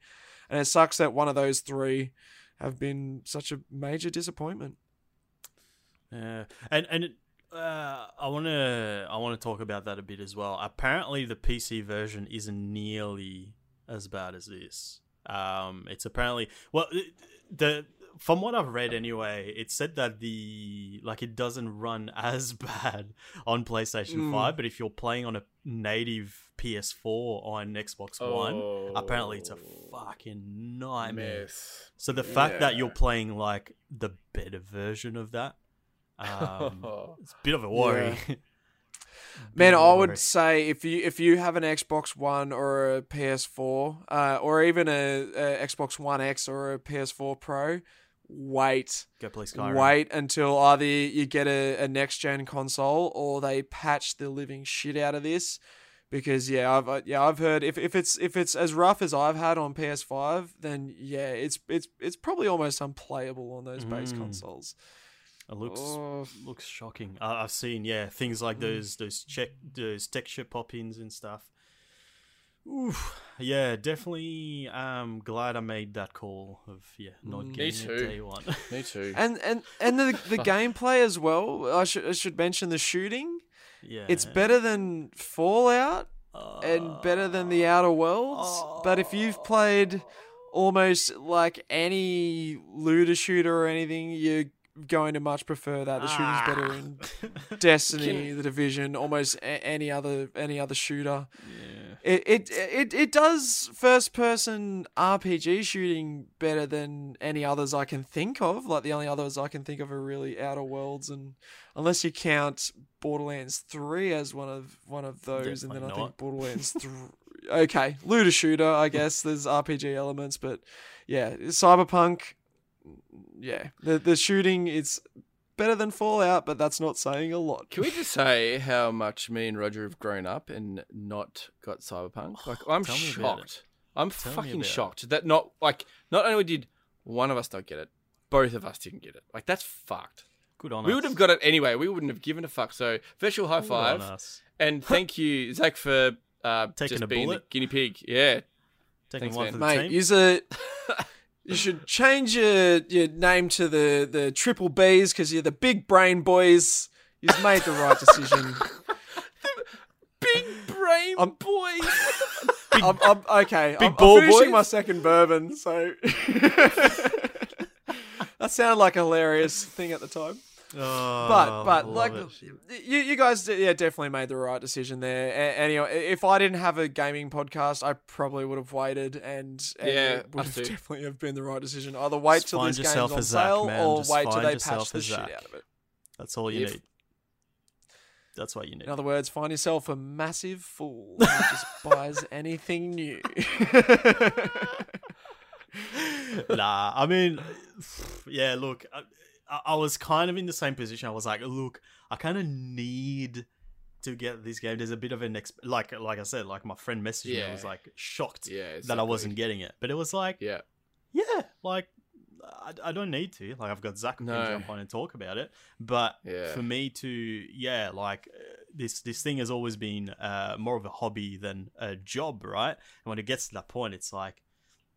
and it sucks that one of those three have been such a major disappointment. Yeah, and and uh, I want to I want to talk about that a bit as well. Apparently, the PC version isn't nearly as bad as this. Um, it's apparently well the from what I've read anyway, it said that the like it doesn't run *laughs* as bad on PlayStation Mm. 5, but if you're playing on a native PS4 on Xbox One, apparently it's a Oh, fucking nightmare. mess. So the fact that you're playing like the better version of that, um, *laughs* it's a bit of a worry. *laughs* Man, of a I would say if you if you have an Xbox One or a PS4, uh, or even a, a Xbox One X or a PS4 Pro, wait, go play Skyrim. wait until either you get a, a next gen console or they patch the living shit out of this. Because yeah, I've uh, yeah I've heard if, if it's if it's as rough as I've had on PS5, then yeah, it's it's it's probably almost unplayable on those base Mm. consoles. It looks Oh, looks shocking. I, I've seen yeah things like those those check those texture pop-ins and stuff. Oof. Yeah, definitely. Um, glad I made that call of yeah not Mm. Me getting it day one. *laughs* Me too. and and and the the gameplay as well. I should I should mention the shooting. yeah, It's better than Fallout and better than the Outer Worlds. But if you've played almost like any looter shooter or anything, you're going to much prefer that. The shooting's better in *laughs* Destiny, The Division, almost a- any other any other shooter. yeah. It it it, it does first person RPG shooting better than any others I can think of. Like the only others I can think of are really Outer Worlds and unless you count Borderlands 3 as one of one of those and then I Definitely think. Borderlands 3 Okay, looter shooter, I guess there's RPG elements but yeah, Cyberpunk yeah, the the shooting it's better than Fallout, but that's not saying a lot. Can we just say how much me and Roger have grown up and not got Cyberpunk? Like, *sighs* I'm Tell me about shocked. I'm Tell fucking about it. shocked that not like not only did one of us not get it, both of us didn't get it. Like that's fucked. Good on us. We us. would have got it anyway. We wouldn't have given a fuck. So virtual high Good on five us. and *laughs* thank you Zach for uh, Taking just a being bullet? the guinea pig. Yeah, Taking Thanks, one man. for the Mate, team. use a. *laughs* You should change your, your name to the, the triple Bs because you're the big brain boys. You've made the right decision. *laughs* big brain I'm- boy. *laughs* I'm, I'm, okay, I'm, ball I'm finishing boys? my second bourbon, so *laughs* that sounded like a hilarious thing at the time. Oh, But but like you, you guys yeah definitely made the right decision there. A- Anyway, if I didn't have a gaming podcast, I probably would have waited and, and Yeah, it would have too. definitely have been the right decision. Either wait Just till find this game's on a Zach, sale man. or Just wait till find they yourself patch the a shit out of it. that's all you If- need. That's what you need. In other words, find yourself a massive fool *laughs* who just buys anything new. *laughs* *laughs* nah, I mean, *sighs* yeah. Look, I, I- was kind of in the same position. I was like, look, I kind of need to get this game. There's a bit of an exp- like, like I said, like my friend messaged me. I was like shocked Yeah, that I wasn't getting it, but it was like, Yeah, yeah, like I, I don't need to. Like I've got Zach who No. can jump on and talk about it. But Yeah. for me to, yeah, like uh, this this thing has always been uh, more of a hobby than a job, right? And when it gets to that point, it's like,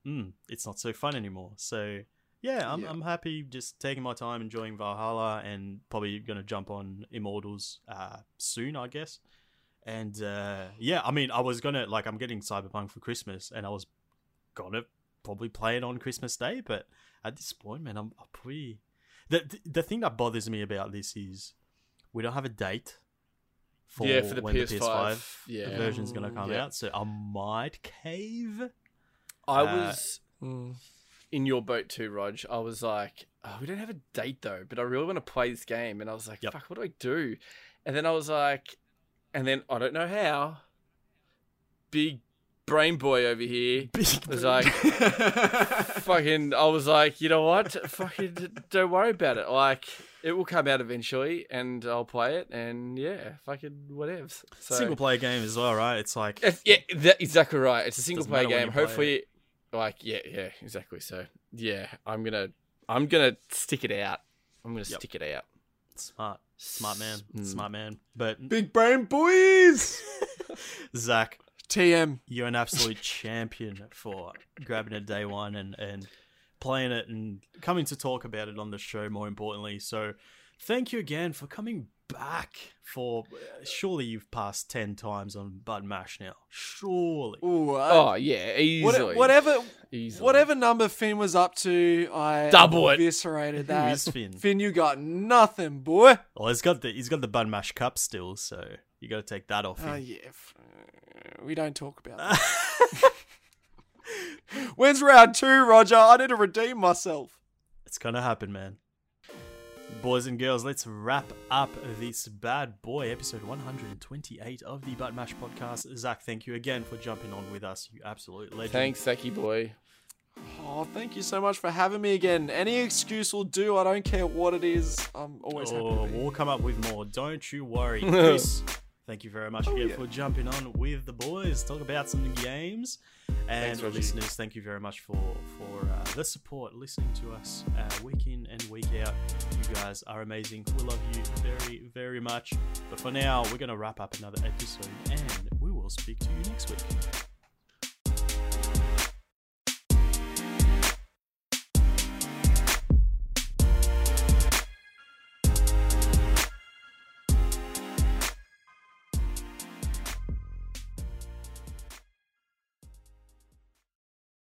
mm, it's not so fun anymore. So yeah, I'm Yeah. I'm happy just taking my time, enjoying Valhalla, and probably gonna jump on Immortals uh, soon, I guess. And uh, yeah, I mean, I was gonna like I'm getting Cyberpunk for Christmas, and I was gonna probably play it on Christmas Day, but at this point, man, I'm, I'm pretty. The, the thing that bothers me about this is we don't have a date for, Yeah, for the when PS5, the PS5 yeah. version's gonna come Yeah. out. So I might cave. I Uh, was Mm. In your boat too, Rog. I was like, oh, we don't have a date though, but I really want to play this game. And I was like, Yep. fuck, what do I do? And then I was like, and then I don't know how. Big brain boy over here was like, *laughs* fucking, I was like, you know what? fucking, don't worry about it. Like, it will come out eventually and I'll play it. And yeah, fucking whatevs. So, single player game as well, right? It's like yeah, that, exactly right. It's a single player game. you play Hopefully, like yeah, yeah, exactly. So yeah, I'm gonna, I'm gonna stick it out. I'm gonna Yep. stick it out. smart, smart man, Mm. smart man. But Big brain boys. *laughs* Zach, TM. you're an absolute champion for grabbing it day one and and playing it and coming to talk about it on the show. More importantly, so thank you again for coming back for. Surely you've passed 10 times on Button Mash now. Surely. Ooh, uh, Oh yeah, what- easily. whatever, Easily. whatever number Finn was up to, I Double it. eviscerated *laughs* Who that. is Finn? Finn, you got nothing, boy. Well, he's got the he's got the Button Mash cup still, so you got to take that off Oh him. yeah, uh, we don't talk about that. *laughs* When's round two, Roger? I need to redeem myself. It's gonna happen, man. Boys and girls, let's wrap up this bad boy episode 128 of the Button Mash podcast. Zach, thank you again for jumping on with us. You absolute legend. Thanks, Seki boy. Oh, thank you so much for having me again. Any excuse will do. I don't care what it is. I'm always happy Oh, to be. we'll come up with more. Don't you worry, *laughs* Chris. Thank you very much again Oh, yeah. for jumping on with the boys. Talk about some games. And Thanks, listeners, thank you very much for for uh, the support, listening to us uh, week in and week out. You guys are amazing. We love you very, very much. But for now, we're going to wrap up another episode, and we will speak to you next week.